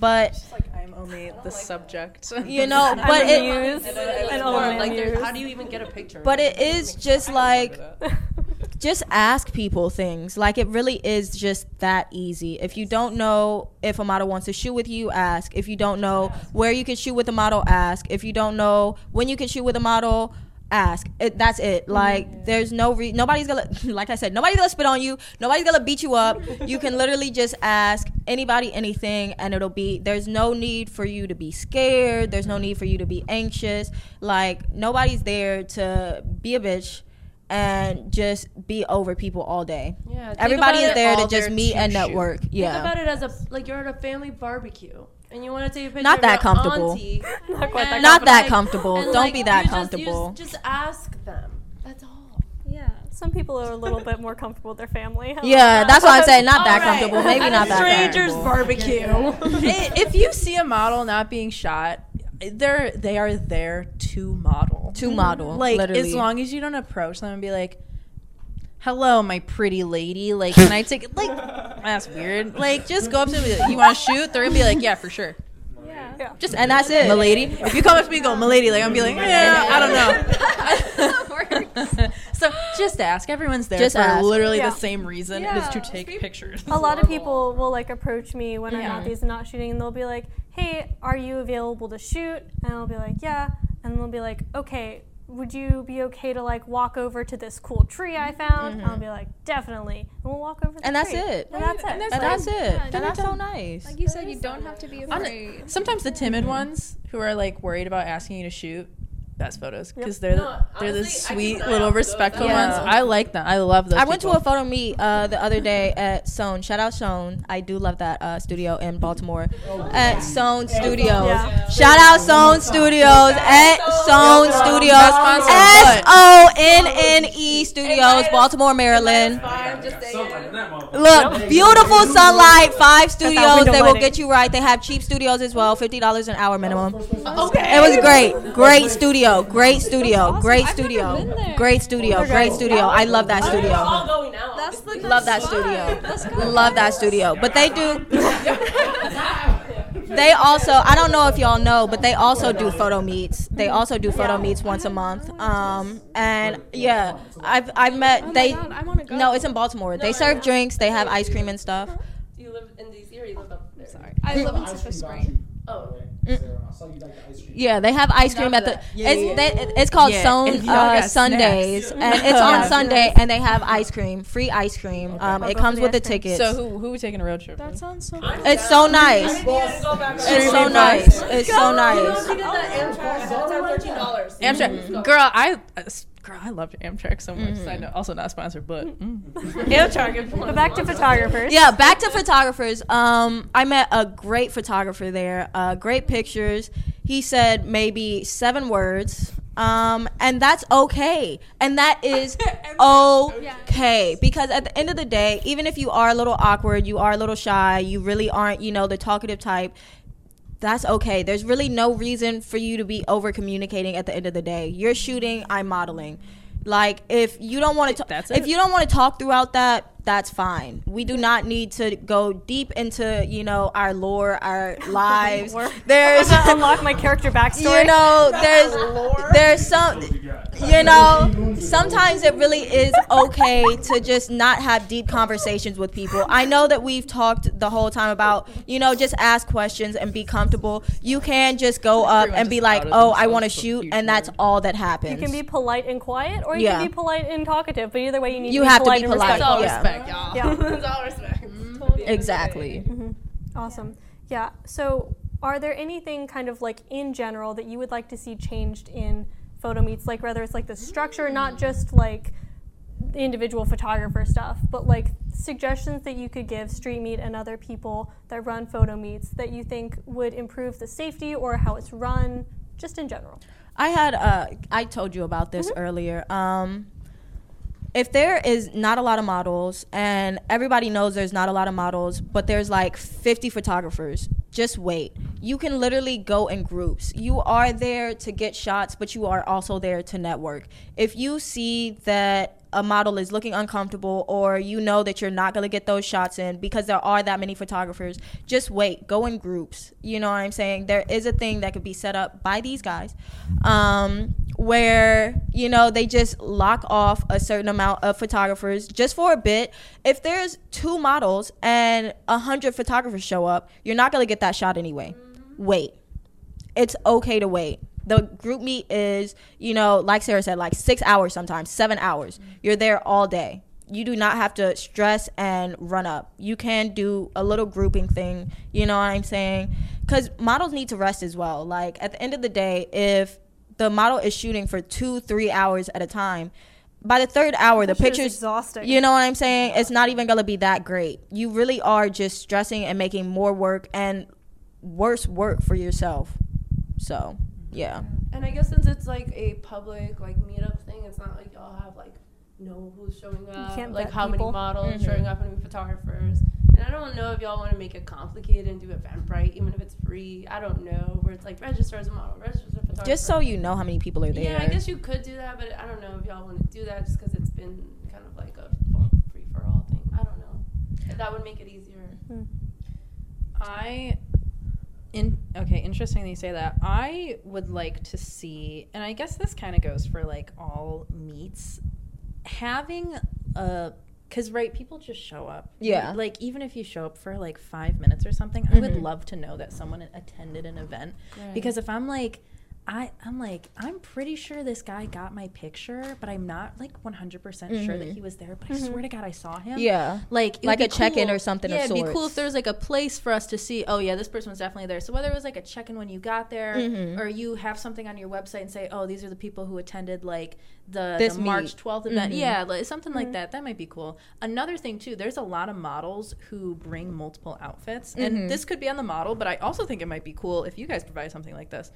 But Just like I'm only the subject. you know, but it amused And then it's and more like, there- how do you even get a picture? but it is just like just ask people things. Like it really is just that easy. If you don't know if a model wants to shoot with you, ask. If you don't know where you can shoot with a model, ask. If you don't know when you can shoot with a model, ask. It, that's it. Oh like there's no re- nobody's gonna like I said, nobody's gonna spit on you. Nobody's gonna beat you up. You can literally just ask anybody anything and it'll be there's no need for you to be scared. There's no need for you to be anxious. Like nobody's there to be a bitch and just be over people all day. Yeah, Everybody is there to just meet and shoot. network. Think about it as a like you're at a family barbecue and you want to take a picture. Not of that your comfortable. auntie, Not quite that and, Not that comfortable. and, Don't like, be that you just- you comfortable. Just, just ask them. That's all. Yeah. Some people are a little bit more comfortable with their family. How Yeah, about that's why I'm saying not that All right. comfortable. Maybe not a that stranger's comfortable. barbecue. I- if you see a model not being shot, they're they are there to model. To model, Like literally. as long as you don't approach them and be like, "Hello, my pretty lady. Like, can I take it?" Like, that's weird. Like, just go up to me. like, You want to shoot? They're gonna be like, "Yeah, for sure." Yeah. yeah. Just And that's it. milady. If you come up to me, and go, milady. Like I'm be like, yeah, I don't know. so just ask. Everyone's there Just for ask. literally Yeah. the same reason. It is to Yeah. take pictures. A lot of people will like approach me when I'm Yeah. at these not shooting and they'll be like, Hey, are you available to shoot? And I'll be like, Yeah. And they'll be like, Okay, would you be okay to like walk over to this cool tree I mm-hmm. found? And I'll mm-hmm. be like, Definitely. And we'll walk over the And that's tree. it. And that's it. And And that's it. Yeah, And that's so nice. Like you said, you don't have to be Hon- afraid. Sometimes the timid ones who are like worried about asking you to shoot best photos because they're No, the, they're the honestly, I sweet keep an eye little out for those. respectful Yeah. ones. I like them. I love those. I went to a photo meet uh, the other day at Sonne. Shout out Sonne. I do love that uh, studio in Baltimore. At Sonne Studios. Yeah. Shout out Sonne Studios. At Sonne Studios. Best sponsor, S but- O N N E Studios, Baltimore, Maryland. Fine, just Got saying. sunlight in that motherfucker. Look, beautiful sunlight, five studios. They will get you right. They have cheap studios as well, fifty dollars an hour minimum. Okay. It was great, great studio, great studio, awesome. great I've studio, been great studio, great studio. I love that studio. all going out. That's the Love that studio. spot. Love that studio. But they do. They also, I don't know if y'all know, but they also do photo meets. They also do photo meets once a month. Um, and yeah, I've I've met they. God, I wanna go. No, it's in Baltimore. They serve drinks. They have ice cream and stuff. Do you live in DC or you live up there? Sorry. I live in Ice Sophia cream Spring. Oh. By the way, Sarah. I saw you like the ice cream. Yeah, they have ice cream at the. Yeah, It's yeah, they, it's called Yeah, Sonne uh, Sundays, snacks. and it's on Yeah. Sunday, and they have ice cream, free ice cream. Um, it comes with the the ice cream. tickets. So who who we taking a road trip? That sounds so. It's so nice. I need to go back to It's so nice. It's so nice. if you get that Amtrak, it's like thirteen dollars. Amtrak, girl, I uh, girl, I loved Amtrak so much. Side note, also not sponsored, but mm. Amtrak. But back to photographers. Yeah, back to photographers. Um, I met a great photographer there. Uh, great pictures. He said maybe seven words. Um, and that's okay. And that is okay. Because at the end of the day, even if you are a little awkward, you are a little shy, you really aren't, you know, the talkative type, that's okay. There's really no reason for you to be over communicating at the end of the day. You're shooting, I'm modeling. Like if you don't want to if you don't want to talk throughout that, that's fine. We do not need to go deep into, you know, our lore, our lives. Lore. There's unlock my character backstory. you know, there's there's some you know, sometimes it really is okay to just not have deep conversations with people. I know that we've talked the whole time about, you know, just ask questions and be comfortable. You can just go up Everyone and be like, "Oh, I want to shoot," and that's all that happens. You can be polite and quiet, or you Yeah. can be polite and talkative. But either way, you need You to be have to polite be and polite, It's all respectful. yeah. Respect, y'all. Yeah. it's all respect. exactly. Awesome. Yeah. So, are there anything kind of like in general that you would like to see changed in photo meets? Like whether it's like the structure, not just like the individual photographer stuff, but like suggestions that you could give Street Meet and other people that run photo meets that you think would improve the safety or how it's run, just in general. I had uh I told you about this earlier. Um if there is not a lot of models and everybody knows there's not a lot of models, but there's like 50 photographers, just wait. You can literally go in groups. You are there to get shots, but you are also there to network. If you see that a model is looking uncomfortable or you know that you're not going to get those shots in because there are that many photographers, just wait. Go in groups. You know what I'm saying? There is a thing that could be set up by these guys um, where, you know, they just lock off a certain amount of photographers just for a bit. If there's two models and a 100 photographers show up, you're not going to get that shot anyway. Mm-hmm. Wait it's okay to wait. The group meet is, you know, like Sarah said, like six hours sometimes, seven hours. Mm-hmm. You're there all day. You do not have to stress and run up. You can do a little grouping thing, you know what I'm saying? Because models need to rest as well. Like at the end of the day, if the model is shooting for two, three hours at a time, by the third hour, the That shit is pictures exhausting. You know what I'm saying? It's not even gonna be that great. You really are just stressing and making more work and worse work for yourself. So, yeah. And I guess since it's like a public like meetup thing, it's not like y'all have like know who's showing up, can't like how people. many models Mhm. showing up, how many photographers. And I don't know if y'all want to make it complicated and do Eventbrite, even if it's free. I don't know where it's like register as a model, register as a photographer. Just so you know how many people are there. Yeah, I guess you could do that, but I don't know if y'all want to do that just because it's been kind of like a free for all thing. I don't know. If that would make it easier. I in okay, interesting that you say that. I would like to see, and I guess this kind of goes for like all meets, having a because right, people just show up. Yeah. Like even if you show up for like five minutes or something, I would Mhm. love to know that someone attended an event. Right. Because if I'm like. I, I'm like, I'm pretty sure this guy got my picture, but I'm not like 100% sure that he was there. But I swear to God, I saw him. Yeah. Like, it Like a check-in or something of Yeah, it'd be cool if there was like a place for us to see. Oh yeah, this person was definitely there. So whether it was like a check-in when you got there, Mhm. or you have something on your website and say, oh, these are the people who attended like the, the March 12th event. Mhm. Yeah, like, something like that. That might be cool. Another thing too, there's a lot of models who bring multiple outfits, and this could be on the model, but I also think it might be cool if you guys provide something like this.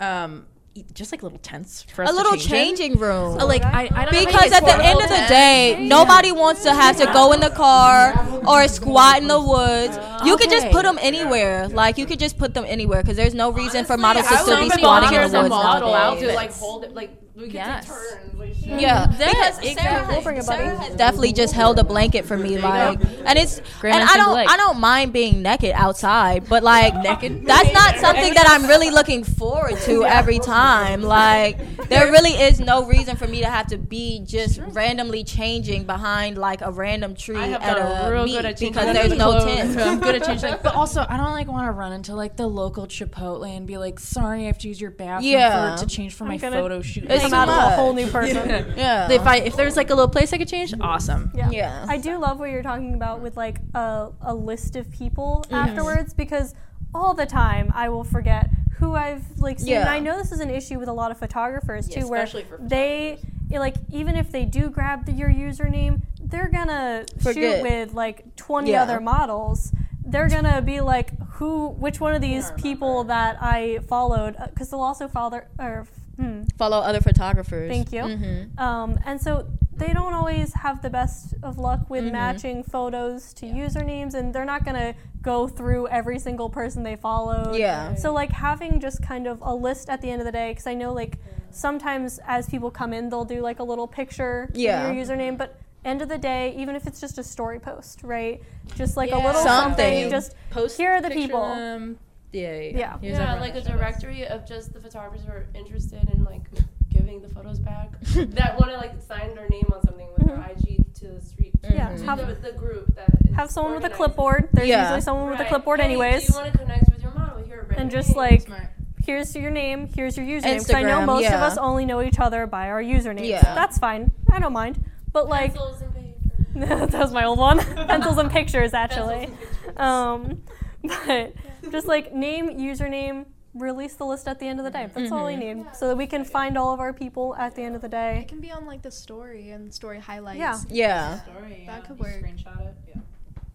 Um, just like little tents for us A to little change in. changing room. Uh, like I, I don't know because at the end of the tent. day, nobody wants to have to go in the car or squat in the woods. You could just put them anywhere. Like you could just put them anywhere because there's no reason for models to still be be squatting in the woods model nowadays. to like hold it like we Yes. take turns. Like, shit. Yeah, That- because Sarah, exactly. We'll has. Sarah has definitely just held a blanket for me, like, and it's Grandma and I don't Leg. I don't mind being naked outside, but like naked. That's not something that I'm really looking forward to every time. Like, there really is no reason for me to have to be just randomly changing behind like a random tree I have at a real meet good because there's no clothes. tent. I'm good at changing. But also, I don't like want to run into like the local Chipotle and be like, "Sorry, I have to use your bathroom Yeah. for, to change for I'm my gonna photo shoot." It's Come too out as a whole new person. Yeah, If I if there's like a little place I could change, awesome. Yeah. Yeah. I do love what you're talking about with like a, a list of people Mm-hmm. afterwards because all the time I will forget who I've like seen. And Yeah. I know this is an issue with a lot of photographers Yeah, too, where especially for they like even if they do grab the, your username, they're gonna Forget. shoot with like 20 Yeah. other models. They're gonna be like, who? Which one of these people that I followed? Because they'll also follow or. Hmm, follow other photographers. Thank you. Mhm. um, and so they don't always have the best of luck with Mhm. matching photos to usernames, and they're not gonna go through every single person they follow. Yeah. So like having just kind of a list at the end of the day, because I know like sometimes as people come in, they'll do like a little picture Yeah. of your username, but end of the day, even if it's just a story post, right? Just like a little Something. something. Just Post here are the people. them. Yeah, yeah, Yeah. Here's yeah, like a that us. directory of just the photographers who are interested in like giving giving the photos back that want to like sign their name on something with their IG to the street. Yeah, to have- the, the group that is Have someone with a clipboard. There's Yeah. usually someone with a clipboard, Hey, anyways. Do you want to connect with your model? Here, Brandon. and just Hey. like, Smart. here's your name, here's your username. 'Cause I know Instagram, most of us only know each other by our usernames. Yeah. That's fine. I don't mind. But like, pencils and paper. that was my old one. Pencils and pictures, actually. And pictures. Um, but just like name, username, release the list at the end of the day. That's all we Mm-hmm. need, so that we can find all of our people at the end of the day. It can be on like the story and story highlights. Yeah. Yeah. Story, That yeah. could You work. Screenshot it. Yeah.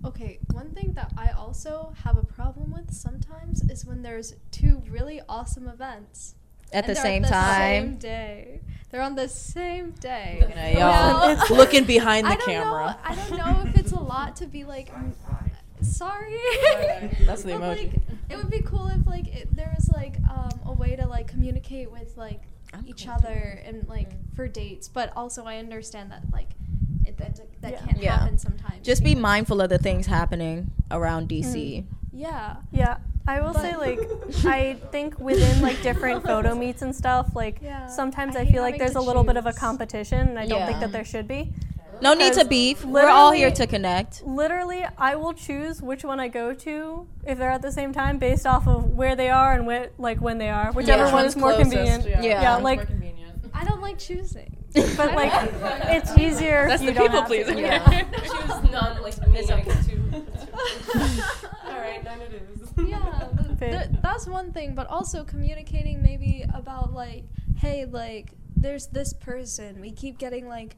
Okay, one thing that I also have a problem with sometimes is when there's two really awesome events. At and the they're same Same day. They're on the same day. You know, y'all Well, looking behind the I don't camera. Know, I don't know if it's a lot to be like. Mm, Sorry. That's the emoji. like, it would be cool if like it, there was like um, a way to like communicate with like each other and like for dates, but also I understand that like it, that that Yeah. can't Yeah. happen sometimes. Just be mindful of the things happening around DC. yeah. Yeah. I will say, like, I think within like different photo meets and stuff, like Yeah. sometimes I I, feel like there's to a little bit of a competition, and I don't think that there should be. No need to beef. We're all here to connect. Literally, I will choose which one I go to if they're at the same time based off of where they are and where, like when they are, whichever Yeah. one is more convenient. Yeah. Yeah, like, I don't like choosing. but like, it's easier. That's if the you don't people have to. pleaser. Yeah. Choose none like me. I get two. All right, none it is. yeah, but Fair. th- that's one thing. But also communicating maybe about like, hey, like there's this person. We keep getting like,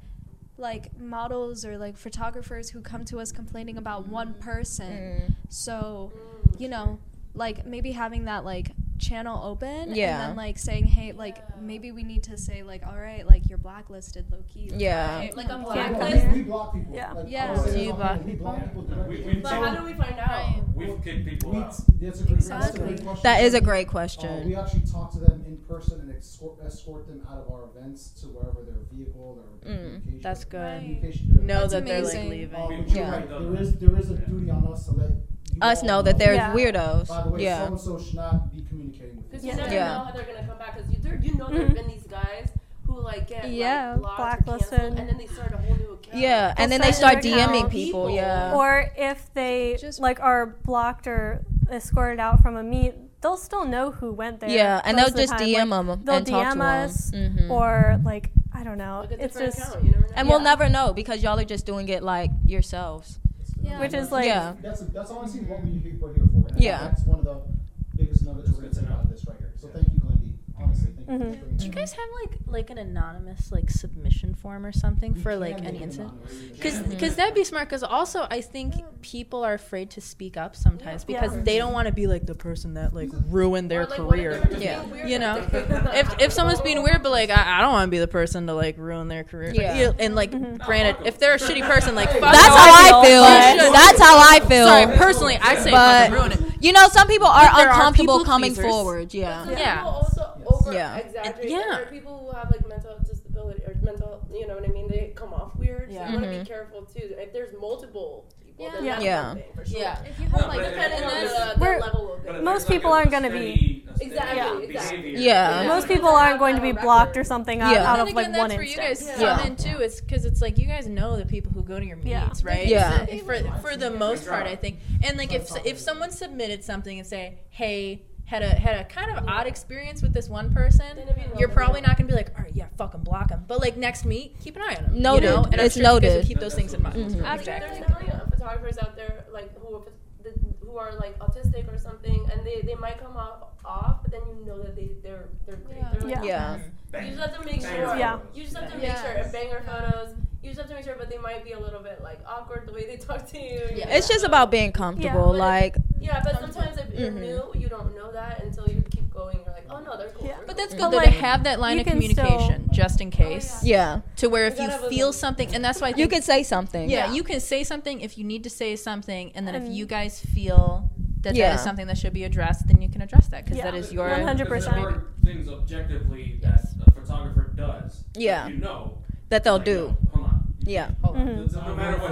like models or like photographers who come to us complaining about one person. Mm. So, you know, like maybe having that like channel open Yeah. and then like saying hey like maybe we need to say like all right like you're blacklisted low key Yeah. right? Like a Yeah. blacklist. We block people. Yeah. Like, Yeah. I would say Do that you block camera. Block people directly. We- we- But how do we find out? We've kicked people We, out. that's a great, that's a Exactly. question. That is a great Uh, question. we actually talk to them in person and escort, escort them out of our events to wherever their vehicle, their Mm, that's good. Right. Know That's that they're like leaving. Uh, Yeah. right. There is there is a duty on us to let you Us know that there's Yeah. weirdos. By the way, so Yeah. and so should not be communicating with Because you. you never Yeah. know how they're gonna come back. Because you, you know there've been these guys who like get Yeah, like, blacklisted. and then they start a whole new account. Yeah, and then they start DMing people. People. Yeah. Or if they Just- like are blocked or escorted out from a meet, they'll still know who went there. Yeah, and they'll of the just. DM Like, them They'll and talk to DM us, them. Mhm. or like I don't know. Like a it's just account. You never know. and we'll never know because y'all are just doing it like yourselves. Yeah. which is like Yeah. That's a, that's honestly what we here, we're here for. And Yeah. That's one of the biggest nuggets we're gonna take out of this right here. So thank you, Glendy. Honestly, thank you. Mhm. Do you guys have like like an anonymous like submission form or something We for like make any incident? anonymous. Because Mhm. that'd be smart. Because also I think people are afraid to speak up sometimes Yeah. because they don't want to be like the person that like ruined their Or, like, career. Yeah. You know, if if someone's being weird, but like I, I don't want to be the person to like ruin their career. Like, Yeah. and like Mhm. granted, if they're a shitty person, like fuck That's how I feel, feel. but- You should. That's how I feel. Sorry, personally, I say But- ruin it. You know, some people are But there are uncomfortable people coming pleasers. forward. Yeah. Some Yeah. People also Yes. over Yeah. exaggerate. Yeah. There are people who have like mental disability or mental, you know what I mean? They come off weird. Yeah. So you want to be careful too. If there's multiple people, Yeah. then Yeah. that's Yeah. one thing for sure. Yeah. if you have No, like Depending on the, the level of it. Most there's, like, people aren't gonna be- steady- a steady Exactly, behavior, exactly. Yeah. Yeah. most people aren't going to be blocked record. or something out, Yeah. out And of like again, one that's where you guys instance. Yeah. in too. It's because it's like you guys know the people who go to your Yeah. meets, right? Yeah. So, for for the most part, I think. And like if if someone submitted something and say, hey. Had a had a kind of odd experience with this one person. You know You're probably not gonna be like, all right, yeah, fucking block him. But like next meet, keep an eye on him. Noted. You know? And I'm It's sure you guys noted. keep those things in mind. Mhm. I think there's definitely uh, photographers out there like who who are like autistic or something, and they, they might come off off, but then you know that they they're they're great. Yeah. They're like, Yeah. Yeah. You just have to make sure. Yeah. You just have to make Yes. sure and banger photos. You just have to make sure, but they might be a little bit like awkward the way they talk to you. you It's just about being comfortable. but like, Yeah, but sometimes if you're Mhm. new, you don't know that until you keep going. You're like, oh no, they're cool. Yeah. they're But cool. that's good But, like, to have that line of can still- communication just in case. yeah, To where if You you gotta have a feel little- something, and that's why I you think could say something. Yeah, you can say something if you need to say something, and then if you guys feel that that Yeah. is something that should be addressed, then you can address that because Yeah. that is your. 100%. There are things objectively that a photographer does. Yeah. You know. That they'll like, do. no, hold on. Yeah. Hold on. Mhm. So no matter what,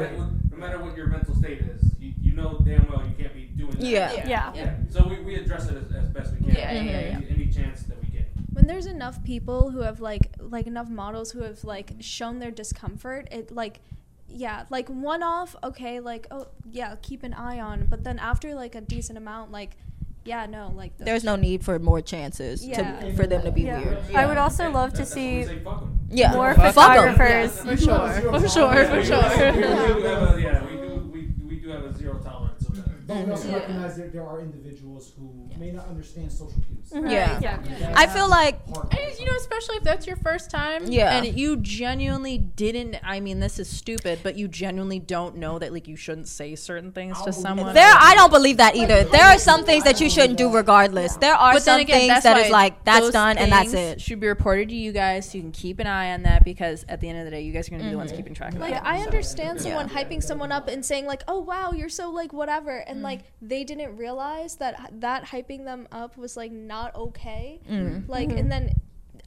no matter what your mental state is, you, you know damn well you can't be doing that. Yeah. Yeah. Yeah. So we, we address it as, as best we can. Yeah, yeah, any, yeah, any chance that we get. when there's enough people who have like like enough models who have like shown their discomfort, it like yeah, like one off, okay, like oh yeah, keep an eye on, but then after like a decent amount, like yeah, no, like There's no need for more chances Yeah. to, for them to be Yeah. weird. I would also love to see Yeah. more Fuck 'em. photographers. For sure, for sure, for sure. do have yeah, we do, we, we do have a zero tolerance of that. But we also Yeah. recognize that there are individuals who may not understand social cues. Yeah. Yeah. That I feel like And, you know, especially if that's your first time, Yeah. and you genuinely didn't. I mean, this is stupid, but you genuinely don't know that like you shouldn't say certain things to someone. there I don't believe that either. There are some things that you shouldn't do regardless. There are but some again, things that's that why like that's done and that's things it. Should be reported to you guys, so you can keep an eye on that because at the end of the day, you guys are gonna be the ones Mm-hmm. keeping track of it. Like it. I understand Yeah. someone hyping someone up and saying like, "Oh wow, you're so like whatever," and Mm. like they didn't realize that that hyping them up was like not okay. Mm. Like, and then,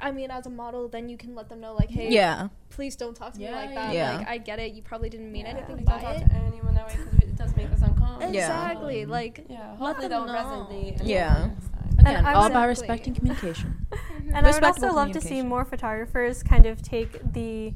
I mean, as a model, then you can let them know like, "Hey, Yeah. please don't talk to me like that. yeah. Like, I get it. You probably didn't mean anything Like, by don't talk it." to anyone that way because it does make us uncomfortable. Yeah. Exactly. Like, Yeah, Let hopefully them they'll know. resonate. Yeah. Again, I all would- about Exactly. respecting communication. And I would also love to see more photographers kind of take the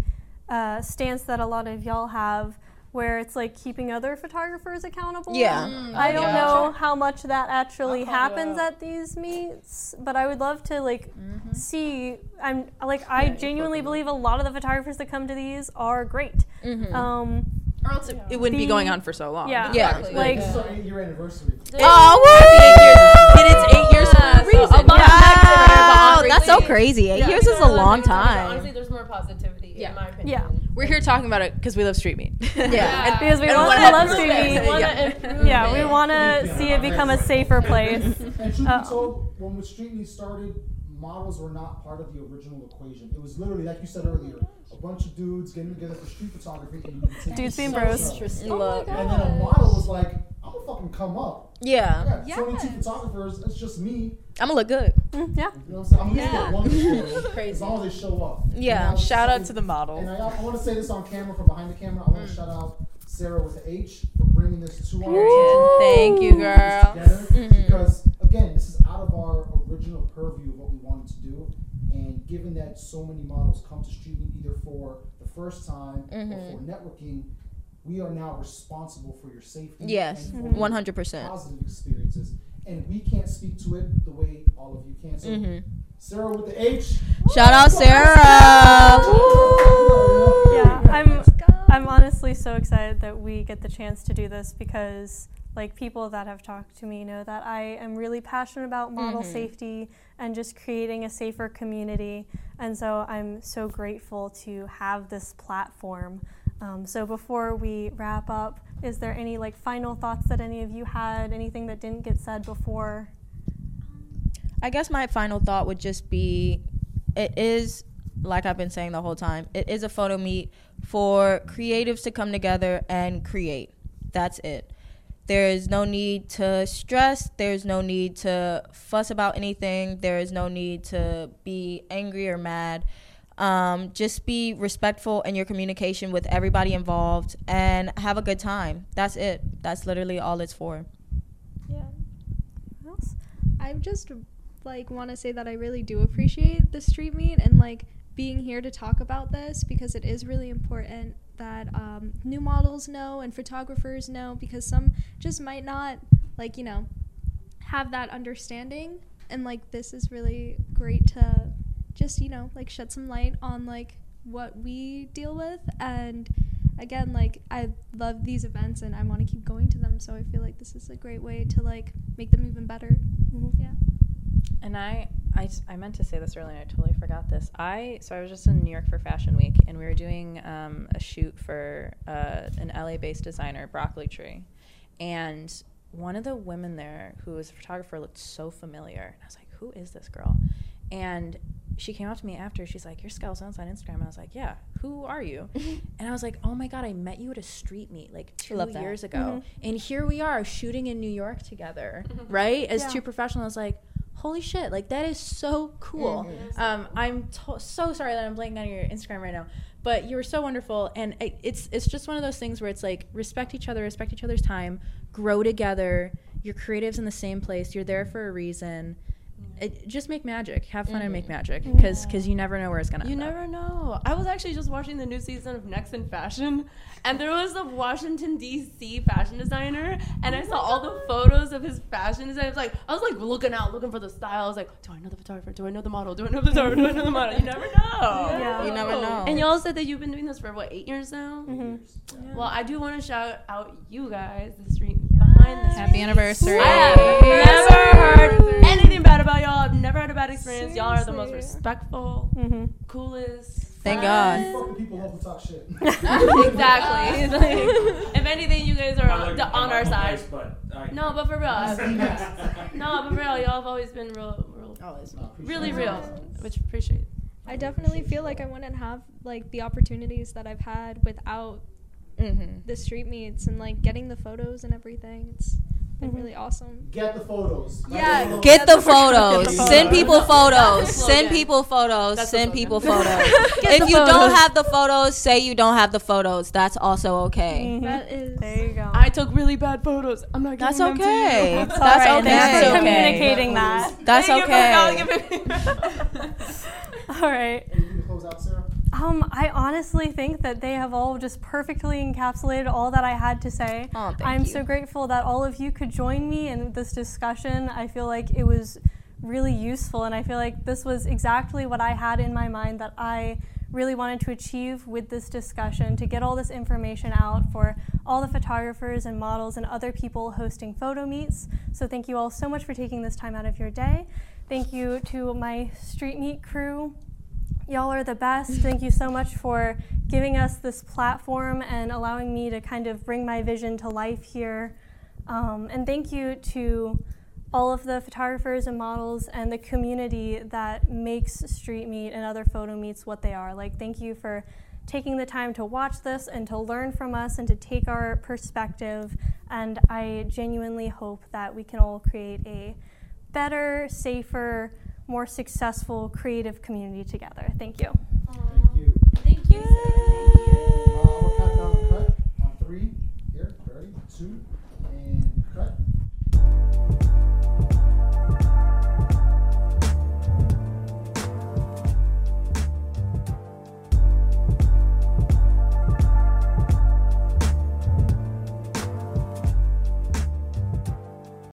uh, stance that a lot of y'all have, where it's like keeping other photographers accountable. Yeah. Mm, I don't yeah. know how much that actually I'll call you happens out. at these meets, but I would love to like Mm-hmm. see. I'm like I you genuinely believe a lot of the photographers that come to these are great. Mhm. Um, Or else it, it wouldn't be Be- going on for so long. yeah. Yeah. Exactly. Like- This is eight year anniversary. Oh, and it's eight years for a Yeah, reason. so a Yeah. of extra, but Wow, that's so crazy. Eight Yeah, years is a long laughing at me, but time. Honestly, there's more positivity Yeah. in my opinion. Yeah. We're here talking about it because we love street meet. Yeah. because we And want wanna love street meet. Yeah. Yeah, we want to see it become a safer place. And truth Uh, be told, when the street meet started, models were not part of the original equation. It was literally, like you said earlier, a bunch of dudes getting together for street photography. And you would take Dudes being bros. so- Interesting. Look. And then a model was like, I'm gonna fucking come up. Yeah. I got 22 Yes. photographers, it's just me. I'm gonna look good. Mm, yeah. You know what I'm saying? I'm gonna Yeah. get one photo Crazy. as long as they show up. Yeah. And I Shout out saying- to the model. And I, I want to say this on camera from behind the camera. I want to shout out Sarah with the H for bringing this to our attention. Thank you, girl. together Mhm. because again, this is out of our original purview of what we wanted to do. And given that so many models come to Street Meet either for the first time Mhm. or for networking, we are now responsible for your safety. Yes. and for your One hundred percent. Positive experiences, and we can't speak to it the way all of you can. So, Mhm. Sarah with the H. Shout out Sarah. Woo. Yeah, I'm I'm honestly so excited that we get the chance to do this because like people that have talked to me know that I am really passionate about model Mhm. safety and just creating a safer community. And so I'm so grateful to have this platform. Um, so before we wrap up, is there any like final thoughts that any of you had? Anything that didn't get said before? I guess my final thought would just be it is like I've been saying the whole time. It is a photo meet for creatives to come together and create. That's it. There is no need to stress. There's no need to fuss about anything. There is no need to be angry or mad. Um, just be respectful in your communication with everybody involved and have a good time. That's it. That's literally all it's for. Yeah. I just like want to say that I really do appreciate the street meet and like being here to talk about this because it is really important that um, new models know and photographers know because some just might not like you know have that understanding. And like this is really great to just you know like shed some light on like what we deal with. And again like i love these events and i want to keep going to them. So i feel like this is a great way to like make them even better. Yeah. And I, I, I meant to say this earlier. I totally forgot this. I so I was just in New York for Fashion Week, and we were doing um, a shoot for uh, an LA-based designer, Broccoli Tree, and one of the women there, who was a photographer, looked so familiar. And I was like, "Who is this girl?" And she came up to me after. She's like, "You're Scalzoness on Instagram." And I was like, "Yeah, who are you?" and I was like, "Oh my god, I met you at a street meet like two years ago, and here we are shooting in New York together, right? As Yeah. two professionals." Like, "Holy shit! Like that is so cool." Um, I'm to- so sorry that I'm blanking on your Instagram right now, but you were so wonderful, and it, it's it's just one of those things where it's like respect each other, respect each other's time, grow together. You're creatives in the same place. You're there for a reason. It, just make magic. Have fun and make Mhm. magic because because you never know where it's gonna. You end up. never know. I was actually just watching the new season of Next in Fashion, and there was a Washington D.C. fashion designer, and I saw all the photos of his fashion design. I was like, I was like looking out, looking for the style. I was like, do I know the photographer? Do I know the model? Do I know the photographer? Do I know the model? You never know. Yeah. You never know. And y'all said that you've been doing this for what eight years now. Mm-hmm. Well, I do want to shout out you guys, the street behind the Happy anniversary. I have never heard anything bad about y'all. I've never had a bad experience. Y'all are the most respectful, Mm-hmm. coolest. Thank God. fucking people love to talk shit. exactly. Like, if anything, you guys are Not on, like- the, on our side. place, but I- No, but for real. no, but for real, y'all have always been real, real really real, which appreciate. I definitely feel like I wouldn't have like the opportunities that I've had without Mm-hmm. the street meets and like getting the photos and everything. It's been really awesome. Get the photos. Yeah, Get the photos. Get the Send people photos. Send people photos. That's Send people photos. If the you don't have the photos, say you don't have the photos. That's also okay. That is. There you go. I took really bad photos. I'm not That's them to you. okay. That's okay. That's all right. Thanks okay. for okay. communicating that. That's you for okay. not giving me- All right. Anything to close out, Sarah? Um, I honestly think that they have all just perfectly encapsulated all that I had to say. Oh, thank I'm you. so grateful that all of you could join me in this discussion. I feel like it was really useful, and I feel like this was exactly what I had in my mind that I really wanted to achieve with this discussion to get all this information out for all the photographers and models and other people hosting photo meets. So, thank you all so much for taking this time out of your day. Thank you to my street meet crew. Y'all are the best. Thank you so much for giving us this platform and allowing me to kind of bring my vision to life here. Um, and thank you to all of the photographers and models and the community that makes Street Meet and other photo meets what they are. Like, thank you for taking the time to watch this and to learn from us and to take our perspective. And I genuinely hope that we can all create a better, safer, more successful creative community together. Thank you. Thank you. Thank you. Uh, cut on three, here, Ready? Two and cut.